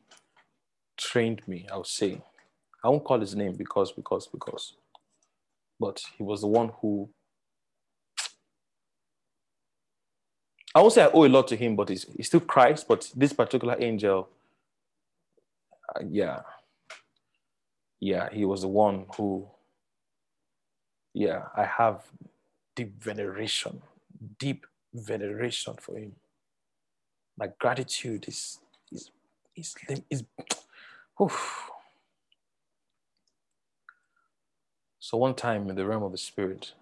trained me, I would say. I won't call his name because, because, because. But he was the one who I won't say I owe a lot to him, but he's, he's still Christ. But this particular angel, uh, yeah, yeah, he was the one who, yeah, I have deep veneration, deep veneration for him. My gratitude is is is is. [TSK] Oof. So one time in the realm of the spirit,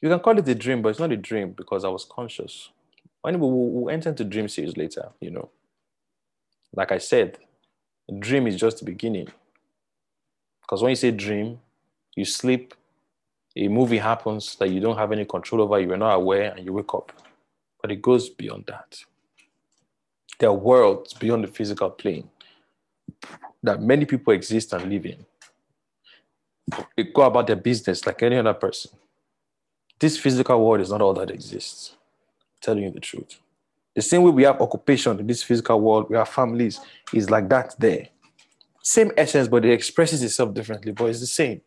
you can call it a dream, but it's not a dream because I was conscious. Anyway, we'll, we'll enter into dream series later, you know. Like I said, a dream is just the beginning. Because when you say dream, you sleep, a movie happens that you don't have any control over, you are not aware, and you wake up. But it goes beyond that. There are worlds beyond the physical plane that many people exist and live in. They go about their business like any other person. This physical world is not all that exists. I'm telling you the truth. The same way we have occupation in this physical world, we have families, is like that there. Same essence, but it expresses itself differently, but it's the same.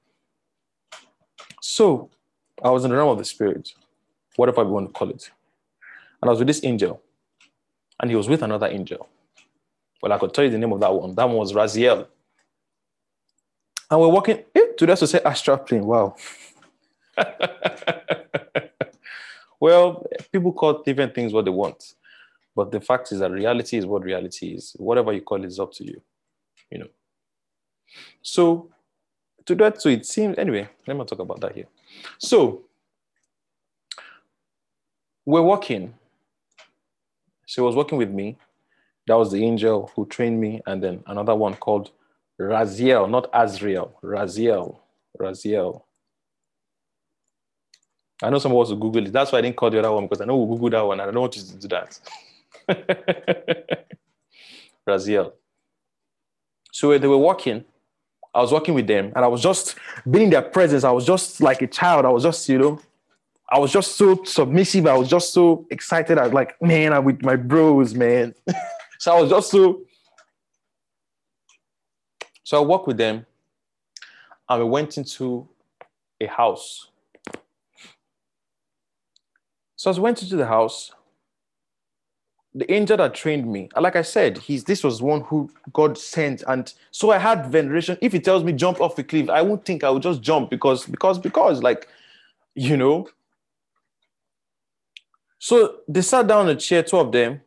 So I was in the realm of the spirit, whatever we want to call it. And I was with this angel, and he was with another angel. Well, I could tell you the name of that one. That one was Raziel. And we're walking, eh, to to say astral plane. Wow. [LAUGHS] well, people call different things what they want. But the fact is that reality is what reality is. Whatever you call it is up to you. You know. So to that, so it seems anyway, let me talk about that here. So we're working. She was working with me. That was the angel who trained me, and then another one called Raziel, not Azriel, Raziel, Raziel. I know someone wants to Google it. That's why I didn't call the other one because I know we'll Google that one I don't want you to do that. [LAUGHS] Brazil. So they were walking. I was walking with them and I was just being in their presence. I was just like a child. I was just, you know, I was just so submissive. I was just so excited. I was like, man, I'm with my bros, man. [LAUGHS] so I was just so. So I walked with them and we went into a house so as I went into the house, the angel that trained me, like I said, he's this was one who God sent, and so I had veneration. If he tells me jump off a cliff, I won't think I would just jump because because because like, you know. So they sat down a chair, two of them,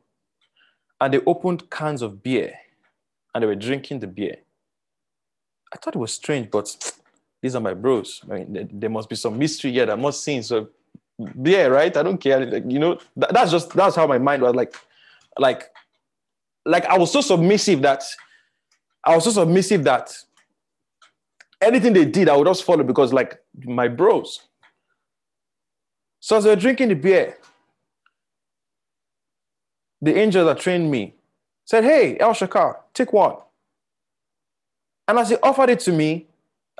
and they opened cans of beer, and they were drinking the beer. I thought it was strange, but these are my bros. I mean, there must be some mystery here that I'm not seeing. So yeah, right. I don't care. Like, you know, that, that's just that's how my mind was like, like, like I was so submissive that I was so submissive that anything they did, I would just follow because like my bros. So as they were drinking the beer, the angel that trained me said, Hey, El Shakar, take one. And as he offered it to me,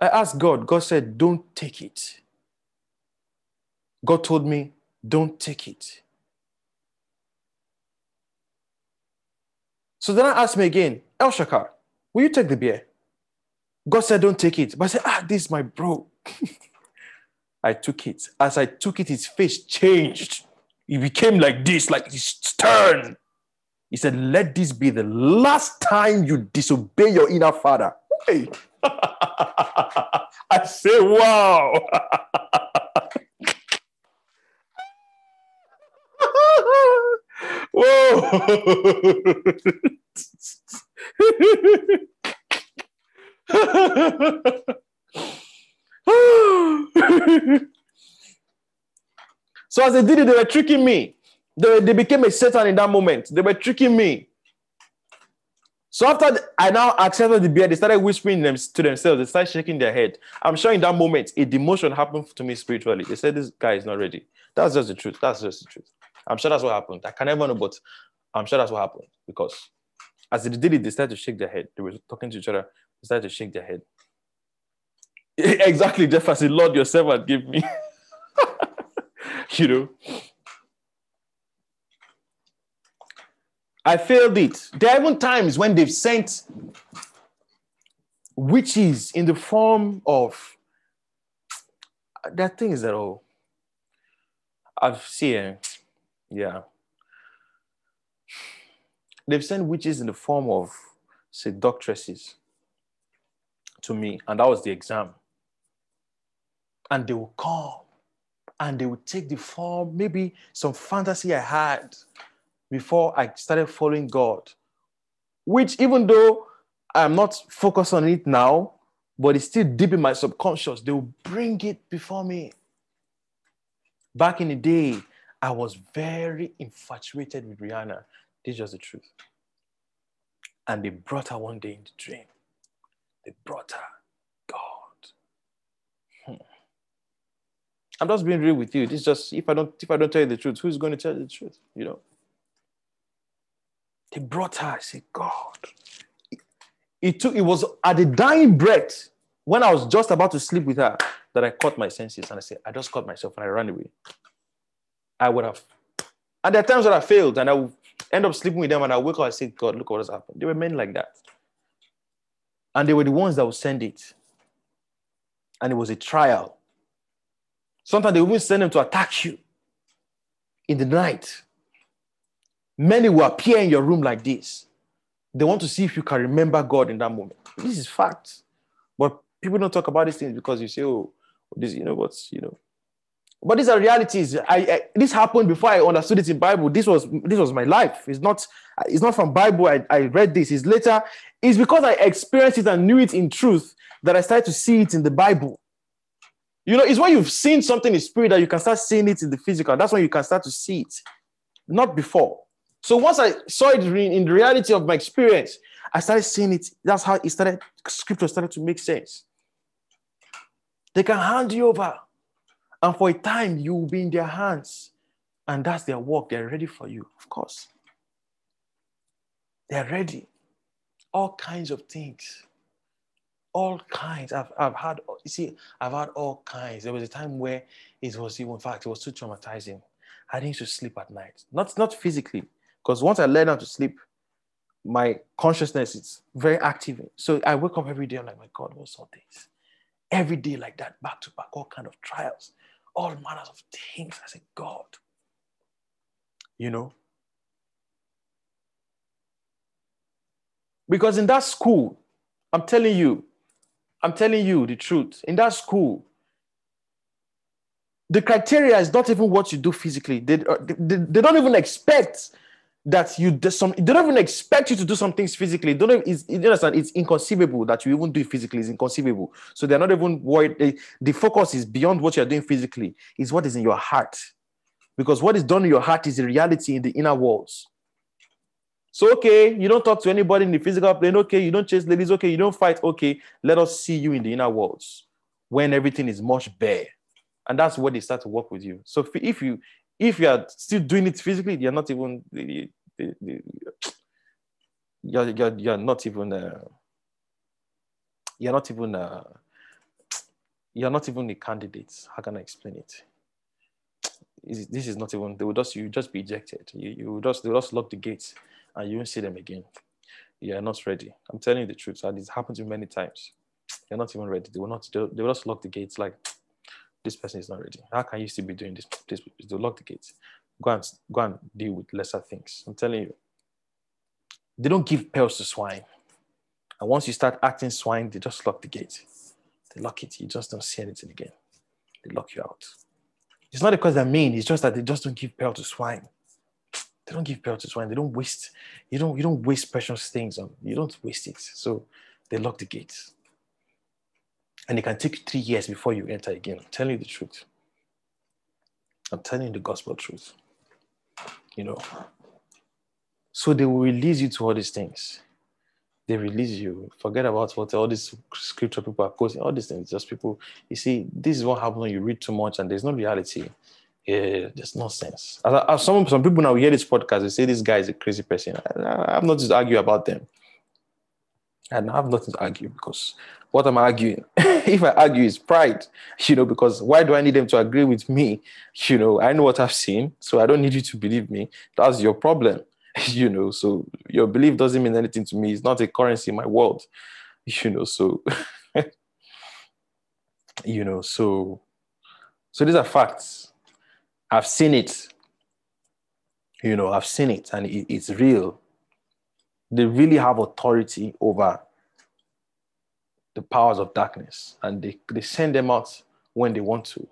I asked God, God said, Don't take it. God told me, don't take it. So then I asked me again, El Shakar, will you take the beer? God said, don't take it. But I said, ah, this is my bro. [LAUGHS] I took it. As I took it, his face changed. He became like this, like stern. He said, let this be the last time you disobey your inner father. [LAUGHS] Hey. [LAUGHS] I say, wow. Whoa! [LAUGHS] so as they did it, they were tricking me. They, they became a Satan in that moment. They were tricking me. So after I now accepted the beer, they started whispering them to themselves. They started shaking their head. I'm sure in that moment, a demotion happened to me spiritually. They said, "This guy is not ready." That's just the truth. That's just the truth. I'm sure that's what happened. I can never know, but I'm sure that's what happened because as they did it, they started to shake their head. They were talking to each other. They started to shake their head. [LAUGHS] exactly, just as the Lord your servant gave me. [LAUGHS] you know. I failed it. There are even times when they've sent witches in the form of there are things that oh I've seen eh, yeah they've sent witches in the form of seductresses to me and that was the exam and they will come and they would take the form maybe some fantasy I had before I started following God, which even though I'm not focused on it now, but it's still deep in my subconscious, they will bring it before me. Back in the day, I was very infatuated with Rihanna. This is just the truth. And they brought her one day in the dream. They brought her. God. Hmm. I'm just being real with you. This is just if I don't if I don't tell you the truth, who's going to tell you the truth? You know. They brought her. I said, God. It, took, it was at the dying breath when I was just about to sleep with her that I caught my senses and I said, I just caught myself and I ran away. I would have. And there are times that I failed and I would end up sleeping with them and I wake up and say, God, look what has happened. They were men like that. And they were the ones that would send it. And it was a trial. Sometimes they would send them to attack you in the night. Many will appear in your room like this. They want to see if you can remember God in that moment. This is fact. But people don't talk about these things because you say, oh, this, you know, what's, you know. But these are realities. I, I, this happened before I understood it in Bible. This was this was my life. It's not it's not from Bible. I, I read this. It's later. It's because I experienced it and knew it in truth that I started to see it in the Bible. You know, it's when you've seen something in spirit that you can start seeing it in the physical. That's when you can start to see it. Not before. So once I saw it in the reality of my experience, I started seeing it. That's how it started, scripture started to make sense. They can hand you over, and for a time you will be in their hands, and that's their work. They're ready for you, of course. They're ready. All kinds of things. All kinds. I've, I've had, you see, I've had all kinds. There was a time where it was in fact, it was too traumatizing. I didn't to sleep at night. Not, not physically, because once I lay down to sleep, my consciousness is very active. So I wake up every day. I'm like, my God, what's all this? Every day like that, back to back, all kind of trials, all manners of things. I said, God, you know. Because in that school, I'm telling you, I'm telling you the truth. In that school, the criteria is not even what you do physically. They, uh, they, they don't even expect that you do some they don't even expect you to do some things physically. Don't it's, you understand it's inconceivable that you even do it physically, it's inconceivable. So they're not even worried. They, the focus is beyond what you're doing physically, is what is in your heart. Because what is done in your heart is the reality in the inner walls. So okay, you don't talk to anybody in the physical plane, okay, you don't chase ladies, okay, you don't fight, okay, let us see you in the inner walls when everything is much bare. And that's where they start to work with you. So if you if you are still doing it physically, you're not even you're, you're, you're not even uh, you're not even uh, you're not even a candidate. How can I explain it? This is not even they will just you just be ejected. You you just they just lock the gates and you won't see them again. You're not ready. I'm telling you the truth. And it's happened to me many times. You're not even ready. They will not. They will just lock the gates. Like this person is not ready. How can you still be doing this? This they lock the gates. Go and go and deal with lesser things. I'm telling you. They don't give pearls to swine. And once you start acting swine, they just lock the gate. They lock it. You just don't see anything again. They lock you out. It's not because they're mean, it's just that they just don't give pearl to swine. They don't give pearl to swine. They don't waste, you don't, you don't waste precious things on you don't waste it. So they lock the gates. And it can take three years before you enter again. I'm telling you the truth. I'm telling you the gospel truth. You know. So they will release you to all these things. They release you. Forget about what all these scripture people are quoting, all these things. Just people, you see, this is what happens when you read too much and there's no reality. Yeah, there's no sense. As, as some, some people now hear this podcast, they say this guy is a crazy person. I, I have nothing to argue about them. And I have nothing to argue because what I'm arguing, [LAUGHS] if I argue, is pride, you know, because why do I need them to agree with me? You know, I know what I've seen, so I don't need you to believe me. That's your problem, [LAUGHS] you know. So your belief doesn't mean anything to me. It's not a currency in my world, [LAUGHS] you know. So, you know, so, so these are facts. I've seen it. You know, I've seen it, and it, it's real. They really have authority over the powers of darkness and they, they send them out when they want to.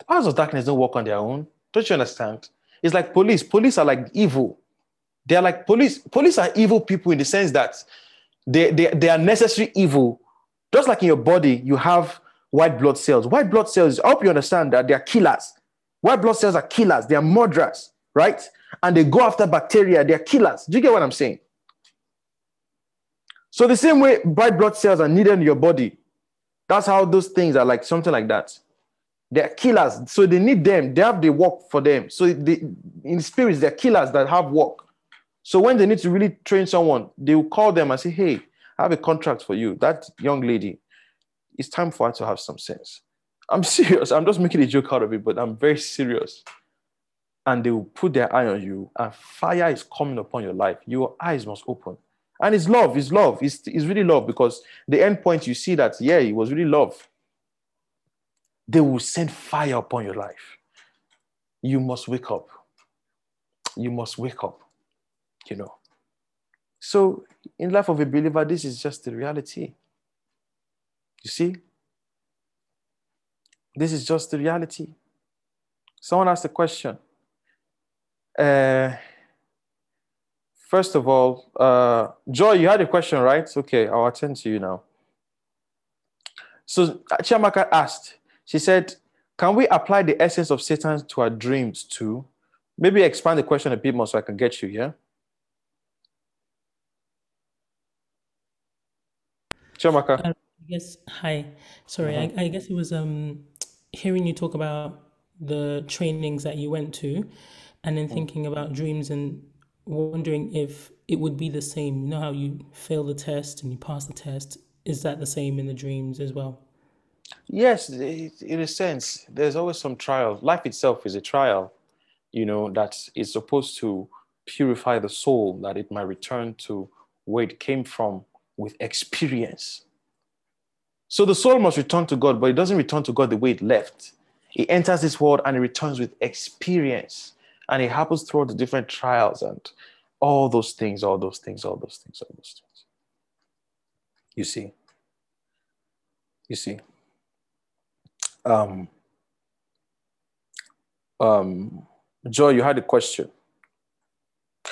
The powers of darkness don't work on their own. Don't you understand? It's like police. Police are like evil. They are like police. Police are evil people in the sense that they, they, they are necessary evil. Just like in your body, you have white blood cells. White blood cells, I hope you understand that they are killers. White blood cells are killers. They are murderers, right? And they go after bacteria. They are killers. Do you get what I'm saying? So the same way white blood cells are needed in your body, that's how those things are like something like that. They're killers, so they need them. They have the work for them. So they, in spirits, they're killers that have work. So when they need to really train someone, they will call them and say, "Hey, I have a contract for you. That young lady, it's time for her to have some sense." I'm [LAUGHS] serious. I'm just making a joke out of it, but I'm very serious. And they will put their eye on you, and fire is coming upon your life. Your eyes must open. And it's love, it's love, it's, it's really love because the end point you see that, yeah, it was really love. They will send fire upon your life. You must wake up. You must wake up, you know. So, in life of a believer, this is just the reality. You see? This is just the reality. Someone asked a question. Uh, First of all, uh, Joy, you had a question, right? Okay, I'll attend to you now. So Chiamaka asked, she said, can we apply the essence of Satan to our dreams too? Maybe expand the question a bit more so I can get you, yeah? Chiamaka. Uh, yes, hi. Sorry. I, I guess it was um hearing you talk about the trainings that you went to and then mm. thinking about dreams and wondering if it would be the same. You know how you fail the test and you pass the test. Is that the same in the dreams as well? Yes, in a sense, there's always some trial. Life itself is a trial, you know, that is supposed to purify the soul, that it might return to where it came from with experience. So the soul must return to God, but it doesn't return to God the way it left. It enters this world and it returns with experience. And it happens throughout the different trials and all those things, all those things, all those things, all those things. You see? You see? Um, um, Joy, you had a question.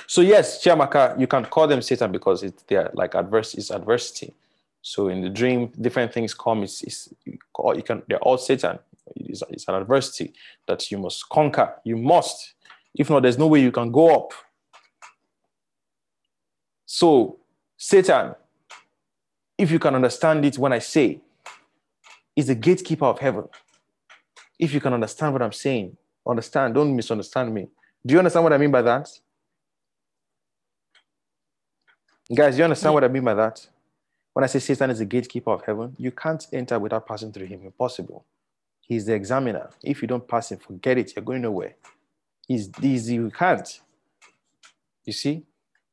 So yes, Chiamaka, you can call them Satan because it's they're like adverse it's adversity. So in the dream, different things come. It's, it's you can they're all Satan. It's, it's an adversity that you must conquer. You must if not, there's no way you can go up. So, Satan, if you can understand it when I say, is the gatekeeper of heaven. If you can understand what I'm saying, understand, don't misunderstand me. Do you understand what I mean by that? Guys, do you understand what I mean by that? When I say Satan is the gatekeeper of heaven, you can't enter without passing through him. Impossible. He's the examiner. If you don't pass him, forget it. You're going nowhere is this you can't. You see,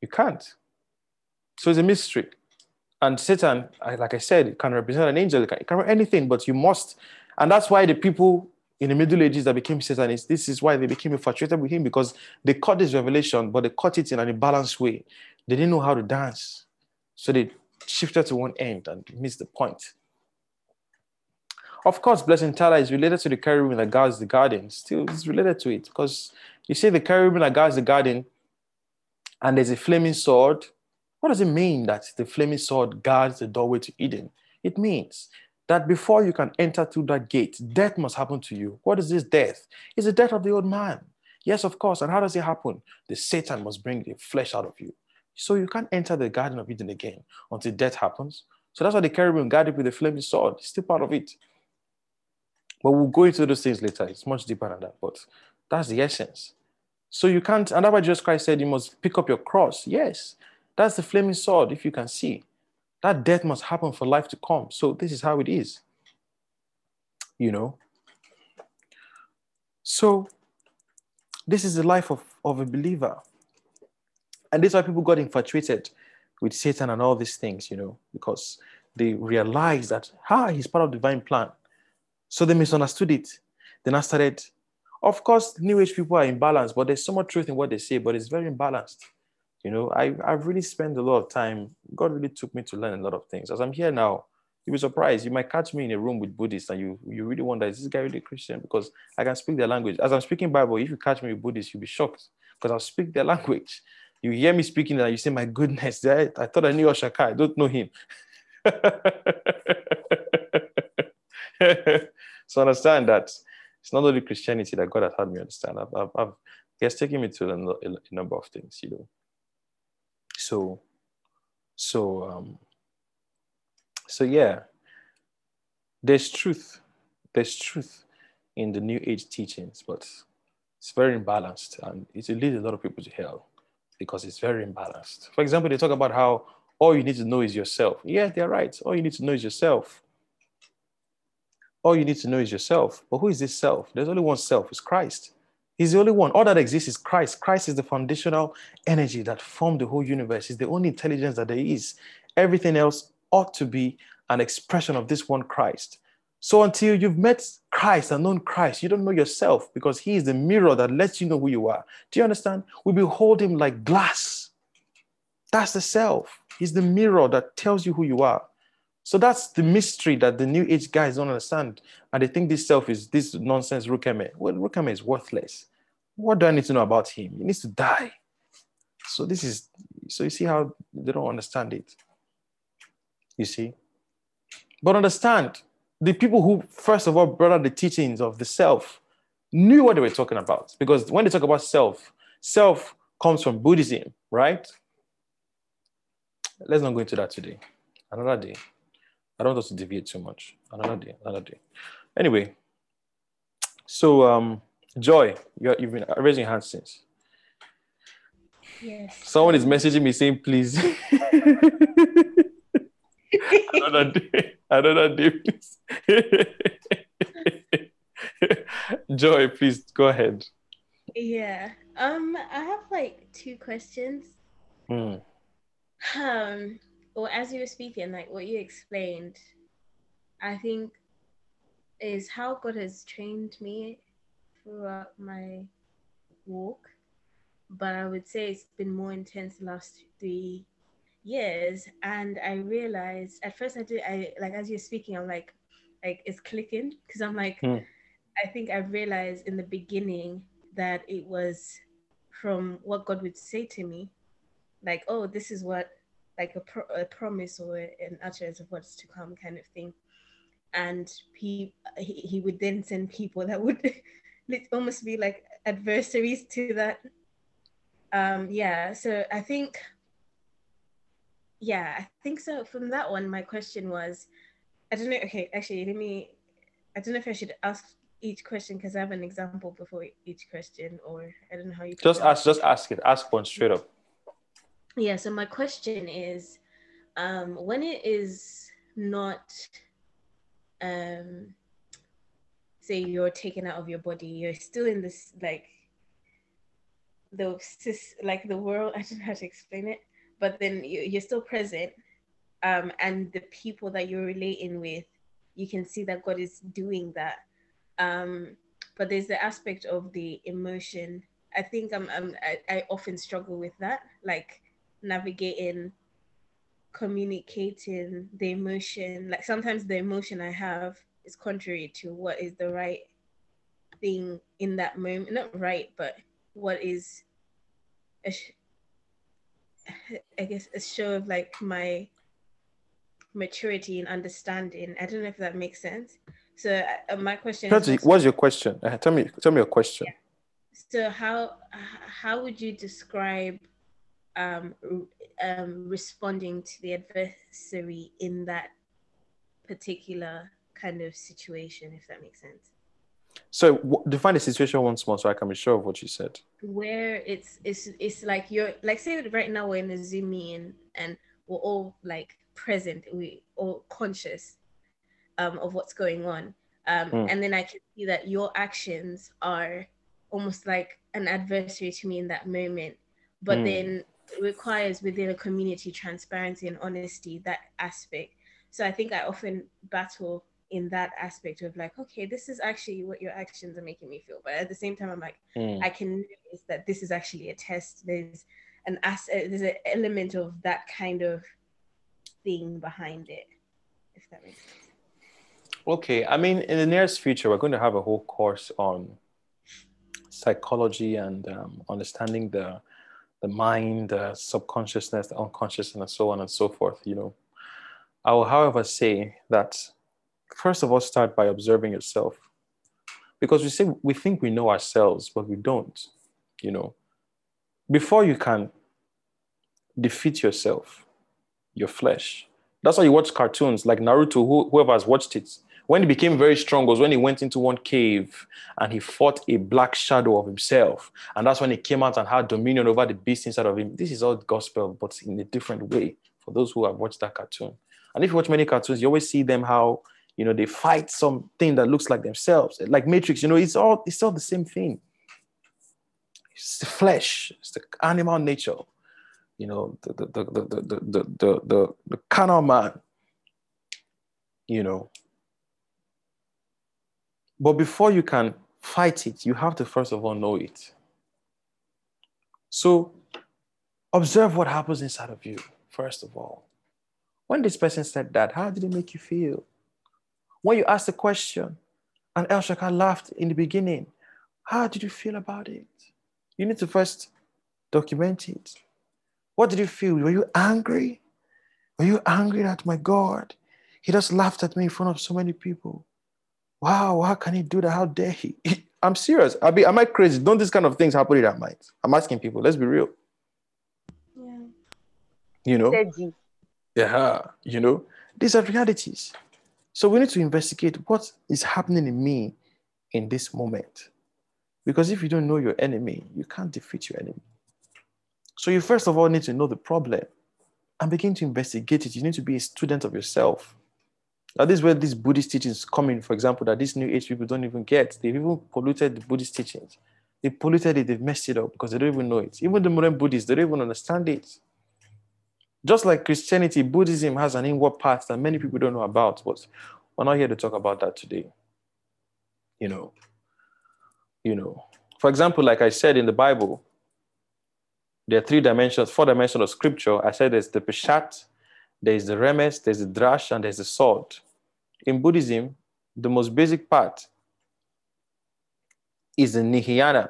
you can't. So it's a mystery. And Satan, like I said, can represent an angel, it can, it can anything, but you must. And that's why the people in the Middle Ages that became Satanists, this is why they became infatuated with him because they caught this revelation, but they caught it in an imbalanced way. They didn't know how to dance. So they shifted to one end and missed the point. Of course, blessing Tala is related to the cherubim that guards the garden. Still, it's related to it because you see the cherubim that guards the garden, and there's a flaming sword. What does it mean that the flaming sword guards the doorway to Eden? It means that before you can enter through that gate, death must happen to you. What is this death? It's the death of the old man. Yes, of course. And how does it happen? The Satan must bring the flesh out of you. So you can't enter the Garden of Eden again until death happens. So that's why the cherubim guarded with the flaming sword. It's still part of it. But we'll go into those things later. It's much deeper than that. But that's the essence. So you can't, and that's why Jesus Christ said you must pick up your cross. Yes, that's the flaming sword, if you can see. That death must happen for life to come. So this is how it is. You know? So this is the life of, of a believer. And this is why people got infatuated with Satan and all these things, you know, because they realized that, ah, he's part of the divine plan. So they misunderstood it. Then I started, of course, New Age people are imbalanced, but there's so much truth in what they say, but it's very imbalanced. You know, I, I've really spent a lot of time. God really took me to learn a lot of things. As I'm here now, you'll be surprised. You might catch me in a room with Buddhists and you, you really wonder, is this guy really Christian? Because I can speak their language. As I'm speaking Bible, if you catch me with Buddhists, you'll be shocked because I'll speak their language. You hear me speaking and you say, my goodness, I, [LAUGHS] I thought I knew Osaka. I don't know him. [LAUGHS] [LAUGHS] so understand that it's not only Christianity that God has had me understand. I've, I've, I've He has taken me to a, a, number of things, you know. So, so, um, so yeah, there's truth. There's truth in the New Age teachings, but it's very imbalanced and it will lead a lot of people to hell because it's very imbalanced. For example, they talk about how all you need to know is yourself. Yeah, they're right. All you need to know is yourself. All you need to know is yourself. But who is this self? There's only one self, it's Christ. He's the only one. All that exists is Christ. Christ is the foundational energy that formed the whole universe. He's the only intelligence that there is. Everything else ought to be an expression of this one Christ. So until you've met Christ and known Christ, you don't know yourself because He is the mirror that lets you know who you are. Do you understand? We behold Him like glass. That's the self. He's the mirror that tells you who you are. So that's the mystery that the new age guys don't understand. And they think this self is this nonsense Rukeme. Well, Rukeme is worthless. What do I need to know about him? He needs to die. So this is so you see how they don't understand it. You see? But understand, the people who first of all brought out the teachings of the self knew what they were talking about. Because when they talk about self, self comes from Buddhism, right? Let's not go into that today. Another day. I don't want us to deviate too much. Another day, another day. Anyway, so um, Joy, you you've been raising your hand since. Yes. Someone is messaging me saying, please. [LAUGHS] another day, another day, please. [LAUGHS] Joy, please go ahead. Yeah. Um, I have like two questions. Hmm. Um, or as you were speaking, like what you explained, I think is how God has trained me throughout my walk. But I would say it's been more intense the last three years. And I realized at first I did I like as you're speaking, I'm like like it's clicking because I'm like Hmm. I think I realized in the beginning that it was from what God would say to me, like, oh, this is what like a, pro- a promise or an utterance of what's to come kind of thing and he, he he would then send people that would [LAUGHS] almost be like adversaries to that um yeah so i think yeah i think so from that one my question was i don't know okay actually let me i don't know if i should ask each question because i have an example before each question or i don't know how you Just ask, just ask it. Ask one straight up. Yeah, so my question is um, when it is not, um, say, you're taken out of your body, you're still in this, like, the like the world, [LAUGHS] I don't know how to explain it, but then you, you're still present. Um, and the people that you're relating with, you can see that God is doing that. Um, but there's the aspect of the emotion. I think I'm, I'm I, I often struggle with that, like navigating communicating the emotion like sometimes the emotion i have is contrary to what is the right thing in that moment not right but what is a sh- [SIGHS] i guess a show of like my maturity and understanding. I don't know if that makes sense. So uh, my question Patsy, is, what's your question? Uh, tell me, tell me your question. so how how would you describe um, um, responding to the adversary in that particular kind of situation, if that makes sense? So w- define the situation once more, so I can be sure of what you said. Where it's it's it's like you're like say that right now we're in a Zoom meeting and we're all like present, we all conscious um, of what's going on, um, Mm. and then I can see that your actions are almost like an adversary to me in that moment, but Mm. then requires within a community transparency and honesty that aspect. So I think I often battle in that aspect of like, okay, this is actually what your actions are making me feel, but at the same time, I'm like. Mm. I can notice that this is actually a test. There's an as- uh, there's an element of that kind of thing behind it, if that makes sense. Okay, I mean, in the nearest future, we're going to have a whole course on psychology and um, understanding the the mind, the subconsciousness, the unconsciousness, and so on and so forth. You know, I will, however, say that first of all, start by observing yourself, because we say we think we know ourselves, but we don't. You know, before you can defeat yourself, your flesh. That's why you watch cartoons like Naruto. Who, whoever has watched it, when he became very strong was when he went into one cave and he fought a black shadow of himself, and that's when he came out and had dominion over the beast inside of him. This is all gospel, but in a different way for those who have watched that cartoon. And if you watch many cartoons, you always see them how you know they fight something that looks like themselves, like Matrix. You know, it's all it's all the same thing. It's the flesh, it's the animal nature you know, the the the the the the the, the, the carnal man, you know. But before you can fight it, you have to first of all know it. So observe what happens inside of you, first of all. When this person said that, how did it make you feel? When you asked the question, and El Shaka laughed in the beginning, how did you feel about it? You need to first document it. What did you feel? Were you angry? Were you angry at my God? He just laughed at me in front of so many people. Wow, how can he do that? How dare he? [LAUGHS] I'm serious. I be, am I crazy? Don't these kind of things happen in our minds? I'm asking people. Let's be real. Yeah. You know, yeah. You know, these are realities. So we need to investigate what is happening in me in this moment. Because if you don't know your enemy, you can't defeat your enemy. So you first of all need to know the problem and begin to investigate it. You need to be a student of yourself. Now, this where these Buddhist teachings come in, for example, that these new age people don't even get. They've even polluted the Buddhist teachings. They polluted it, they've messed it up because they don't even know it. Even the modern Buddhists, they don't even understand it. Just like Christianity, Buddhism has an inward path that many people don't know about, but we're not here to talk about that today. You know, you know. For example, like I said in the Bible, there are three dimensions, four dimensions of scripture. I said there's the Peshat, there's the Remez, there's the Drash, and there's the Sod. In Buddhism, the most basic part is the Hinayana.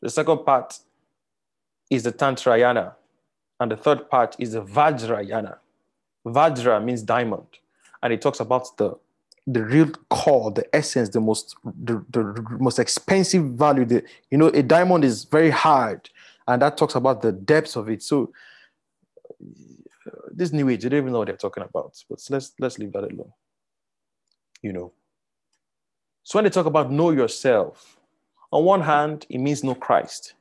The second part is the Tantrayana. And the third part is the Vajrayana. Vajra means diamond. And it talks about the, the real core, the essence, the most, the, the most expensive value. The, you know, a diamond is very hard and that talks about the depths of it. So uh, this new age, they don't even know what they're talking about. But let's let's leave that alone. You know. So when they talk about know yourself, on one hand, it means know Christ.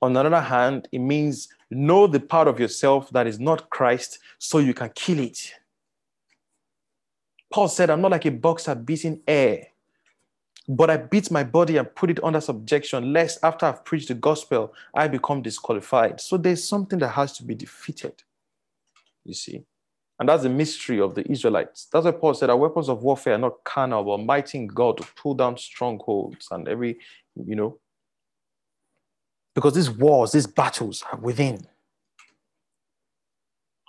On another hand, it means know the part of yourself that is not Christ, so you can kill it. Paul said, "I'm not like a boxer beating air." but I beat my body and put it under subjection, lest after I've preached the gospel, I become disqualified. So there's something that has to be defeated, you see. And that's the mystery of the Israelites. That's why Paul said our weapons of warfare are not carnal, but mighty in God to pull down strongholds and every, you know, because these wars, these battles are within.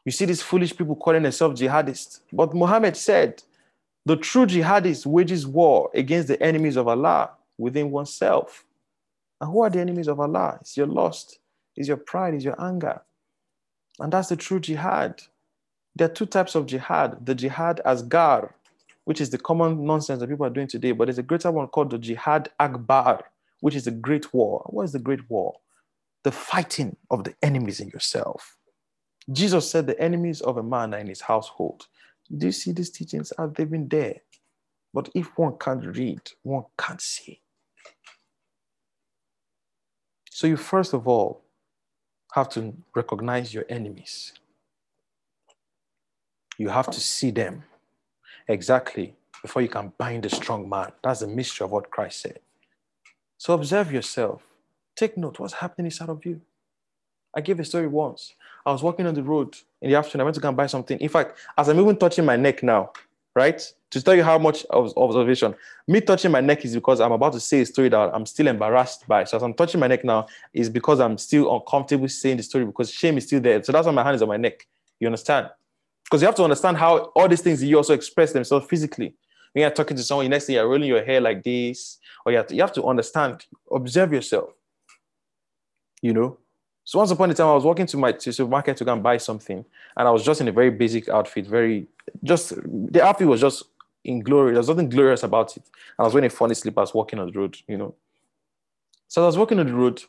You see these foolish people calling themselves jihadists. But Muhammad said, the true jihadist wages war against the enemies of Allah within oneself. And who are the enemies of Allah? It's your lust, it's your pride, it's your anger. And that's the true jihad. There are two types of jihad the jihad as asgar, which is the common nonsense that people are doing today, but there's a greater one called the jihad akbar, which is the great war. What is the great war? The fighting of the enemies in yourself. Jesus said the enemies of a man are in his household. Do you see these teachings? Have they been there? But if one can't read, one can't see. So you first of all have to recognize your enemies. You have to see them exactly before you can bind a strong man. That's the mystery of what Christ said. So observe yourself. Take note what's happening inside of you. I gave a story once. I was walking on the road in the afternoon. I went to go and buy something. In fact, as I'm even touching my neck now, right? To tell you how much of observation, me touching my neck is because I'm about to say a story that I'm still embarrassed by. So as I'm touching my neck now, is because I'm still uncomfortable saying the story because shame is still there. So that's why my hand is on my neck. You understand? Because you have to understand how all these things you also express themselves physically. When you're talking to someone, next thing you're rolling your hair like this, or you have to, you have to understand, observe yourself. You know, so once upon a time, I was walking to my to supermarket to go and buy something, and I was just in a very basic outfit, very just the outfit was just in glory. There's nothing glorious about it. I was wearing a funny slippers walking on the road, you know. So I was walking on the road,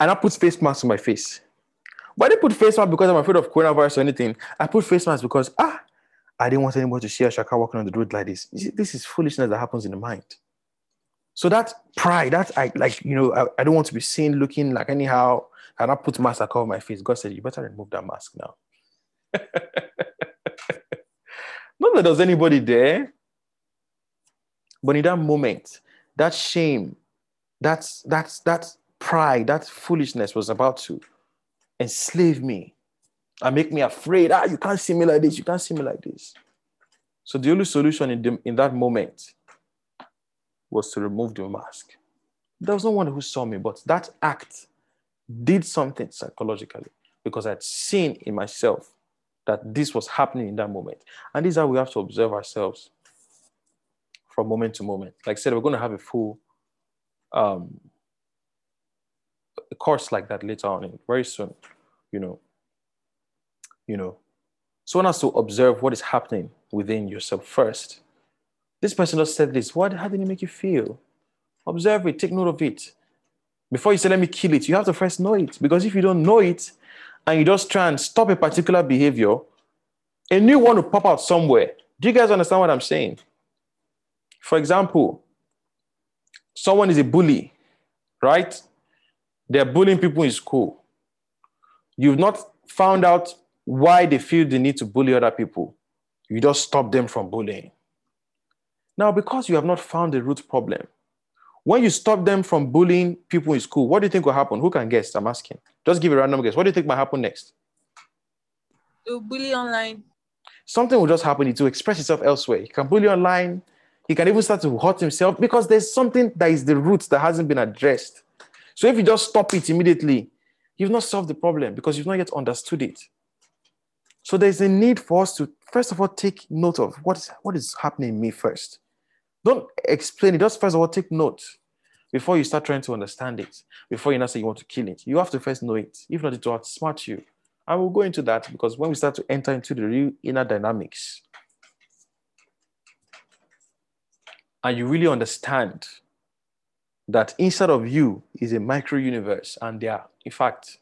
and I put face mask on my face. But I didn't put face mask because I'm afraid of coronavirus or anything. I put face mask because ah, I didn't want anybody to see a shaka walking on the road like this. This is foolishness that happens in the mind. So that pride, that I like, you know, I, I don't want to be seen looking like anyhow. And I put mask, cover my face. God said, You better remove that mask now. [LAUGHS] Not that there was anybody there, but in that moment, that shame, that's that's that pride, that foolishness was about to enslave me and make me afraid. Ah, you can't see me like this, you can't see me like this. So the only solution in, the, in that moment was to remove the mask. There was no one who saw me, but that act did something psychologically because I'd seen in myself that this was happening in that moment. And this is how we have to observe ourselves from moment to moment. Like I said, we're going to have a full um, course like that later on, very soon, you know. You know, so one has to observe what is happening within yourself first this person just said this. What, how did it make you feel? Observe it, take note of it. Before you say, let me kill it, you have to first know it. Because if you don't know it and you just try and stop a particular behavior, a new one will pop out somewhere. Do you guys understand what I'm saying? For example, someone is a bully, right? They're bullying people in school. You've not found out why they feel the need to bully other people. You just stop them from bullying. Now, because you have not found the root problem, when you stop them from bullying people in school, what do you think will happen? Who can guess? I'm asking. Just give a random guess. What do you think might happen next? To bully online. Something will just happen. It will express itself elsewhere. He can bully online. He can even start to hurt himself because there's something that is the root that hasn't been addressed. So if you just stop it immediately, you've not solved the problem because you've not yet understood it. So there's a need for us to, first of all, take note of what is, what is happening in me first. Don't explain it. Just first of all, take note before you start trying to understand it. Before you now say you want to kill it, you have to first know it. If not, it will outsmart you. I will go into that because when we start to enter into the real inner dynamics, and you really understand that inside of you is a micro universe, and there are, in fact,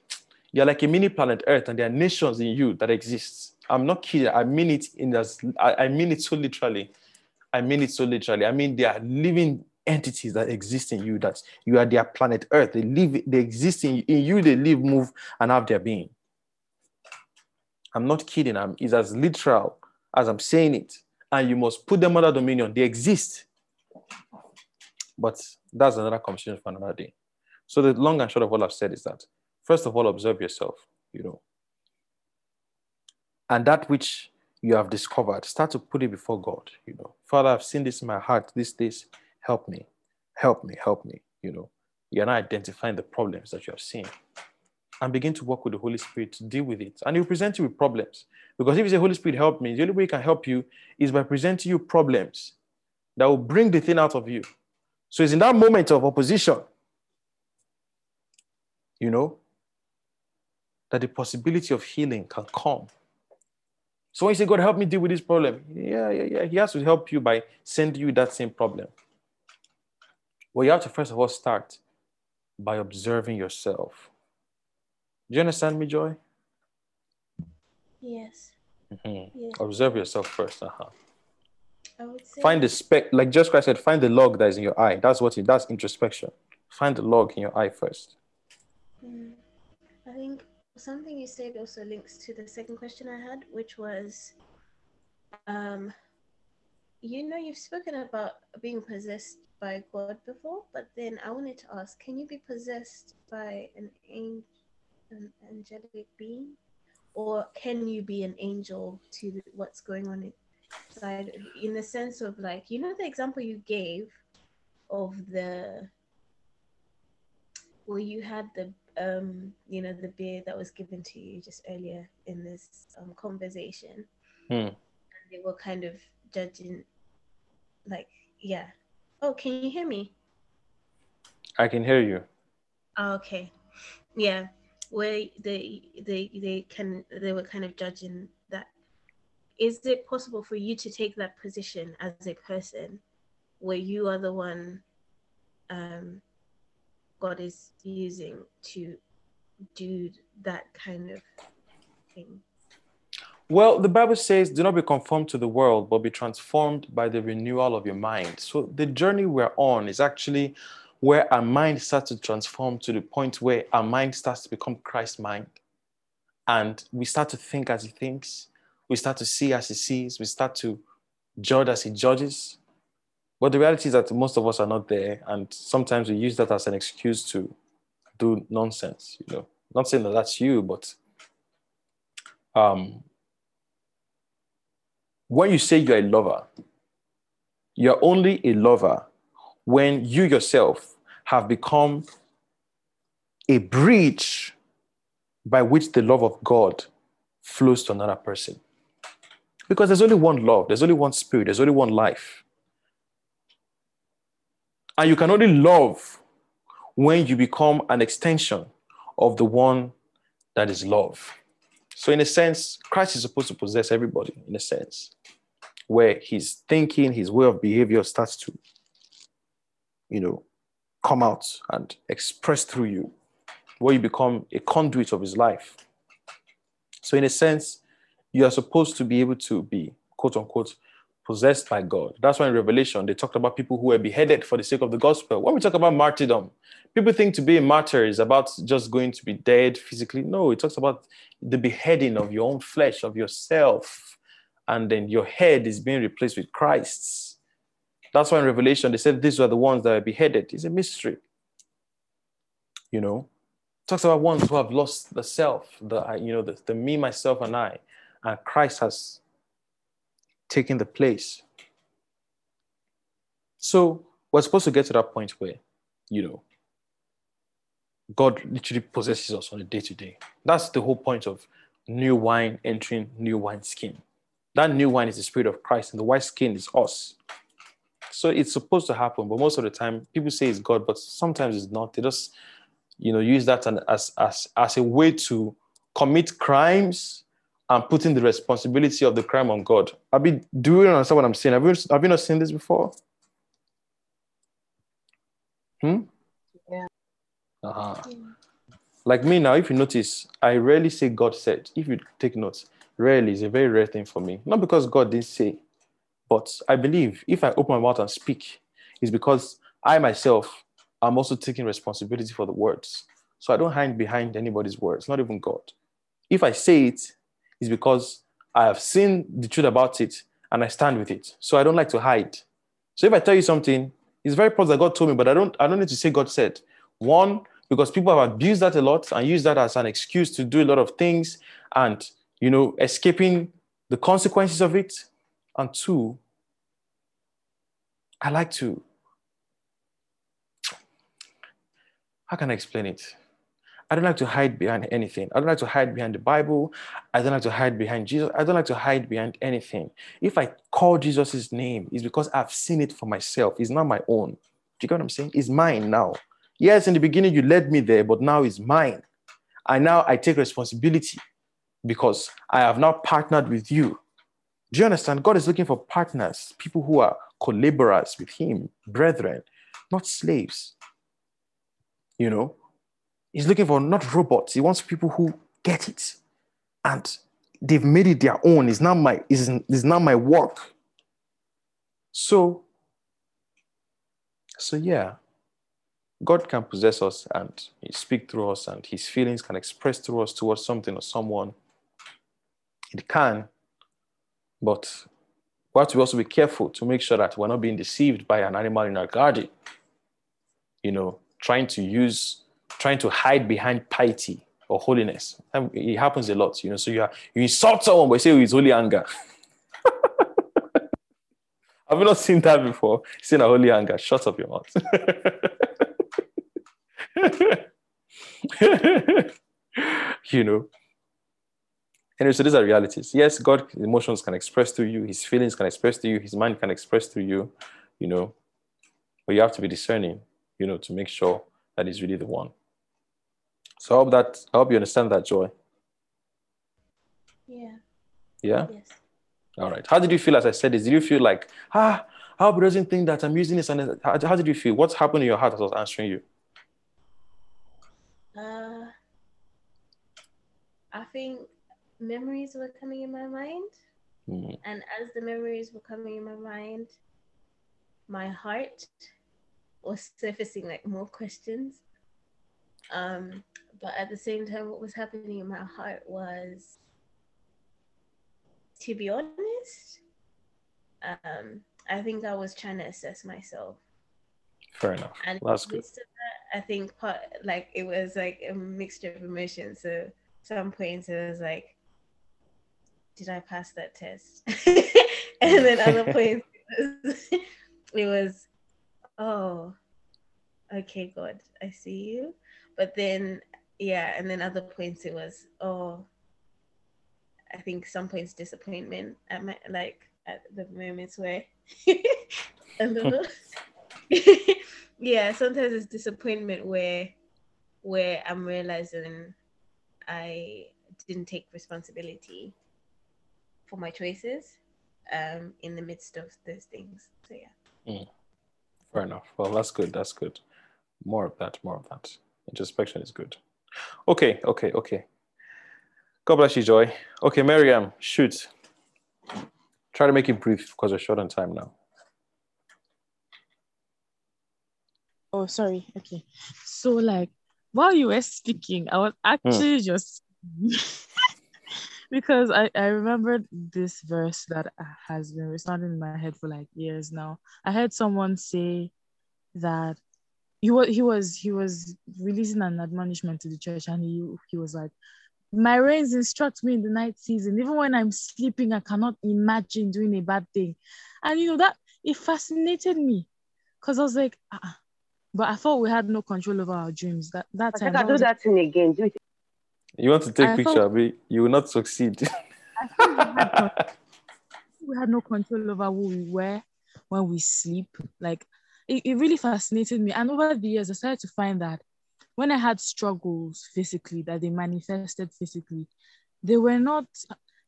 you're like a mini planet Earth, and there are nations in you that exist. I'm not kidding. I mean it in as I mean it so literally. I mean it so literally. I mean, they are living entities that exist in you, that you are their planet Earth. They live, they exist in, in you, they live, move, and have their being. I'm not kidding. I'm, it's as literal as I'm saying it. And you must put them under dominion. They exist. But that's another conversation for another day. So the long and short of what I've said is that first of all, observe yourself, you know. And that which you have discovered, start to put it before God. You know, Father, I've seen this in my heart these days. Help me, help me, help me. You know, you're not identifying the problems that you have seen. And begin to work with the Holy Spirit to deal with it. And He'll present you with problems. Because if you say, Holy Spirit, help me, the only way He can help you is by presenting you problems that will bring the thing out of you. So it's in that moment of opposition, you know, that the possibility of healing can come. So when you say, God, help me deal with this problem, yeah, yeah, yeah, He has to help you by sending you that same problem. Well, you have to first of all start by observing yourself. Do you understand me, Joy? Yes. Mm-hmm. Yes. Observe yourself first. Uh-huh. I would say Find the speck, like just Christ said, find the log that is in your eye. That's what it, that's introspection. Find the log in your eye first. Mm. I think something you said also links to the second question I had, which was, um, you know, you've spoken about being possessed by God before, but then I wanted to ask, can you be possessed by an angel, an angelic being, or can you be an angel to what's going on inside? In the sense of like, you know, the example you gave of the well, you had the um, you know, the beer that was given to you just earlier in this um, conversation. Hmm. And they were kind of judging, like, yeah. Oh, can you hear me? I can hear you. Oh, okay. Yeah. Where they they they can they were kind of judging that. Is it possible for you to take that position as a person where you are the one um God is using to do that kind of thing? Well, the Bible says, do not be conformed to the world, but be transformed by the renewal of your mind. So the journey we're on is actually where our mind starts to transform to the point where our mind starts to become Christ's mind. And we start to think as he thinks, we start to see as he sees, we start to judge as he judges. But the reality is that most of us are not there, and sometimes we use that as an excuse to do nonsense. You know, not saying that that's you, but um, when you say you're a lover, you're only a lover when you yourself have become a bridge by which the love of God flows to another person. Because there's only one love, there's only one spirit, there's only one life. And you can only love when you become an extension of the one that is love. So, in a sense, Christ is supposed to possess everybody, in a sense, where his thinking, his way of behavior starts to, you know, come out and express through you, where you become a conduit of his life. So, in a sense, you are supposed to be able to be, quote unquote, possessed by God. That's why in Revelation they talked about people who were beheaded for the sake of the gospel. When we talk about martyrdom, people think to be a martyr is about just going to be dead physically. No, it talks about the beheading of your own flesh, of yourself, and then your head is being replaced with Christ's. That's why in Revelation they said these were the ones that were beheaded. It's a mystery. You know, it talks about ones who have lost the self, the you know, the, the me, myself, and I, and Christ has taking the place. So we're supposed to get to that point where, you know, God literally possesses us on a day to day. That's the whole point of new wine entering new wine skin. That new wine is the spirit of Christ, and the wine skin is us. So it's supposed to happen, but most of the time people say it's God, but sometimes it's not. They just, you know, use that as as as a way to commit crimes and putting the responsibility of the crime on God. I mean, do you understand what I'm saying? Have you, have you not seen this before? Hmm? Yeah. Uh-huh. Like me now, if you notice, I rarely say God said. If you take notes, rarely is a very rare thing for me. Not because God didn't say, but I believe if I open my mouth and speak, it's because I myself am also taking responsibility for the words. So I don't hide behind anybody's words, not even God. If I say it, is because I have seen the truth about it and I stand with it. So I don't like to hide. So if I tell you something, it's very possible that God told me, but I don't I don't need to say God said. One, because people have abused that a lot and used that as an excuse to do a lot of things and you know escaping the consequences of it. And two, I like to how can I explain it? I don't like to hide behind anything. I don't like to hide behind the Bible. I don't like to hide behind Jesus. I don't like to hide behind anything. If I call Jesus' name, it's because I've seen it for myself. It's not my own. Do you get what I'm saying? It's mine now. Yes, in the beginning you led me there, but now it's mine. I now I take responsibility because I have now partnered with you. Do you understand? God is looking for partners, people who are collaborators with Him, brethren, not slaves. You know, He's looking for not robots. He wants people who get it and they've made it their own. It's not my, it's, it's not my work. So, so yeah, God can possess us and speak through us, and His feelings can express through us towards something or someone. It can, but we have to also be careful to make sure that we're not being deceived by an animal in our garden. You know, trying to use, trying to hide behind piety or holiness. It happens a lot, you know. So you are, you insult someone, but you say oh, it's holy anger. [LAUGHS] Have you not seen that before? Seen a holy anger. Shut up your mouth. [LAUGHS] you know. Anyway, so these are realities. Yes, God emotions can express to you, his feelings can express to you, his mind can express to you, you know. But you have to be discerning, you know, to make sure that he's really the one. So I hope that I hope you understand that joy. Yeah. Yeah? Yes. All right. How did you feel as I said this? Did you feel like, ah, I hope he doesn't think that I'm using this? And how, how did you feel? What's happened in your heart as I was answering you? Uh, I think memories were coming in my mind. Mm. And as the memories were coming in my mind, my heart was surfacing like more questions. Um, but at the same time, what was happening in my heart was, to be honest, um, I think I was trying to assess myself. Fair enough. And That's good. that, I think part like it was like a mixture of emotions. So some points it was like, did I pass that test? [LAUGHS] and then other [LAUGHS] points it was, it was, oh, okay, God, I see you. But then yeah, and then other points it was, oh, I think some points disappointment at my like at the moments where [LAUGHS] a little [LAUGHS] yeah sometimes it's disappointment where where i'm realizing i didn't take responsibility for my choices um in the midst of those things so yeah Fair enough. Well, that's good. That's good. More of that. More of that. Introspection is good. Okay. Okay. Okay. God bless you, Joy. Okay, Miriam, shoot. Try to make it brief because we're short on time now. Oh, sorry. Okay. So, like, while you were speaking, I was hmm. actually just [LAUGHS] because I, I remembered this verse that has been resounding in my head for like years now. I heard someone say that he was he was he was releasing an admonishment to the church and he he was like my reins instruct me in the night season even when i'm sleeping i cannot imagine doing a bad thing and you know that it fascinated me because i was like uh but i thought we had no control over our dreams that that I time think I'll do was- that thing again. Do it. You want to take I picture, thought- Abi? You will not succeed. I thought we had, con- [LAUGHS] we had no control over who we were when we sleep. Like it, it really fascinated me. And over the years, I started to find that when I had struggles physically, that they manifested physically, they were not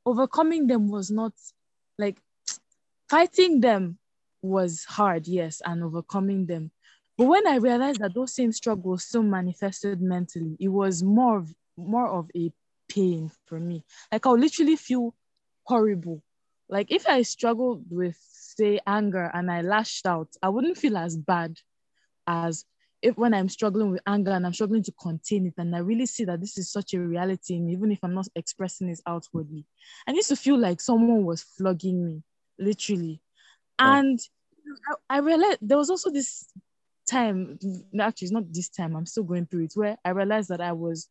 overcoming them was not like fighting them was hard, yes, and overcoming them. But when I realized that those same struggles still manifested mentally, it was more of more of a pain for me. Like I'll literally feel horrible. Like if I struggled with say anger and I lashed out, I wouldn't feel as bad as if when I'm struggling with anger and I'm struggling to contain it, and I really see that this is such a reality in me, even if I'm not expressing it outwardly. I used to feel like someone was flogging me, literally. And I, I realized there was also this time, actually, it's not this time, I'm still going through it, where I realized that I was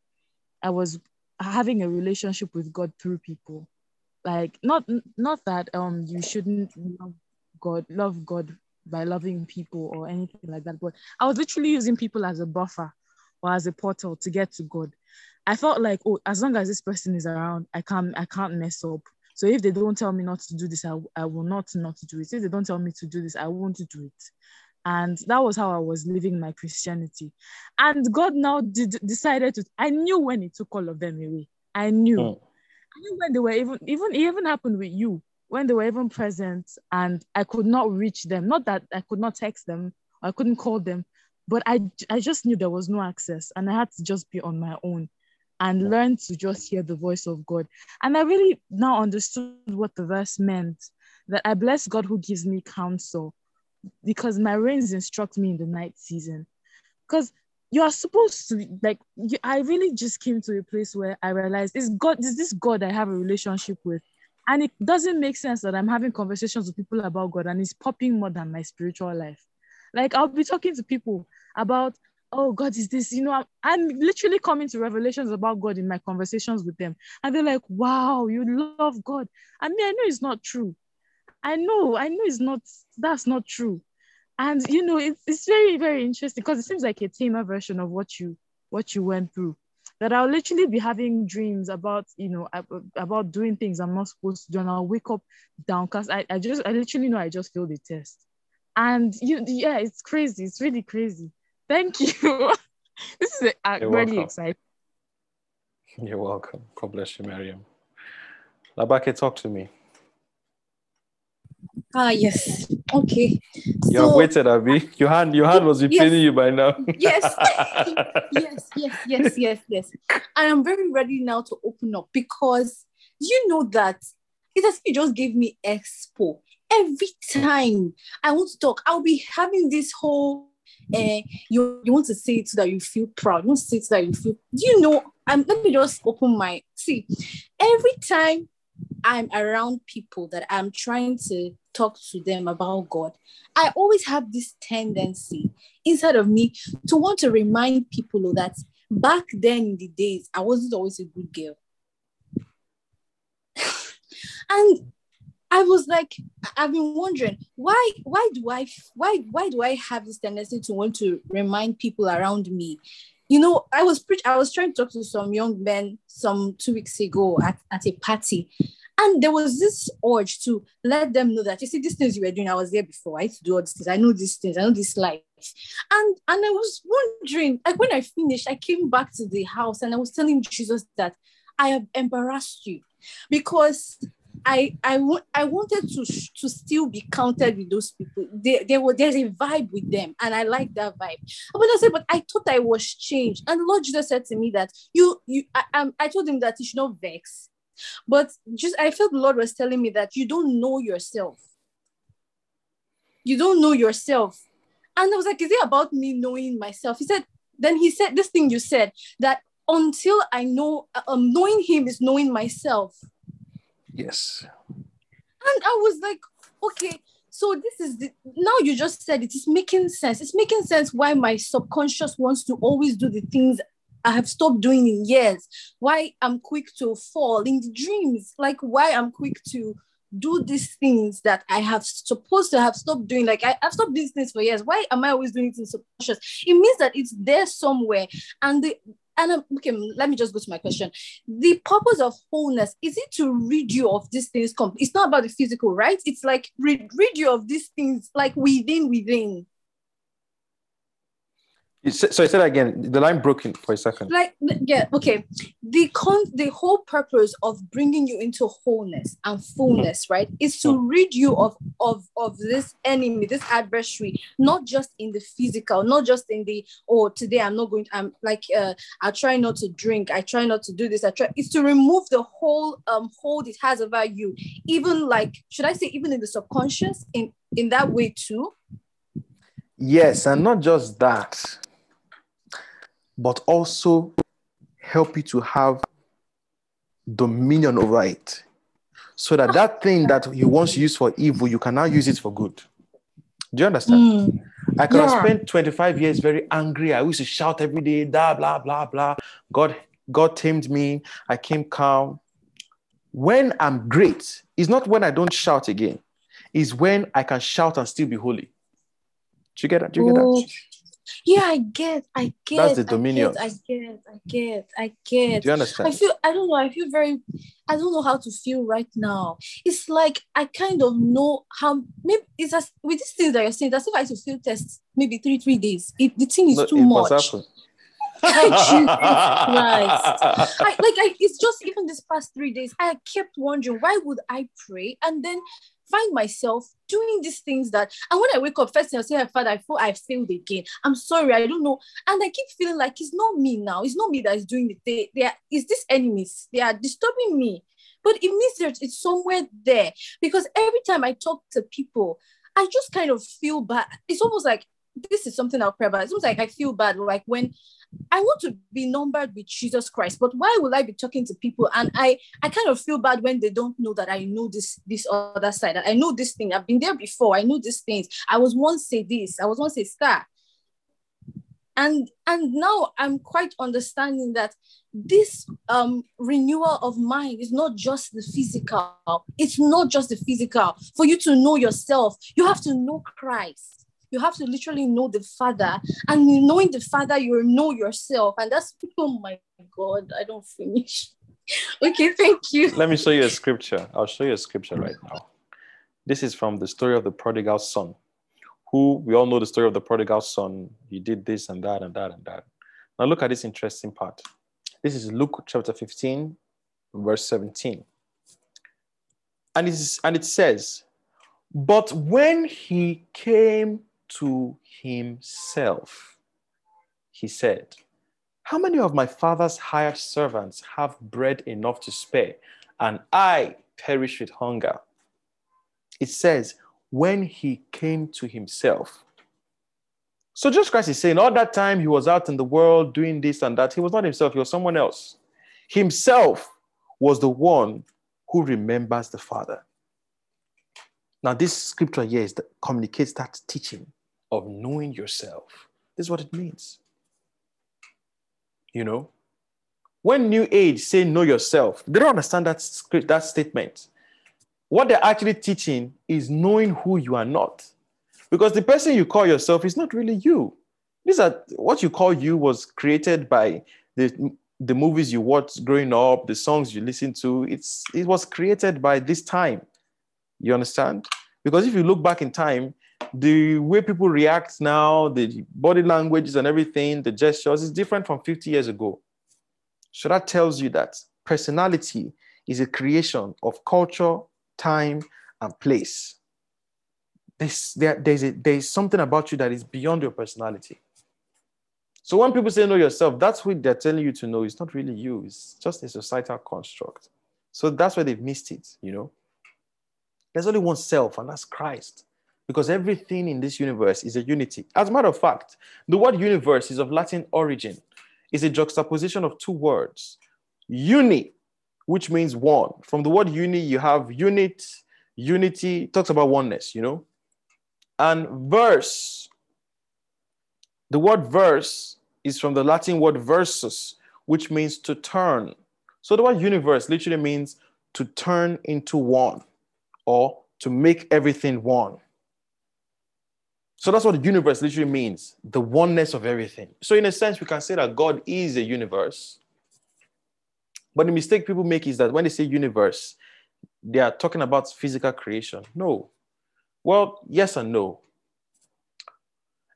I was having a relationship with God through people. Like not not that um you shouldn't love God, love God by loving people or anything like that, but I was literally using people as a buffer or as a portal to get to God. I felt like, oh, as long as this person is around, I can't I can't mess up. So if they don't tell me not to do this, I, I will not not do it. If they don't tell me to do this, I won't do it. And that was how I was living my Christianity. And God now did, decided to, I knew when He took all of them away. I knew. Mm. I knew when they were even, even, it even happened with you, when they were even present and I could not reach them. Not that I could not text them, I couldn't call them, but I, I just knew there was no access and I had to just be on my own and learn to just hear the voice of God. And I really now understood what the verse meant that I bless God who gives me counsel because my reins instruct me in the night season. Because you are supposed to like you, I really just came to a place where I realized is God is this God I have a relationship with. And it doesn't make sense that I'm having conversations with people about God and it's popping more than my spiritual life. Like I'll be talking to people about oh god is this you know I'm, I'm, literally coming to revelations about god in my conversations with them. And they're like wow you love god. I mean i know it's not true. I know i know it's not that's not true. And you know it's, it's very very interesting because it seems like a tamer version of what you what you went through that i'll literally be having dreams about you know about doing things i'm not supposed to do and i'll wake up downcast i, I just i literally know i just failed the test and you yeah it's crazy it's really crazy Thank you. [LAUGHS] this is uh, really welcome. exciting. You're welcome. God bless you, Miriam. Labake, talk to me. Ah, yes. Okay. You have waited, Abby. Your hand, your hand was yes. you by now. [LAUGHS] yes. yes, yes, yes, yes, yes. I am very ready now to open up because you know that it's as you just gave me expo. Every time I want to talk, I'll be having this whole uh, you, you want to say it so that you feel proud. You want to say it so that you feel, do you know, I'm, let me just open my, see, every time I'm around people that I'm trying to talk to them about God, I always have this tendency inside of me to want to remind people that back then in the days, I wasn't always a good girl. [LAUGHS] and I was like, I've been wondering why, why do I, why, why do I have this tendency to want to remind people around me? You know, I was pre- I was trying to talk to some young men some two weeks ago at, at a party, and there was this urge to let them know that you see these things you were doing. I was there before. I used to do all these things. I know these things. I know this life. And and I was wondering, like when I finished, I came back to the house and I was telling Jesus that I have embarrassed you because I I I wanted to to still be counted with those people. They, they were there's a vibe with them, and I like that vibe. But I said, but I thought I was changed, and the Lord Jesus said to me that you you I, I, I told him that he should not vex, but just I felt the Lord was telling me that you don't know yourself. You don't know yourself, and I was like, is it about me knowing myself? He said. Then he said this thing you said that until I know, um, knowing him is knowing myself. Yes. And I was like, okay, so this is the now you just said it is making sense. It's making sense why my subconscious wants to always do the things I have stopped doing in years. Why I'm quick to fall in the dreams, like why I'm quick to do these things that I have supposed to have stopped doing. Like I, have stopped these things for years. Why am I always doing it in subconscious? It means that it's there somewhere. And the and um, okay, let me just go to my question. The purpose of wholeness is it to rid you of these things? It's not about the physical, right? It's like rid, rid you of these things, like within, within. So I said again, the line broke in for a second. Like yeah, okay. The con the whole purpose of bringing you into wholeness and fullness, mm-hmm. right, is to rid you of of of this enemy, this adversary, not just in the physical, not just in the oh today I'm not going. To, I'm like uh, I try not to drink. I try not to do this. I try. It's to remove the whole um hold it has over you, even like should I say even in the subconscious in in that way too. Yes, and not just that but also help you to have dominion over it. So that that thing that you once used for evil, you can now use it for good. Do you understand? Mm. I could yeah. have spent 25 years very angry. I used to shout every day, blah, blah, blah, blah. God, God tamed me. I came calm. When I'm great, it's not when I don't shout again. It's when I can shout and still be holy. Do you get that? Do you get that? Yeah, I get, I get. That's the I dominion. get, I get, I get, I get. Do you understand? I feel I don't know. I feel very I don't know how to feel right now. It's like I kind of know how maybe it's as with these things that you're saying, that's if I to field test maybe three, three days. It, the thing is No, too much. [LAUGHS] Christ. I, like I, it's just even this past three days, I kept wondering why would I pray and then find myself doing these things that and when I wake up, first thing I say, Father, I feel I failed again. I'm sorry, I don't know. And I keep feeling like it's not me now. It's not me that is doing it. They, they are, it's these enemies. They are disturbing me. But it means that it's somewhere there. Because every time I talk to people, I just kind of feel bad. It's almost like this is something I'll pray about. It's almost like I feel bad, like when I want to be numbered with Jesus Christ, but why would I be talking to people? And I, I kind of feel bad when they don't know that I know this, this other side. That I know this thing. I've been there before. I know these things. I was once say this. I was once a star. And and now I'm quite understanding that this um renewal of mind is not just the physical. It's not just the physical. For you to know yourself, you have to know Christ you have to literally know the father and knowing the father you know yourself and that's oh my god i don't finish [LAUGHS] okay thank you Let me show you a scripture. I'll show you a scripture right now. This is from the story of the prodigal son, who we all know the story of the prodigal son. He did this and that and that and that. Now look at this interesting part. This is Luke chapter 15, verse 17. And and it says, But when he came to himself, he said, How many of my father's hired servants have bread enough to spare, and I perish with hunger? It says, When he came to himself. So Jesus Christ is saying, all that time he was out in the world doing this and that, he was not himself, he was someone else. Himself was the one who remembers the Father. Now, this scripture here is that communicates that teaching of knowing yourself. This is what it means. You know, when New Age say know yourself, they don't understand that script, that statement. What they're actually teaching is knowing who you are not. Because the person you call yourself is not really you. These are what you call you was created by the, the movies you watched growing up, the songs you listen to. It's it was created by this time. You understand? Because if you look back in time, the way people react now, the body languages and everything, the gestures is different from 50 years ago. So that tells you that personality is a creation of culture, time, and place. There's, there, there's, a, there's something about you that is beyond your personality. So when people say know yourself, that's what they're telling you to know. It's not really you, it's just a societal construct. So that's where they've missed it, you know. There's only one self, and that's Christ. Because everything in this universe is a unity. As a matter of fact, the word universe is of Latin origin. It's a juxtaposition of two words. Uni, which means one. From the word uni, you have unit, unity, talks about oneness, you know. And verse, the word verse is from the Latin word versus, which means to turn. So the word universe literally means to turn into one or to make everything one. So that's what the universe literally means the oneness of everything. So, in a sense, we can say that God is a universe. But the mistake people make is that when they say universe, they are talking about physical creation. No. Well, yes and no.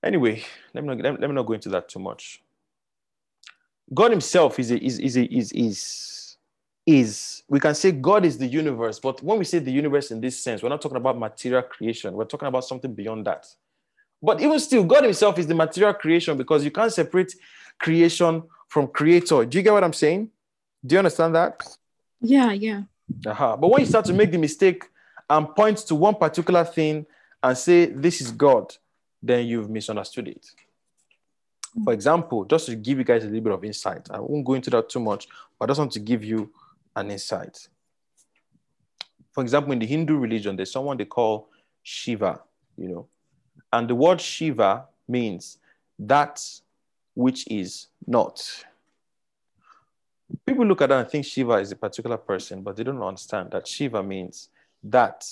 Anyway, let me not, let, me not go into that too much. God Himself is a, is is a, is is is we can say God is the universe, but when we say the universe in this sense, we're not talking about material creation. We're talking about something beyond that. But even still, God Himself is the material creation because you can't separate creation from creator. Do you get what I'm saying? Do you understand that? yeah yeah Uh-huh. But when you start to make the mistake and point to one particular thing and say, This is God, then you've misunderstood it. For example, just to give you guys a little bit of insight, I won't go into that too much, but I just want to give you an insight. For example, in the Hindu religion, there's someone they call Shiva, you know, and the word Shiva means that which is not. People look at that and think Shiva is a particular person, but they don't understand that Shiva means that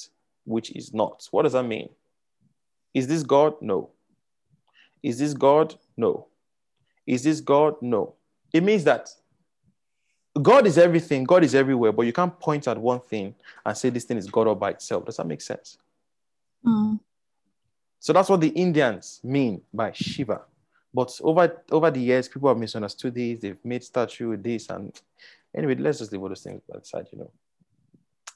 which is not. What does that mean? Is this God? No. Is this God? No. Is this God? No. It means that God is everything, God is everywhere, but you can't point at one thing and say this thing is God all by itself. Does that make sense? Mm. So that's what the Indians mean by Shiva. But over over the years, people have misunderstood this. They've made statue with this, and anyway, let's just leave all those things aside, you know.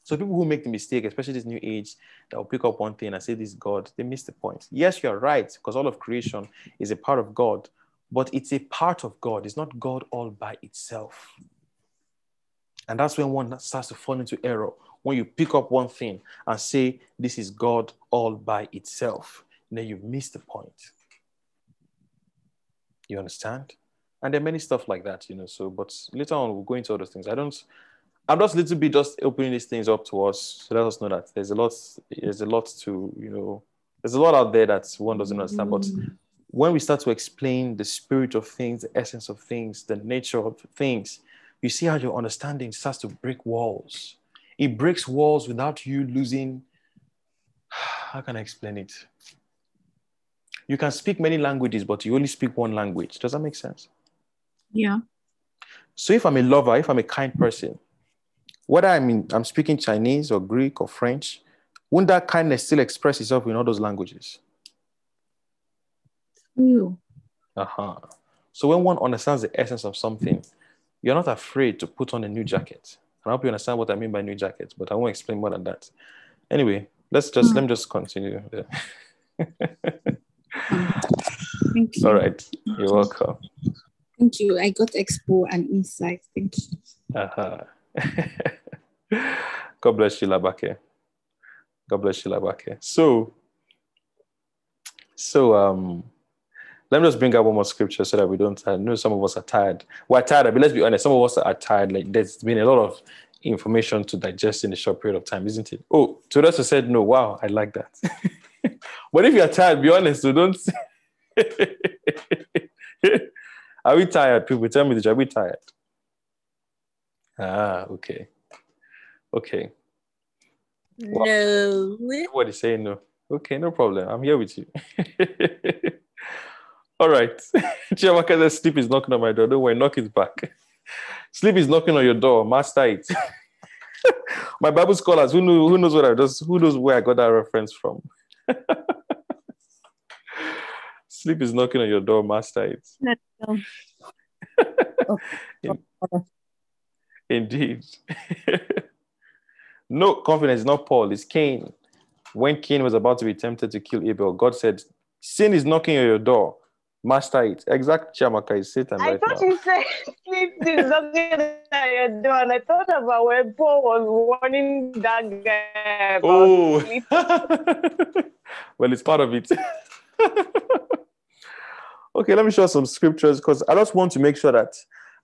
So people who make the mistake, especially this new age, that will pick up one thing and say this is God, they miss the point. Yes, you're right, because all of creation is a part of God, but it's a part of God. It's not God all by itself. And that's when one starts to fall into error. When you pick up one thing and say, This is God all by itself, then you've missed the point. You understand? And there are many stuff like that, you know. So, but later on, we'll go into other things. I don't, I'm just a little bit just opening these things up to us to let us know that there's a lot, there's a lot to, you know, there's a lot out there that one doesn't understand. But when we start to explain the spirit of things, the essence of things, the nature of things, you see how your understanding starts to break walls. It breaks walls without you losing. [SIGHS] How can I explain it? You can speak many languages, but you only speak one language. Does that make sense? Yeah. So if I'm a lover, if I'm a kind person, whether I'm in, I'm speaking Chinese or Greek or French, won't that kindness still express itself in all those languages? True. Uh-huh. So when one understands the essence of something, you're not afraid to put on a new jacket. I hope you understand what I mean by new jacket, but I won't explain more than that. Anyway, let's just let me just continue. [LAUGHS] Thank you. All right, you're welcome. Thank you. I got expo and insight. Thank you. Uh-huh. [LAUGHS] God bless you, Labake. God bless you, Labake. So, so um, let me just bring out one more scripture so that we don't. I know some of us are tired. We're tired, but let's be honest. Some of us are tired. Like there's been a lot of information to digest in a short period of time, isn't it? Oh, to those who said no, wow, I like that. [LAUGHS] [LAUGHS] but if you're tired, be honest. So don't. [LAUGHS] are we tired? People tell me, are we tired? Ah, okay, okay. No. What is saying no? Okay, no problem. I'm here with you. [LAUGHS] All right. Chiamaka says sleep is knocking on my door. Don't worry, knock it back. Sleep is knocking on your door. Master it. my Bible scholars, who know, who knows what I just who knows where I got that reference from? [LAUGHS] sleep is knocking on your door, master it. [LAUGHS] Indeed. [LAUGHS] no confidence, is not Paul, it's Cain. When Cain was about to be tempted to kill Abel, God said, Sin is knocking on your door. Master it. Exact Chiamaka is Satan I right thought now. you said sleep is knocking at your door, and I thought about when Paul was warning that guy about Oh, sleep. well, it's part of it. okay, let me show some scriptures because I just want to make sure that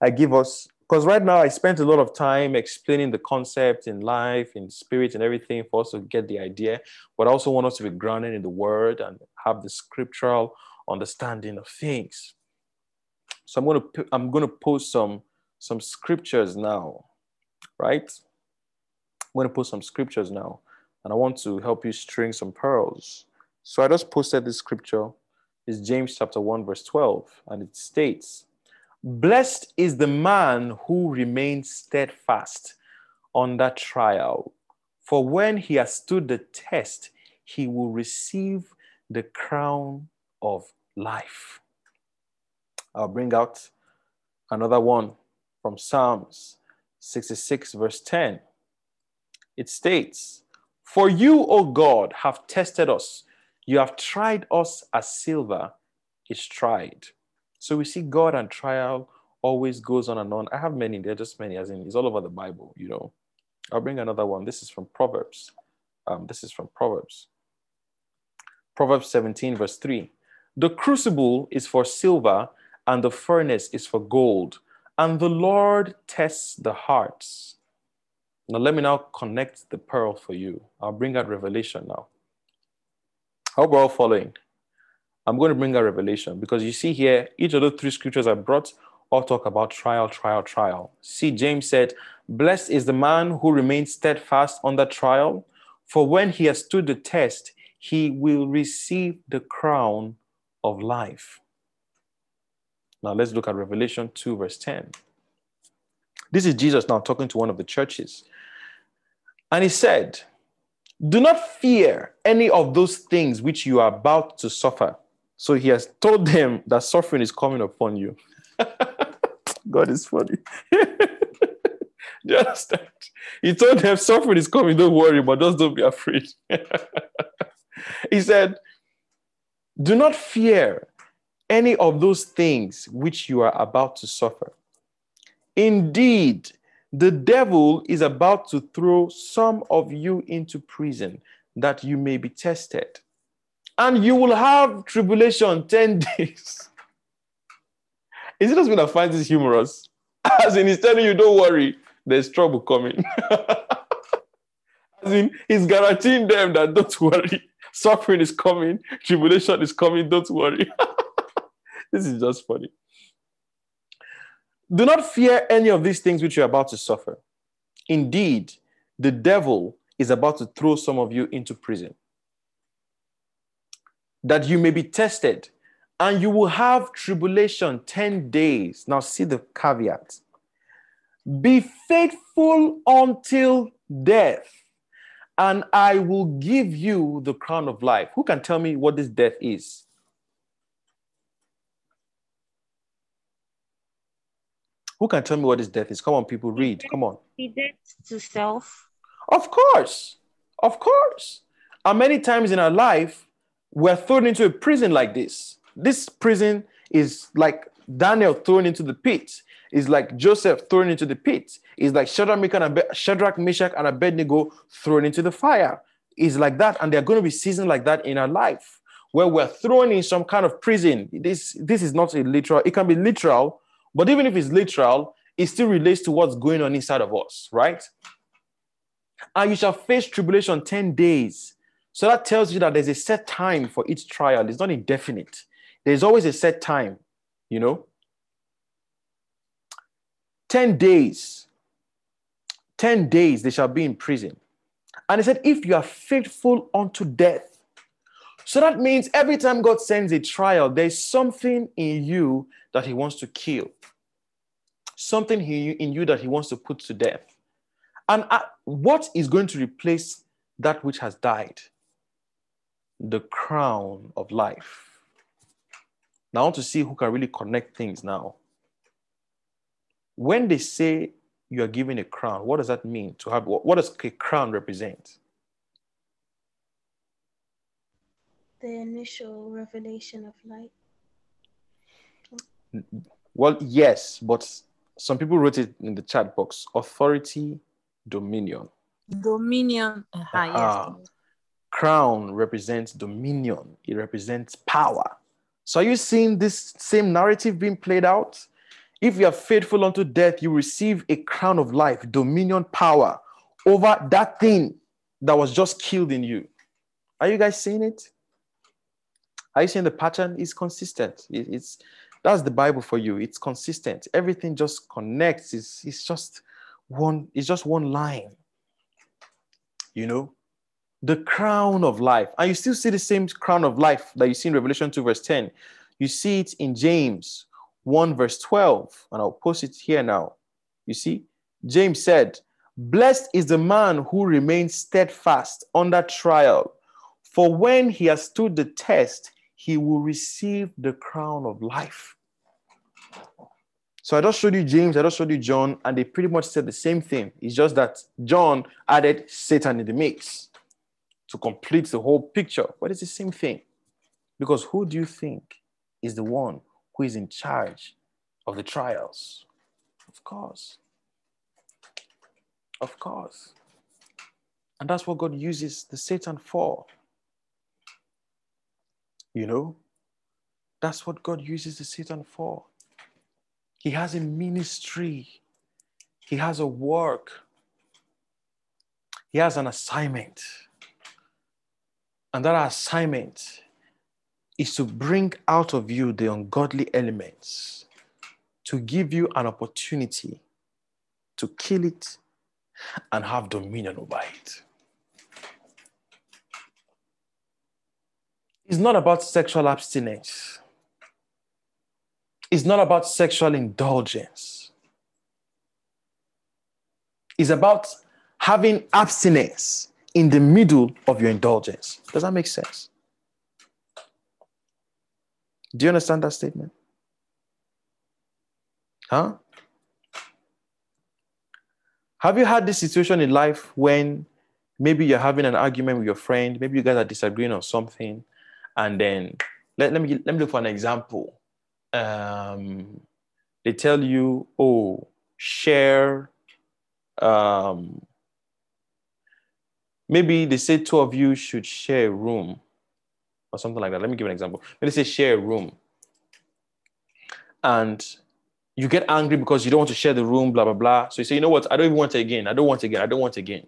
I give us, because right now I spent a lot of time explaining the concept in life, in spirit, and everything for us to get the idea. But I also want us to be grounded in the word and have the scriptural understanding of things. So I'm going to I'm going to post some some scriptures now, right? I'm going to post some scriptures now, and I want to help you string some pearls. So I just posted this scripture. It's James chapter 1, verse 12, and it states, Blessed is the man who remains steadfast under trial, for when he has stood the test, he will receive the crown of life. I'll bring out another one from Psalms 66, verse 10. It states, For you, O God, have tested us. You have tried us as silver is tried. So we see God and trial always goes on and on. I have many, they're just many, as in it's all over the Bible, you know. I'll bring another one. This is from Proverbs. Um, this is from Proverbs. Proverbs 17, verse 3. The crucible is for silver, and the furnace is for gold, and the Lord tests the hearts. Now, let me now connect the pearl for you. I'll bring out revelation now. I hope we're all following. I'm going to bring out revelation because you see here, each of the three scriptures I brought all talk about trial, trial, trial. See, James said, Blessed is the man who remains steadfast under trial, for when he has stood the test, he will receive the crown of life. Now let's look at Revelation 2, verse 10. This is Jesus now talking to one of the churches. And he said, Do not fear any of those things which you are about to suffer. So he has told them that suffering is coming upon you. [LAUGHS] God is funny. [LAUGHS] You understand? He told them suffering is coming, don't worry, but just don't be afraid. [LAUGHS] he said, Do not fear any of those things which you are about to suffer. Indeed, the devil is about to throw some of you into prison that you may be tested. And you will have tribulation 10 [LAUGHS] days. Is it just going to find this humorous? [LAUGHS] As in, he's telling you, don't worry, there's trouble coming. [LAUGHS] As in, he's guaranteeing them that don't worry, suffering is coming, tribulation is coming, don't worry. [LAUGHS] this is just funny. Do not fear any of these things which you're about to suffer. Indeed, the devil is about to throw some of you into prison, that you may be tested, and you will have tribulation 10 days. Now, see the caveat be faithful until death, and I will give you the crown of life. Who can tell me what this death is? Who can tell me what this death is? Come on, people, read. Come on. Be dead to self. Of course. Of course. And many times in our life, we're thrown into a prison like this. This prison is like Daniel thrown into the pit. Is like Joseph thrown into the pit. Is like Shadrach, Meshach, and Abednego thrown into the fire. Is like that, and there are going to be seasons like that in our life where we're thrown in some kind of prison. This this is not a literal. It can be literal, but even if it's literal, it still relates to what's going on inside of us, right? And you shall face tribulation 10 days. So that tells you that there's a set time for each trial. It's not indefinite. There's always a set time, you know? 10 days. 10 days they shall be in prison. And he said, if you are faithful unto death. So that means every time God sends a trial, there's something in you that he wants to kill something in you that he wants to put to death. And what is going to replace that which has died? The crown of life. Now, I want to see who can really connect things now. When they say you are given a crown, what does that mean? To have what does a crown represent? The initial revelation of light. Well, yes, but some people wrote it in the chat box authority, dominion. Dominion. Uh-huh, uh-huh. Yes. Crown represents dominion, it represents power. So, are you seeing this same narrative being played out? If you are faithful unto death, you receive a crown of life, dominion, power over that thing that was just killed in you. Are you guys seeing it? Are you seeing the pattern? It's consistent. It's that's the Bible for you. It's consistent. Everything just connects. It's, it's just one, it's just one line. You know? The crown of life. And you still see the same crown of life that you see in Revelation 2, verse 10. You see it in James 1, verse 12. And I'll post it here now. You see, James said, Blessed is the man who remains steadfast under trial, for when he has stood the test, he will receive the crown of life. So I just showed you James, I just showed you John, and they pretty much said the same thing. It's just that John added Satan in the mix to complete the whole picture. But it's the same thing. Because who do you think is the one who is in charge of the trials? Of course. Of course. And that's what God uses the Satan for. You know, that's what God uses the Satan for. He has a ministry, he has a work, he has an assignment. And that assignment is to bring out of you the ungodly elements, to give you an opportunity to kill it and have dominion over it. it. is not about sexual abstinence. It's not about sexual indulgence. It's about having abstinence in the middle of your indulgence. Does that make sense? Do you understand that statement? Huh? Have you had this situation in life when maybe you're having an argument with your friend, maybe you guys are disagreeing on something, and then let, let me let me look for an example. Um, they tell you, oh, share um, maybe they say two of you should share a room or something like that. Let me give an example. They say share a room. And you get angry because you don't want to share the room, blah, blah, blah. So you say, you know what? I don't even want it again. I don't want it again. I don't want it again.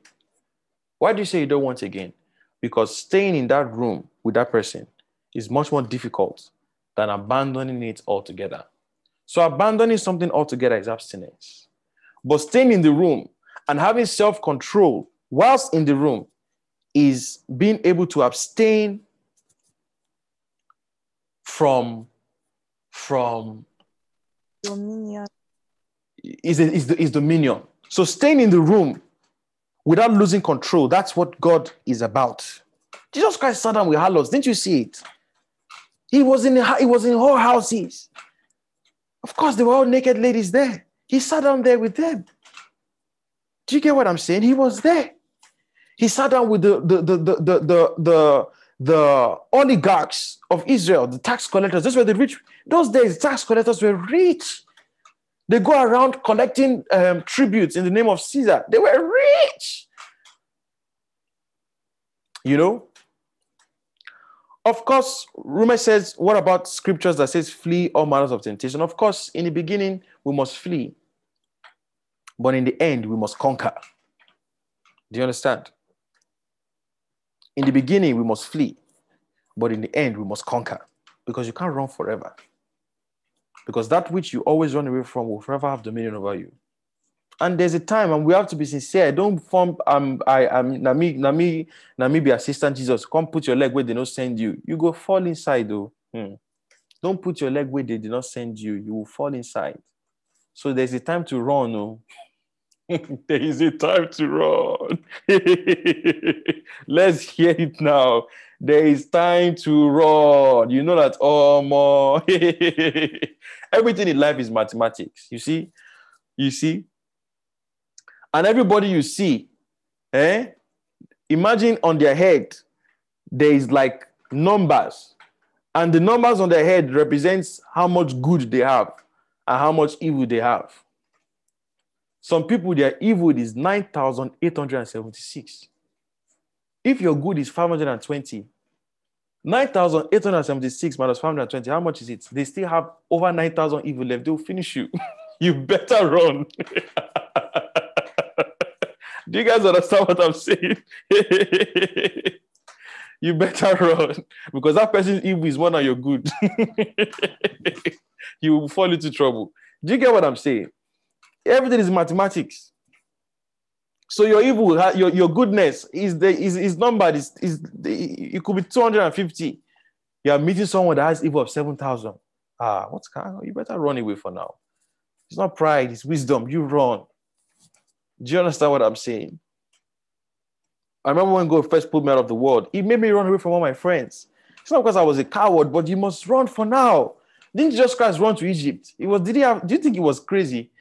Why do you say you don't want it again? Because staying in that room with that person is much more difficult than abandoning it altogether. So abandoning something altogether is abstinence. But staying in the room and having self-control whilst in the room is being able to abstain from from Dominion. is is is dominion. So staying in the room without losing control, that's what God is about. Jesus Christ sat down with harlots. Didn't you see it? He was in he was in whole houses. Of course, there were all naked ladies there. He sat down there with them. Do you get what I'm saying? He was there. He sat down with the the the the the the, the, the oligarchs of Israel, the tax collectors. Those were the rich. Those days, tax collectors were rich. They go around collecting um, tributes in the name of Caesar. They were rich. You know? Of course, Rume says, what about scriptures that says flee all manners of temptation? Of course, in the beginning, we must flee. But in the end, we must conquer. Do you understand? In the beginning, we must flee, but in the end, we must conquer because you can't run forever. Because that which you always run away from will forever have dominion over you. And there's a time, and we have to be sincere. Don't form. Um, I am Nami Nami Namibia assistant Jesus. Come put your leg where they don't send you. You go fall inside though. Hmm. Don't put your leg where they did not send you. You will fall inside. So there's a time to run. Oh. [LAUGHS] there is a time to run. [LAUGHS] Let's hear it now. There is time to run. You know that, oh. [LAUGHS] Everything in life is mathematics. You see? You see? And everybody you see, eh? Imagine on their head, there is like numbers. And the numbers on their head represents how much good they have and how much evil they have. Some people, their evil is 9,876. If your good is 520, 9,876 minus 520, how much is it? They still have over 9,000 evil left. They'll finish you. [LAUGHS] you better run. [LAUGHS] Do you guys understand what I'm saying? [LAUGHS] you better run because that person's evil is one of your good. you will fall into trouble. Do you get what I'm saying? Everything is mathematics. So your evil, your, your goodness is the is, is numbered. Is, is it could be 250. You are meeting someone that has evil of 7,000. Ah, what's kind you better run away for now. It's not pride, it's wisdom. You run. Do you understand what I'm saying? I remember when God first put me out of the world, it made me run away from all my friends. It's not because I was a coward, but you must run for now. Didn't Jesus Christ run to Egypt? It was, did he have, do you think it was crazy?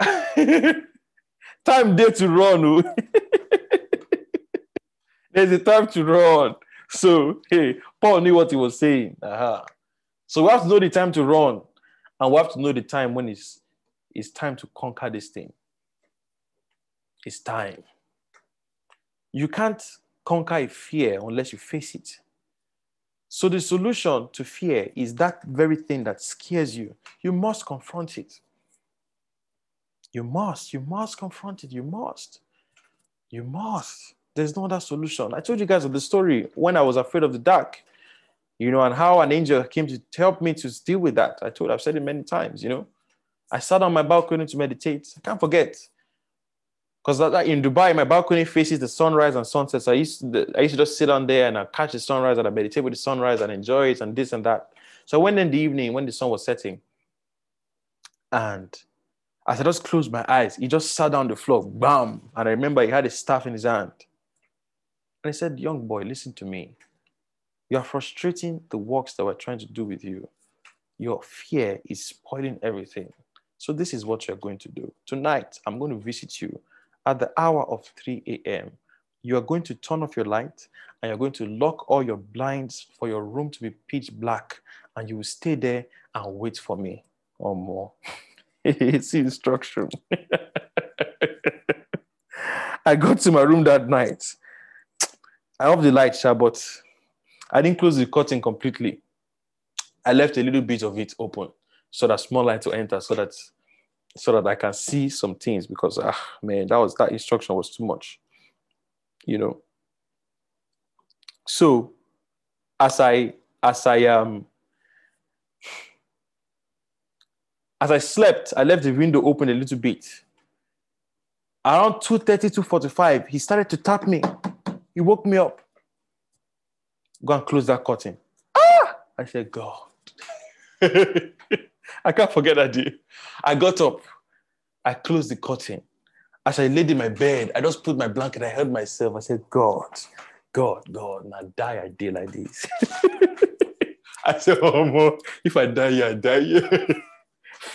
[LAUGHS] time there to run. Oh. [LAUGHS] There's a time to run. So, hey, Paul knew what he was saying. Uh-huh. So we have to know the time to run, and we have to know the time when it's, it's time to conquer this thing. It's time. You can't conquer a fear unless you face it. So the solution to fear is that very thing that scares you. You must confront it. You must, you must confront it. You must. You must. There's no other solution. I told you guys of the story when I was afraid of the dark, you know, and how an angel came to help me to deal with that. I told, I've said it many times, you know. I sat on my balcony to meditate. I can't forget. Because in Dubai, my balcony faces the sunrise and sunset. So I used to, I used to just sit on there and I catch the sunrise and I meditate with the sunrise and enjoy it and this and that. So I went in the evening when the sun was setting, and as I just closed my eyes, he just sat down the floor, bam. And I remember he had a staff in his hand. And he said, Young boy, listen to me. You are frustrating the works that we're trying to do with you. Your fear is spoiling everything. So, this is what you're going to do. Tonight, I'm going to visit you at the hour of 3 a.m., you are going to turn off your light and you're going to lock all your blinds for your room to be pitch black. And you will stay there and wait for me or more. [LAUGHS] [LAUGHS] it's instruction. [LAUGHS] I got to my room that night. I off the light, but I didn't close the curtain completely. I left a little bit of it open so that small light to enter so that so that I can see some things because ah man, that was that instruction was too much. You know. So as I as I um as I slept, I left the window open a little bit. Around 2:30 to 45, he started to tap me. He woke me up. Go and close that curtain. Ah! I said, God. [LAUGHS] I can't forget that day. I got up. I closed the curtain. As I laid in my bed, I just put my blanket. I held myself. I said, God, God, God, now die I day like this. [LAUGHS] I said, Oh, more, if I die I die. [LAUGHS]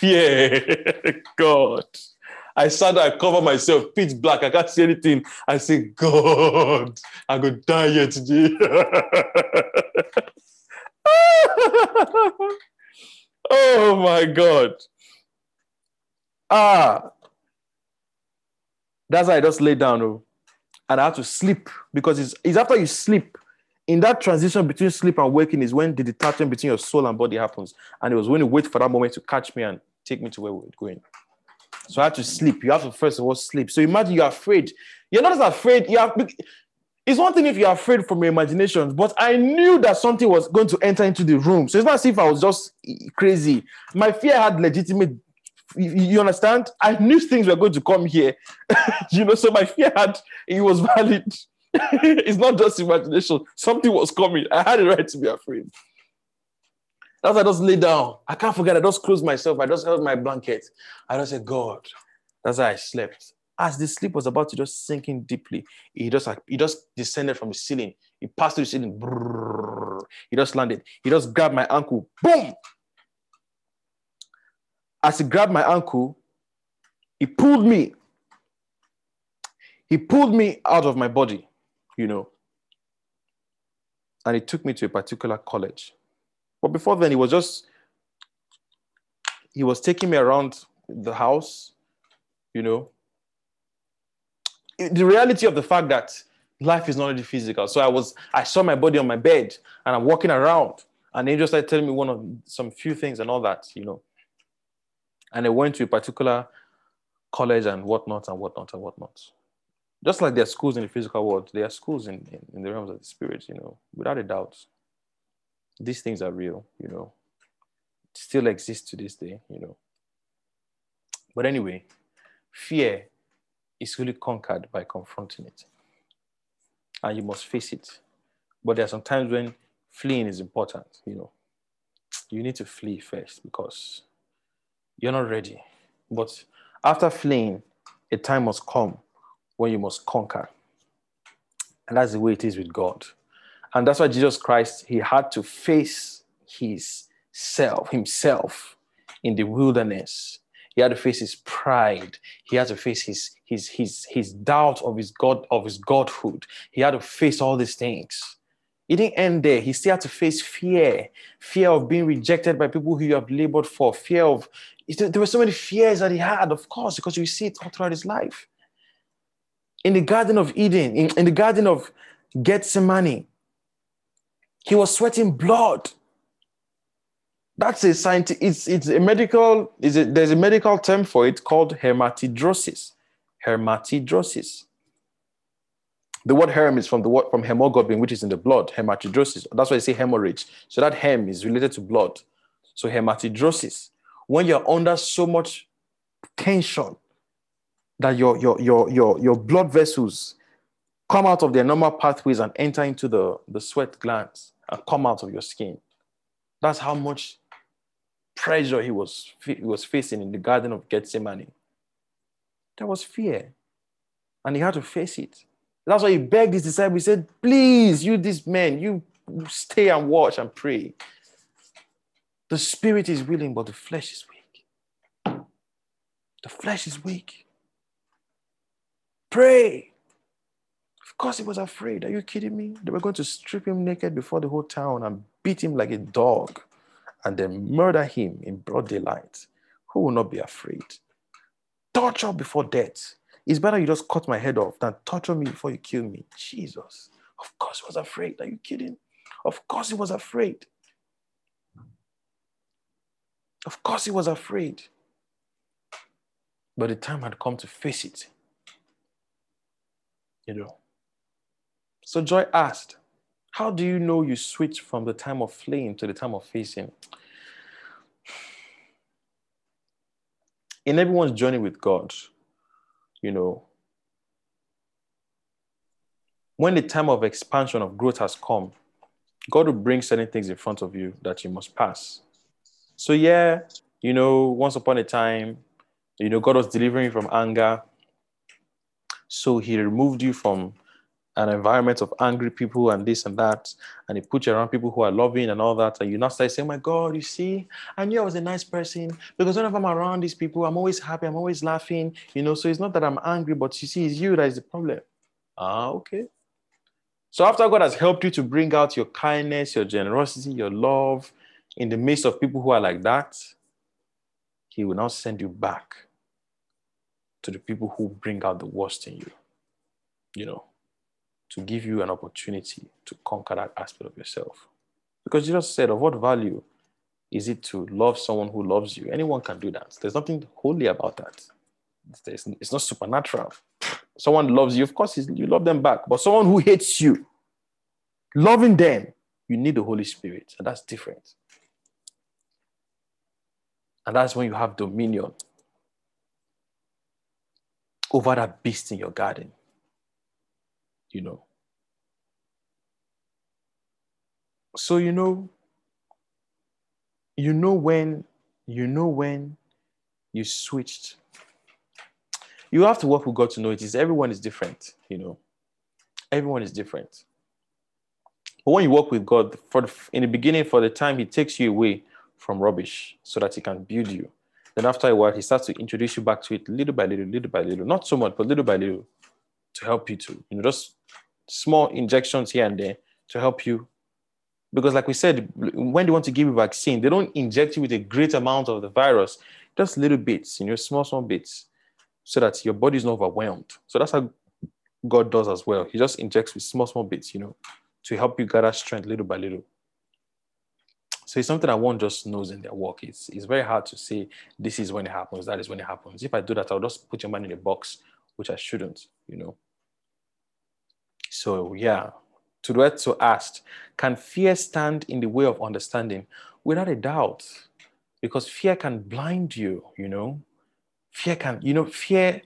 [LAUGHS] Fear, God. I sat there, I cover myself, pitch black. I can't see anything. I say, God, I go die here today. [LAUGHS] oh my God. Ah. That's why I just lay down oh, and I had to sleep because it's, it's after you sleep. In that transition between sleep and waking is when the detachment between your soul and body happens. And it was when you wait for that moment to catch me and take me to where we are going. So I had to sleep. You have to first of all sleep. So imagine you're afraid. You're not as afraid. You are, it's one thing if you're afraid from your imagination, but I knew that something was going to enter into the room. So it's not as if I was just crazy. My fear had legitimate you understand? I knew things were going to come here. [LAUGHS] you know, so my fear had it was valid. [LAUGHS] it's not just imagination. Something was coming. I had a right to be afraid. That's I just lay down. I can't forget. I just closed myself. I just held my blanket. I just said, God. That's how I slept. As the sleep was about to just sink in deeply, he just like he just descended from the ceiling. He passed through the ceiling. Brrr, he just landed. He just grabbed my ankle. Boom! as he grabbed my ankle, he pulled me. He pulled me out of my body, you know. And he took me to a particular college. But before then, he was just, he was taking me around the house, you know. The reality of the fact that life is not only physical. So I was, I saw my body on my bed and I'm walking around. And he just started telling me one of some few things and all that, you know and I went to a particular college and whatnot and whatnot and whatnot. Just like there are schools in the physical world, there are schools in, in, in the realms of the spirit, you know, without a doubt. These things are real, you know, still exist to this day, you know. But anyway, fear is really conquered by confronting it. And you must face it. But there are some times when fleeing is important, you know. You need to flee first because you're not ready. But after fleeing, a time must come when you must conquer. And that's the way it is with God. And that's why Jesus Christ, he had to face his self, himself in the wilderness. He had to face his pride. He had to face his, his, his, his doubt of his God, of his godhood. He had to face all these things. He didn't end there. He still had to face fear fear of being rejected by people who you have labored for, fear of, there were so many fears that he had, of course, because you see it all throughout his life. In the Garden of Eden, in, in the Garden of Gethsemane, he was sweating blood. That's a scientific, it's, it's a medical, is it, there's a medical term for it called hematidrosis. Hematidrosis. The word hem is from the word from hemoglobin, which is in the blood, hematidrosis. That's why I say hemorrhage. So that hem is related to blood. So hematidrosis. When you're under so much tension, that your your your your your blood vessels come out of their normal pathways and enter into the, the sweat glands and come out of your skin. That's how much pressure he was, he was facing in the Garden of Gethsemane. There was fear, and he had to face it. That's why he begged his disciples. He said, Please, you, these men, you stay and watch and pray. The spirit is willing, but the flesh is weak. The flesh is weak. Pray. Of course, he was afraid. Are you kidding me? They were going to strip him naked before the whole town and beat him like a dog and then murder him in broad daylight. Who will not be afraid? Torture before death. It's better you just cut my head off than torture me before you kill me. Jesus. Of course he was afraid. Are you kidding? Of course he was afraid. Of course he was afraid. But the time had come to face it. You know. So Joy asked, How do you know you switch from the time of fleeing to the time of facing? In everyone's journey with God, you know, when the time of expansion of growth has come, God will bring certain things in front of you that you must pass. So, yeah, you know, once upon a time, you know, God was delivering you from anger. So he removed you from an environment of angry people and this and that, and he put you around people who are loving and all that, and you now start saying, oh "My God, you see, I knew I was a nice person because whenever I'm around these people, I'm always happy, I'm always laughing, you know. So it's not that I'm angry, but you see, it's you that is the problem." Ah, okay. So after God has helped you to bring out your kindness, your generosity, your love in the midst of people who are like that, He will now send you back to the people who bring out the worst in you. You know to give you an opportunity to conquer that aspect of yourself. Because Jesus said, Of what value is it to love someone who loves you? Anyone can do that. There's nothing holy about that. It's, it's not supernatural. Someone loves you, of course, you love them back. But someone who hates you, loving them, you need the Holy Spirit. And that's different. And that's when you have dominion over that beast in your garden you know. So you know, you know when, you know when you switched. You have to work with God to know it is everyone is different, you know. Everyone is different. But when you work with God, for the, in the beginning, for the time He takes you away from rubbish so that He can build you. Then after a while, He starts to introduce you back to it little by little, little by little. Not so much, but little by little to help you to, you know, just small injections here and there to help you. Because, like we said, when they want to give you vaccine, they don't inject you with a great amount of the virus, just little bits, you know, small, small bits, so that your body is not overwhelmed. So that's how God does as well. He just injects with small, small bits, you know, to help you gather strength little by little. So it's something that one just knows in their work. It's, it's very hard to say this is when it happens, that is when it happens. If I do that, I'll just put your man in a box, which I shouldn't, you know. So, yeah, to that to ask, can fear stand in the way of understanding? Without a doubt, because fear can blind you, you know. Fear can, you know, fear,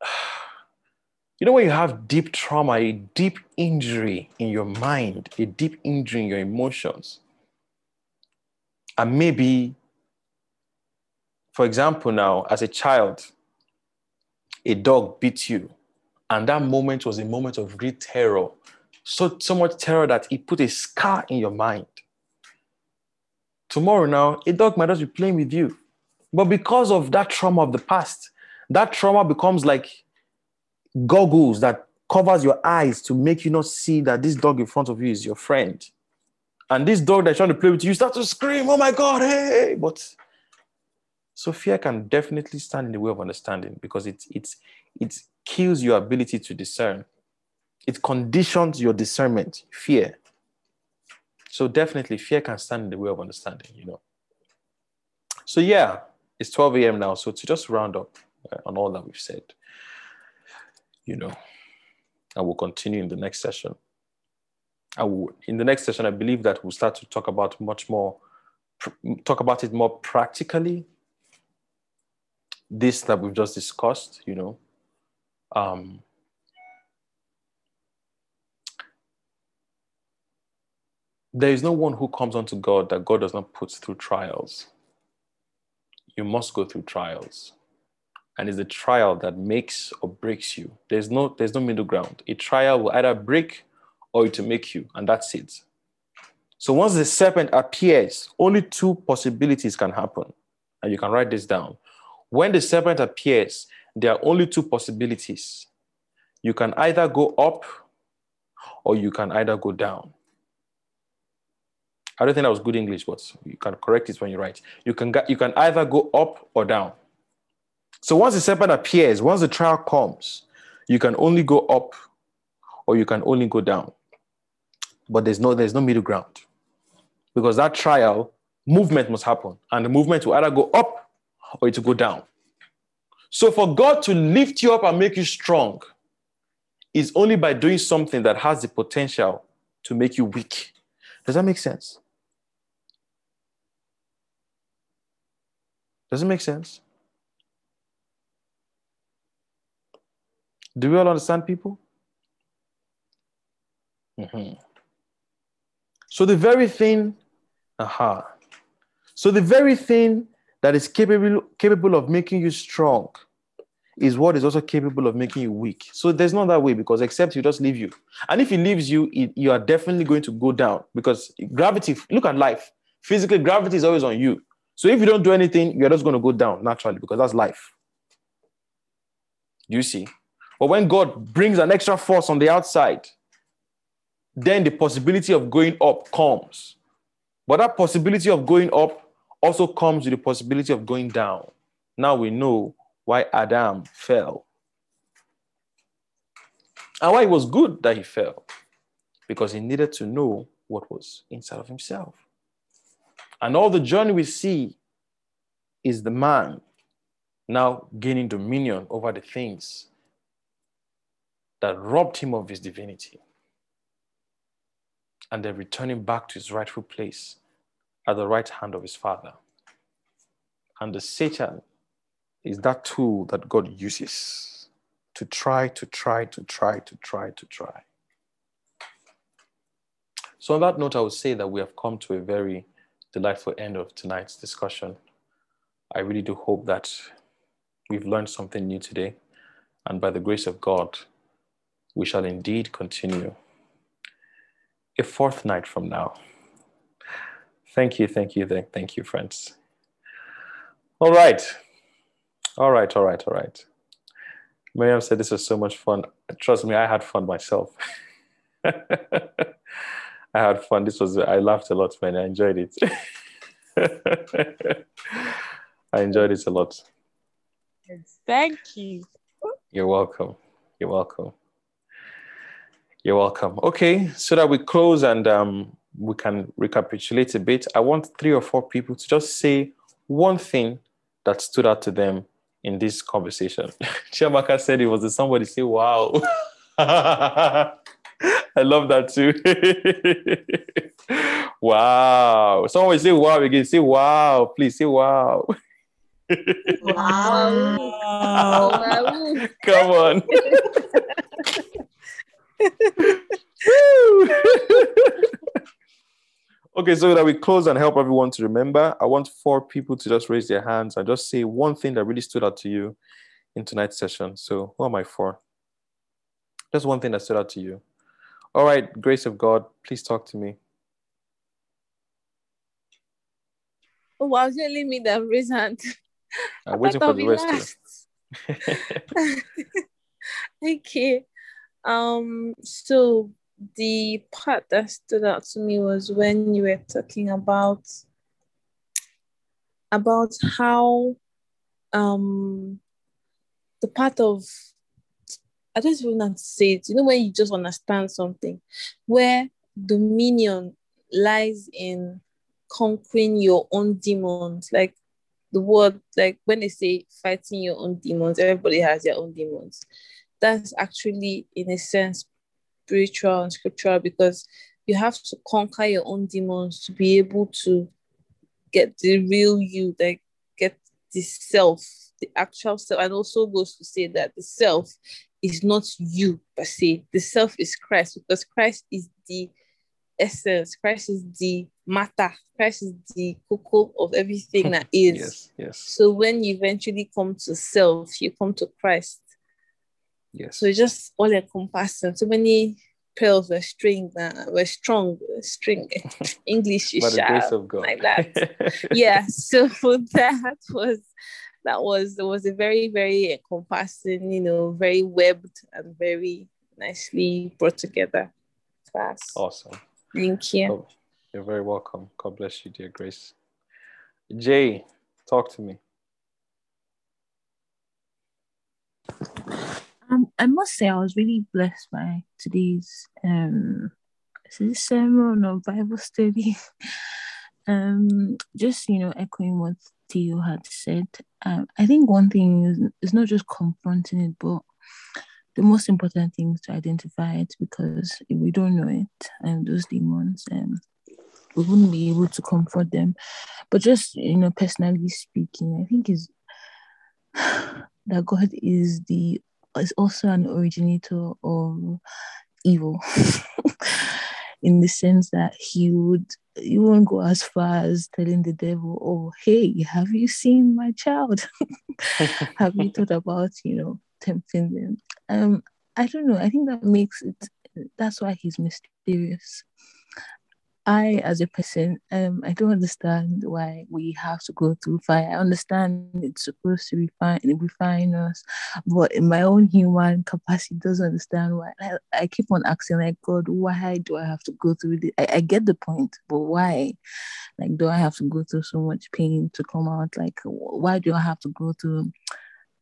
[SIGHS] you know, when you have deep trauma, a deep injury in your mind, a deep injury in your emotions, and maybe, for example, now, as a child, a dog beats you and that moment was a moment of great terror. So, so much terror that it put a scar in your mind. Tomorrow now, a dog might just be playing with you. But because of that trauma of the past, that trauma becomes like goggles that covers your eyes to make you not see that this dog in front of you is your friend. And this dog that's trying to play with you, you start to scream, oh my God, hey. But so fear can definitely stand in the way of understanding because it, it's it's kills your ability to discern. It conditions your discernment, fear. So definitely fear can stand in the way of understanding, you know. So yeah, it's 12 a.m. now. So to just round up uh, on all that we've said, you know, I will continue in the next session. I will, in the next session, I believe that we'll start to talk about much more, talk about it more practically, this that we've just discussed, you know, um, there is no one who comes unto God that God does not put through trials. You must go through trials. And it's the trial that makes or breaks you. There's no, there's no middle ground. A trial will either break or it will make you, and that's it. So once the serpent appears, only two possibilities can happen. And you can write this down. When the serpent appears, there are only two possibilities. You can either go up or you can either go down. I don't think that was good English, but you can correct it when you write. You can, you can either go up or down. So once the serpent appears, once the trial comes, you can only go up or you can only go down. But there's no, there's no middle ground. Because that trial, movement must happen. And the movement will either go up or it will go down. So for God to lift you up and make you strong is only by doing something that has the potential to make you weak. Does that make sense? Does it make sense? Do we all understand people? Mm-hmm. So the very thing, aha. So the very thing that is capable capable of making you strong is what is also capable of making you weak. So there's not that way because except you just leave you. And if he leaves you, it, you are definitely going to go down because gravity, look at life. Physically, gravity is always on you. So if you don't do anything, you're just going to go down naturally because that's life. You see? But when God brings an extra force on the outside, then the possibility of going up comes. But that possibility of going up also comes with the possibility of going down. Now we know why Adam fell. And why it was good that he fell. Because he needed to know what was inside of himself. And all the journey we see is the man now gaining dominion over the things that robbed him of his divinity. And then returning back to his rightful place at the right hand of his father. And the Satan is that tool that God uses to try, to try, to try, to try, to try. So, on that note, I would say that we have come to a very delightful end of tonight's discussion. I really do hope that we've learned something new today. And by the grace of God, we shall indeed continue a fourth night from now. Thank you, thank you, thank you, friends. All right. All right, all right, all right. Miriam said this was so much fun. Trust me, I had fun myself. [LAUGHS] I had fun. This was I laughed a lot, man. I enjoyed it. [LAUGHS] I enjoyed it a lot. Thank you. You're welcome. You're welcome. You're welcome. Okay, so that we close and um, we can recapitulate a bit, I want three or four people to just say one thing that stood out to them in this conversation. [LAUGHS] Chiamaka said it was somebody say, wow. [LAUGHS] I love that too. [LAUGHS] wow. Someone say wow again. Say wow. Please say wow. Wow. wow. Come on. Okay, so that we close and help everyone to remember, I want four people to just raise their hands and just say one thing that really stood out to you in tonight's session. So, who am I for? Just one thing that stood out to you. All right, grace of God, please talk to me. Oh, wow, it's only me that raised hand. I'm waiting for the rest. okay. [LAUGHS] Um, so the part that stood out to me was when you were talking about about how um the part of I don't even know how to say it. You know when you just understand something, where dominion lies in conquering your own demons. Like the word, like when they say fighting your own demons, everybody has their own demons. That's actually, in a sense, spiritual and scriptural because you have to conquer your own demons to be able to get the real you, like get the self the actual self, and also goes to say that the self is not you per se. The self is Christ because Christ is the essence. Christ is the matter. Christ is the cocoa of everything hmm. that is. yes, yes, So when you eventually come to self, you come to Christ. Yes. So it's just all encompassing. So many pearls were string, uh, were strong, string. [LAUGHS] English is By the grace of God. like that. [LAUGHS] yeah. So [LAUGHS] that was that was it was a very very encompassing, you know, very webbed and very nicely brought together class. Awesome. Thank you. Oh, you're very welcome. God bless you, dear Grace. Jay, talk to me. Um, I must say I was really blessed by today's um is it sermon or Bible study. [LAUGHS] um, just you know, echoing what Theo had said. Um, I think one thing is, is not just confronting it, but the most important thing is to identify it because if we don't know it and those demons, um, we wouldn't be able to comfort them. But just you know, personally speaking, I think is [SIGHS] that God is the is also an originator of evil [LAUGHS] in the sense that he would he won't go as far as telling the devil, oh hey, have you seen my child? [LAUGHS] have you thought about, you know, tempting them? Um, I don't know. I think that makes it that's why he's mysterious. I, as a person, um, I don't understand why we have to go through fire. I understand it's supposed to refine refine us, but in my own human capacity, doesn't understand why. I, I keep on asking, like, God, why do I have to go through this? I, I get the point, but why? Like, do I have to go through so much pain to come out? Like, why do I have to go through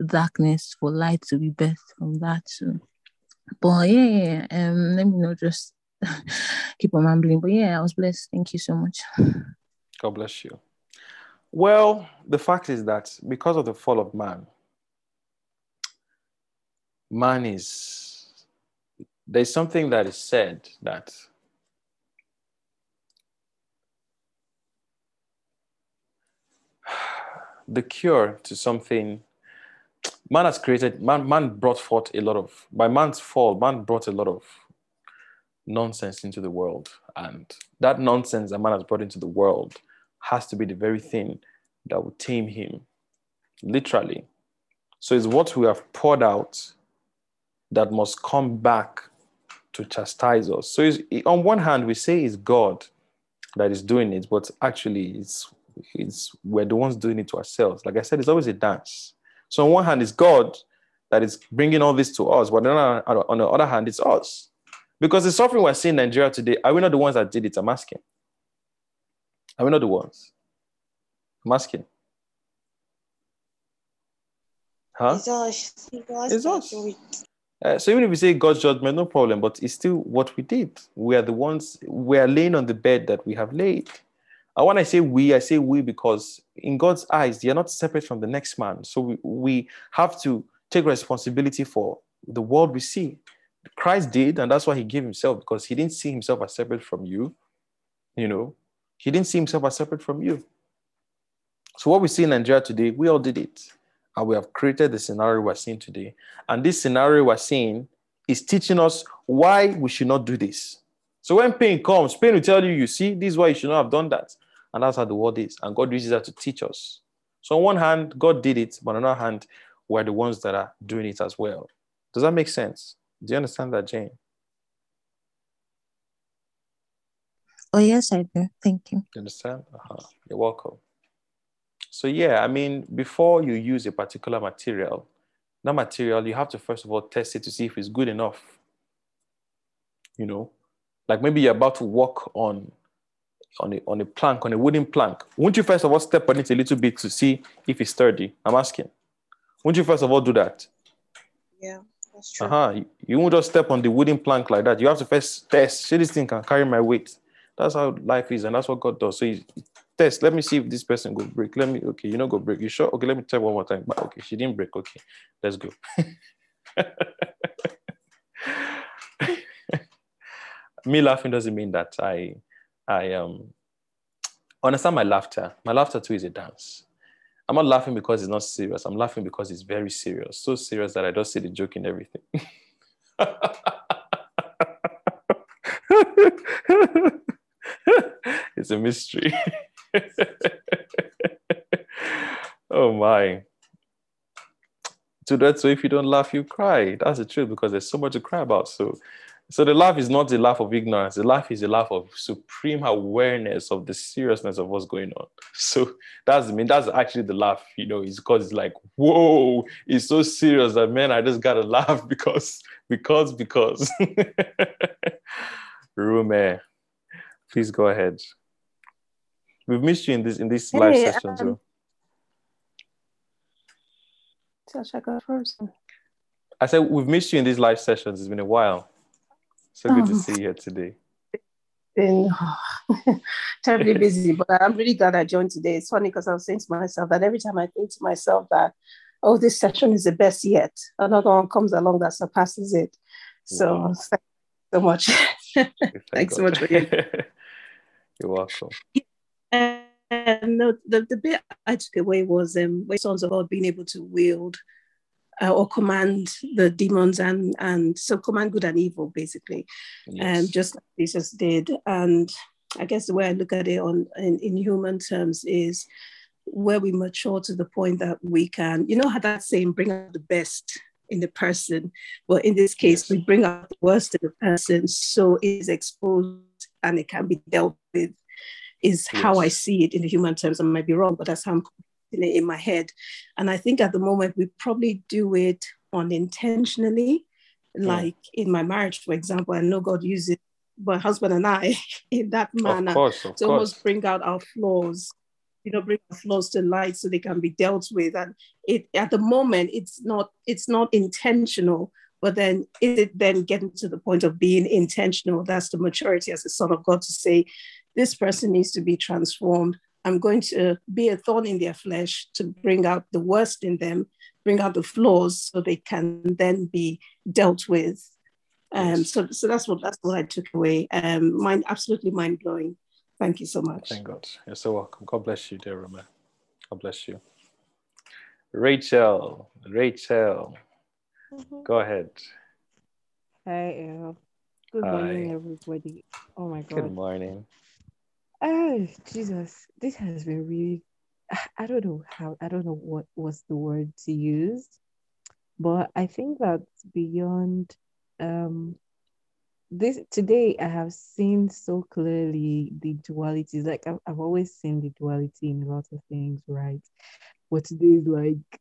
darkness for light to be birthed from that? So, but yeah, yeah, um, let me know just [LAUGHS] keep on rambling. But yeah, I was blessed. Thank you so much. God bless you. Well, the fact is that because of the fall of man, man is there's something that is said that [SIGHS] the cure to something man has created man man brought forth a lot of by man's fall man brought a lot of nonsense into the world. And that nonsense a man has brought into the world has to be the very thing that will tame him literally. So it's what we have poured out that must come back to chastise us. So on one hand we say it's god that is doing it but actually it's it's we're the ones doing it to ourselves. Like i said it's always a dance. So on one hand it's god that is bringing all this to us but on the other hand it's us because the suffering we're seeing in Nigeria today, are we not the ones that did it? I'm asking. Are we not the ones? I'm asking. Huh? It's us. It's us. Uh, so even if we say God's judgment, no problem, but it's still what we did. We are the ones, we are laying on the bed that we have laid. And when I say we, I say we because in God's eyes, they are not separate from the next man. So we, we have to take responsibility for the world we see. Christ did, and that's why he gave himself because he didn't see himself as separate from you. You know, he didn't see himself as separate from you. So, what we see in Nigeria today, we all did it. And we have created the scenario we're seeing today. And this scenario we're seeing is teaching us why we should not do this. So, when pain comes, pain will tell you, you see, this is why you should not have done that. And that's how the world is. And God uses that to teach us. So, on one hand, God did it, but on the other hand, we're the ones that are doing it as well. Does that make sense? Do you understand that, Jane? Oh, yes, I do. Thank you. You understand? Uh-huh. You're welcome. So, yeah, I mean, before you use a particular material, that material, you have to first of all test it to see if it's good enough. You know, like maybe you're about to walk on on a, on a plank, on a wooden plank. Won't you first of all step on it a little bit to see if it's sturdy? I'm asking. Won't you first of all do that? Yeah. That's true. Uh-huh. You, won't just step on the wooden plank like that. You have to first test. See, this thing can carry my weight. That's how life is, and that's what God does. So you test. Let me see if this person go break. Let me. Okay, you know go break. You sure? Okay, let me try one more time. But okay, she didn't break. Okay, let's go. [LAUGHS] me laughing doesn't mean that I, I um, understand my laughter. My laughter too is a dance. I'm not laughing because it's not serious. I'm laughing because it's very serious. So serious that I don't see the joke in everything. [LAUGHS] it's a mystery. [LAUGHS] oh my. To that so if you don't laugh, you cry. That's the truth because there's so much to cry about. So so the laugh is not the laugh of ignorance. The laugh is a laugh of supreme awareness of the seriousness of what's going on. [LAUGHS] So that's I mean that's actually the laugh, you know, it's because it's like, whoa, it's so serious that man, I just gotta [LAUGHS] laugh because, because, because. [LAUGHS] Rume, please go ahead. We've missed you in this in this hey, live session um, too. Shall I go first? I said we've missed you in these live sessions. It's been a while. So good to oh. see you here today. Been oh, [LAUGHS] terribly [LAUGHS] busy, but I'm really glad I joined today. It's funny because I was saying to myself that every time I think to myself that, oh, this session is the best yet, another one comes along that surpasses it. So wow. thank you so much. [LAUGHS] Thank Thanks God. so much for you. You're welcome. And the, the, the bit I took away was um, sons of God being able to wield uh, or command the demons and and so command good and evil basically, yes. um, just like Jesus did. And I guess the way I look at it on in, in human terms is where we mature to the point that we can, you know, how that saying, bring out the best in the person. Well, in this case, yes. we bring out the worst in the person, so it is exposed and it can be dealt with. Is yes. how I see it in the human terms. I might be wrong, but that's how I'm in my head. And I think at the moment we probably do it unintentionally. Like in my marriage, for example, I know God uses my husband and I [LAUGHS] in that manner of course, of to course. almost bring out our flaws, you know, bring our flaws to light so they can be dealt with. And it at the moment it's not it's not intentional, but then is it then getting to the point of being intentional? That's the maturity as a son of God to say, this person needs to be transformed I'm going to be a thorn in their flesh to bring out the worst in them, bring out the flaws so they can then be dealt with. Um, so, so that's what that's what I took away. Um, mind absolutely mind blowing. Thank you so much. Thank God. You're so welcome. God bless you, dear Rume. God bless you. Rachel, Rachel, mm-hmm. go ahead. Hi, uh, good Hi. morning, everybody. Oh my God. Good morning. Oh, Jesus. This has been really, I don't know how, I don't know what was the word to use, but I think that beyond um, this today, I have seen so clearly the dualities. Like I've, I've always seen the duality in a lot of things, right? But today is like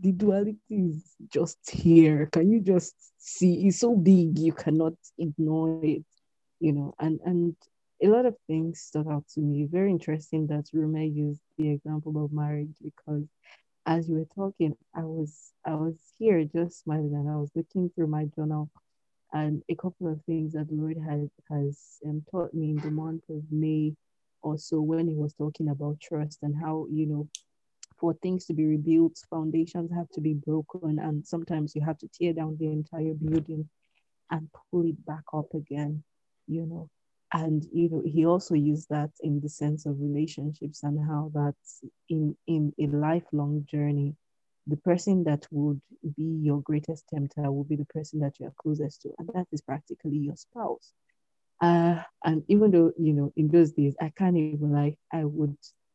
the duality is just here. Can you just see? It's so big, you cannot ignore it, you know. And and a lot of things stuck out to me. Very interesting that Rume used the example of marriage because as you were talking, I was I was here just smiling and I was looking through my journal and a couple of things that the Lord has has um, taught me in the month of May also when he was talking about trust and how you know for things to be rebuilt, foundations have to be broken, and sometimes you have to tear down the entire building and pull it back up again, you know and you know he also used that in the sense of relationships and how that in in a lifelong journey. The person that would be your greatest tempter will be the person that you're closest to and that is practically your spouse. Uh, and even though you know in those days i can't even like i would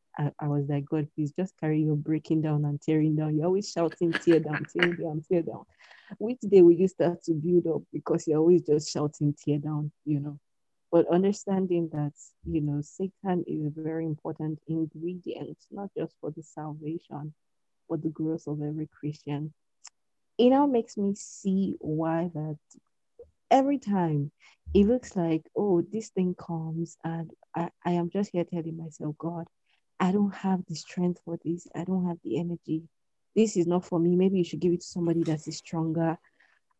I, I was like god please just carry your breaking down and tearing down. You're always shouting tear down tear down tear down. Which day will you start to build up because you're always just shouting tear down you know but understanding that you know satan is a very important ingredient not just for the salvation but the growth of every christian. It now makes me see why that every time it looks like oh this thing comes and I, I am just here telling myself god i don't have the strength for this. I don't have the energy. This is not for me. Maybe you should give it to somebody that is stronger.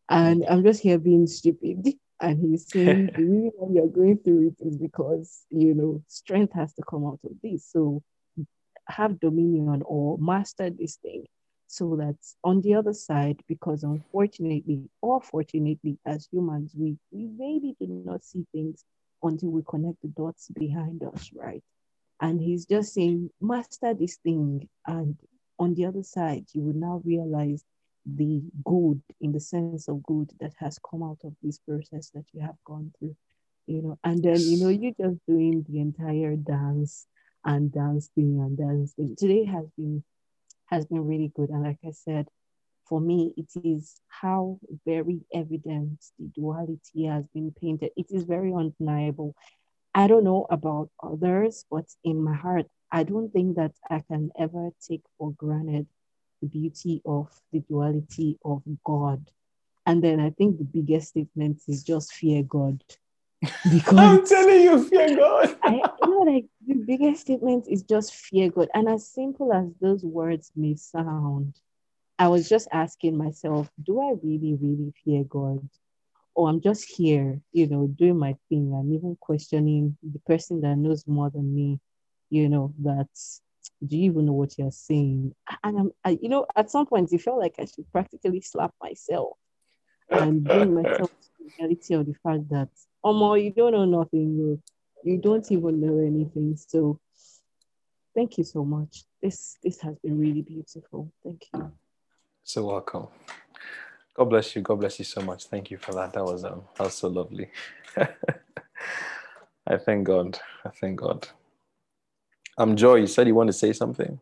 And i'm just here being stupid [LAUGHS] and he's saying the reason why you're going through it is because you know strength has to come out of this. So have dominion or master this thing so that on the other side, because unfortunately or fortunately, as humans, we, we maybe do not see things until we connect the dots behind us, right? And he's just saying, master this thing and on the other side, you will now realize the good in the sense of good that has come out of this process that you have gone through you know? And then you know you just doing the entire dance and dancing and dancing. Today has been has been really good. And like i said for me it is how very evident the duality has been painted. It is very undeniable. I don't know about others but in my heart i don't think that i can ever take for granted the beauty of the duality of God. And then I think the biggest statement is just fear God. Because I'm telling you, fear God. [LAUGHS] I you know like the biggest statement is just fear God. And as simple as those words may sound, I was just asking myself, do I really, really fear God? Or I'm just here, you know, doing my thing and even questioning the person that knows more than me, you know, that's do you even know what you're saying? And I'm, I, you know, at some point, it felt like I should practically slap myself and bring [LAUGHS] myself to the reality of the fact that, oh, more, you don't know nothing, you don't even know anything. So, thank you so much. This this has been really beautiful. Thank you. So welcome. God bless you. God bless you so much. Thank you for that. That was um, that was so lovely. [LAUGHS] I thank God. I thank God. Um, Joy, you said you want to say something.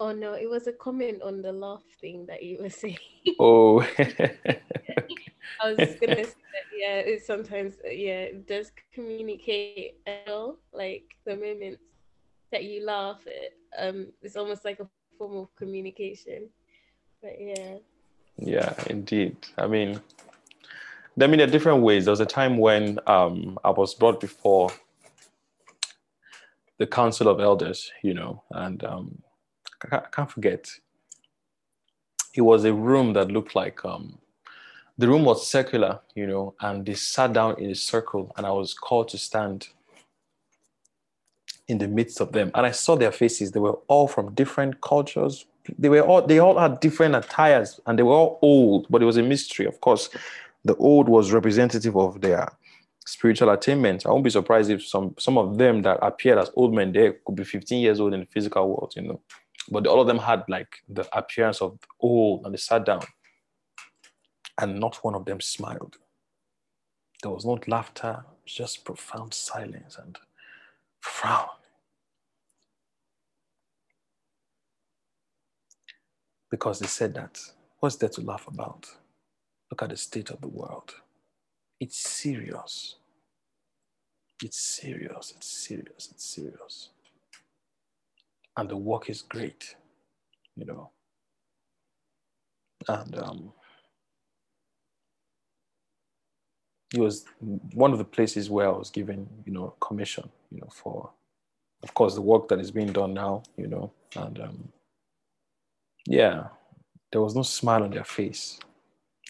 Oh no, it was a comment on the laugh thing that you were [LAUGHS] saying. Oh. [LAUGHS] I was gonna say that yeah, it sometimes yeah, it does communicate at all. like the moments that you laugh at. Um, it's almost like a form of communication. But yeah. Yeah, indeed. I mean, I mean, there are different ways. There was a time when um, I was brought before the council of elders, you know, and um, I can't forget. It was a room that looked like um, the room was circular, you know, and they sat down in a circle, and I was called to stand in the midst of them, and I saw their faces. They were all from different cultures. They were all they all had different attires, and they were all old, but it was a mystery. Of course, the old was representative of their spiritual attainment. I won't be surprised if some some of them that appeared as old men there could be 15 years old in the physical world, you know. But all of them had like the appearance of old and they sat down. And not one of them smiled. There was no laughter, just profound silence and frown. Because they said that, what's there to laugh about? Look at the state of the world. It's serious. It's serious. It's serious. It's serious. And the work is great, you know. And um, it was one of the places where I was given, you know, commission, you know, for, of course, the work that is being done now, you know, and um, yeah, there was no smile on their face.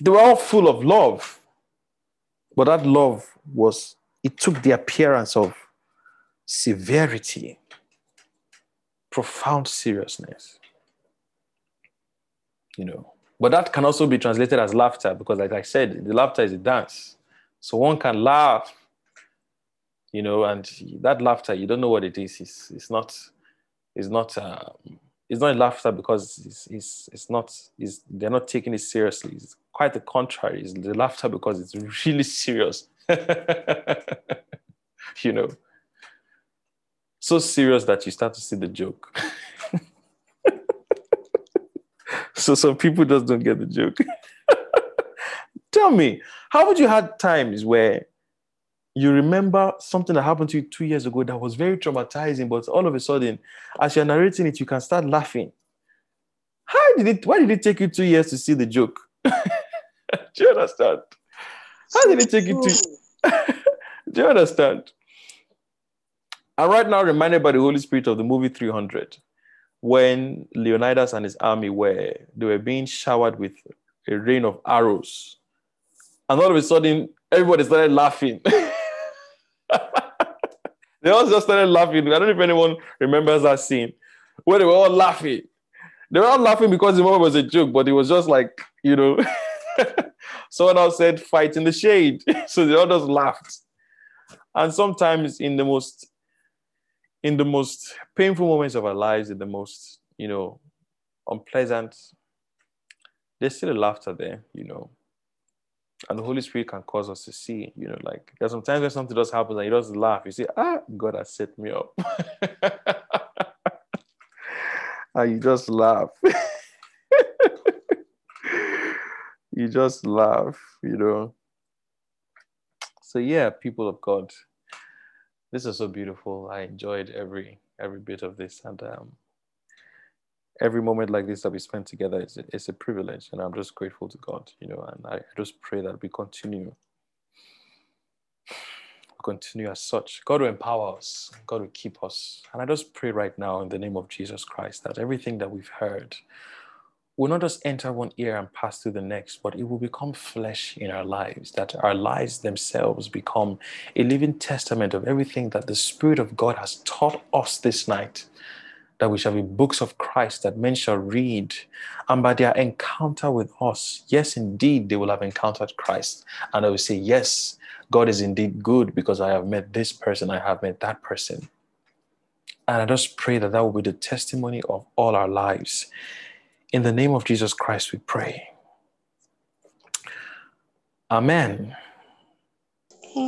They were all full of love but that love was, it took the appearance of severity, profound seriousness. You know, but that can also be translated as laughter because, like I said, the laughter is a dance. So one can laugh, you know, and that laughter, you don't know what it is. It's, it's not, it's not, um, it's not laughter because it's, it's, it's not, it's, they're not taking it seriously. It's quite the contrary. It's the laughter because it's really serious. [LAUGHS] you know, so serious that you start to see the joke. [LAUGHS] so some people just don't get the joke. [LAUGHS] Tell me, how would you had times where you remember something that happened to you two years ago that was very traumatizing, but all of a sudden, as you're narrating it, you can start laughing. How did it? Why did it take you two years to see the joke? [LAUGHS] Do you understand? How did it take you to? [LAUGHS] Do you understand? I'm right now reminded by the Holy Spirit of the movie 300, when Leonidas and his army were they were being showered with a rain of arrows, and all of a sudden everybody started laughing. [LAUGHS] they all just started laughing. I don't know if anyone remembers that scene where they were all laughing. They were all laughing because the moment was a joke, but it was just like you know. [LAUGHS] Someone else said, fight in the shade. [LAUGHS] so the others laughed. And sometimes in the most in the most painful moments of our lives, in the most, you know, unpleasant, there's still a laughter there, you know. And the Holy Spirit can cause us to see, you know, like there's sometimes when something does happen and you just laugh, you say, ah, God has set me up. [LAUGHS] and you just laugh. [LAUGHS] you just laugh, you know. So yeah, people of God, this is so beautiful. I enjoyed every every bit of this, and um, every moment like this that we spend together is a, is a privilege, and I'm just grateful to God, you know. And I just pray that we continue, continue as such. God will empower us. God will keep us, and I just pray right now in the name of Jesus Christ that everything that we've heard will not just enter one ear and pass through the next, but it will become flesh in our lives, that our lives themselves become a living testament of everything that the Spirit of God has taught us this night. That we shall be books of Christ that men shall read, and by their encounter with us, yes, indeed, they will have encountered Christ, and they will say, Yes, God is indeed good because I have met this person, I have met that person. And I just pray that that will be the testimony of all our lives in the name of Jesus Christ, we pray. Amen.